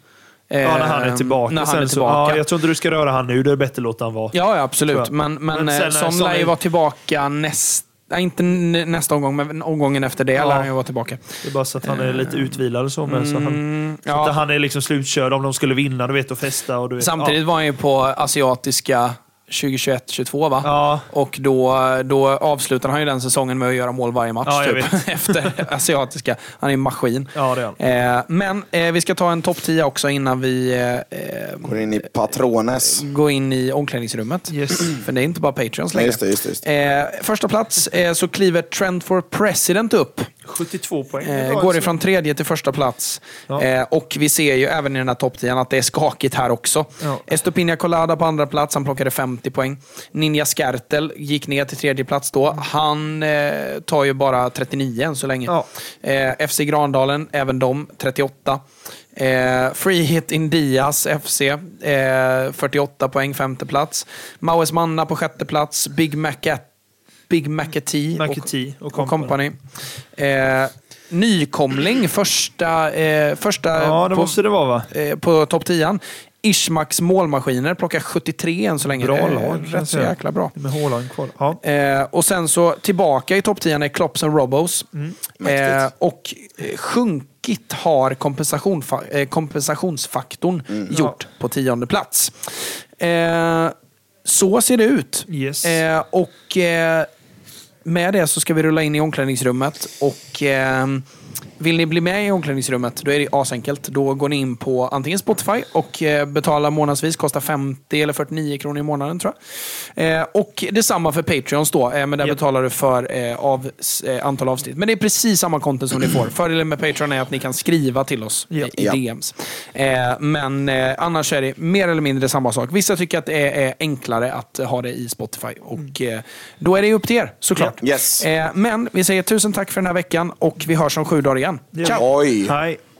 Eh, Ja, när han är tillbaka. När han är så- tillbaka. ja, jag tror inte du ska röra han nu. Det är bättre att låta han vara. Ja, ja, absolut. Men, men, Men sen eh, Son lär ju är- vara tillbaka nästa... Nej, inte nästa omgång, men omgången efter det Ja. lär han ju vara tillbaka. Det är bara så att han är lite utvilad och så. Men så han, så Mm, ja. att han är liksom slutkörd om de skulle vinna, du vet, och festa. Och du vet, Samtidigt var han ju på asiatiska 2021-22 va? Ja. Och då, då avslutar han ju den säsongen med att göra mål varje match. Ja, typ, efter asiatiska. Han är en maskin. Ja, det är han. Eh, men eh, vi ska ta en topp 10 också innan vi eh, eh, Går in i Patrones. går in i omklädningsrummet. Yes. För det är inte bara Patreons längre. just det, just det, just det. Eh, första plats eh, så kliver Trend for President upp. 72 poäng. Eh, går alltså. ifrån tredje till första plats. Ja. Eh, och vi ser ju även i den här topp 10 att det är skakigt här också. Ja. Estopinha Colada på andra plats, han plockade 50 poäng. Ninja Skertel gick ner till tredje plats då. Han eh, tar ju bara 39 än så länge. Ja. Eh, FC Grandalen, även de 38. Eh, Free Hit Indias FC, eh, 48 poäng, femte plats. Maues Manna på sjätte plats. Big Macat Big McAtee och och, company. company. Eh, nykomling, första, eh, första Ja, det på, måste det vara va? eh, på topp 10. Ishmaks målmaskiner plockar 73 än så länge. Bra är lag, Rätt så säga. jäkla bra. Med kvar. Ja. Eh, och sen så tillbaka i topp 10 är Klops and Robos. Mm. Eh, och eh, sjunkit har kompensation, eh, kompensationsfaktorn Mm. gjort på tionde plats. Så ser det ut. Yes. Eh, och eh, med det så ska vi rulla in i omklädningsrummet. Och eh, vill ni bli med i omklädningsrummet, då är det asenkelt. Då går ni in på antingen Spotify och eh, betalar månadsvis. Kostar 50 eller 49 kronor i månaden tror jag. Eh, och detsamma för Patreons då, eh, men där Japp. betalar du för eh, av, antal avsnitt. Men det är precis samma content som ni får. Fördelen med Patreon är att ni kan skriva till oss Ja. i. DMs. Men annars är det mer eller mindre samma sak. Vissa tycker att det är, enklare att ha det i Spotify. Och eh, då är det upp till er, såklart. Yes. Men vi säger tusen tack för den här veckan och vi hörs om sju dagar igen. Ja. Ciao! Oj! Hej.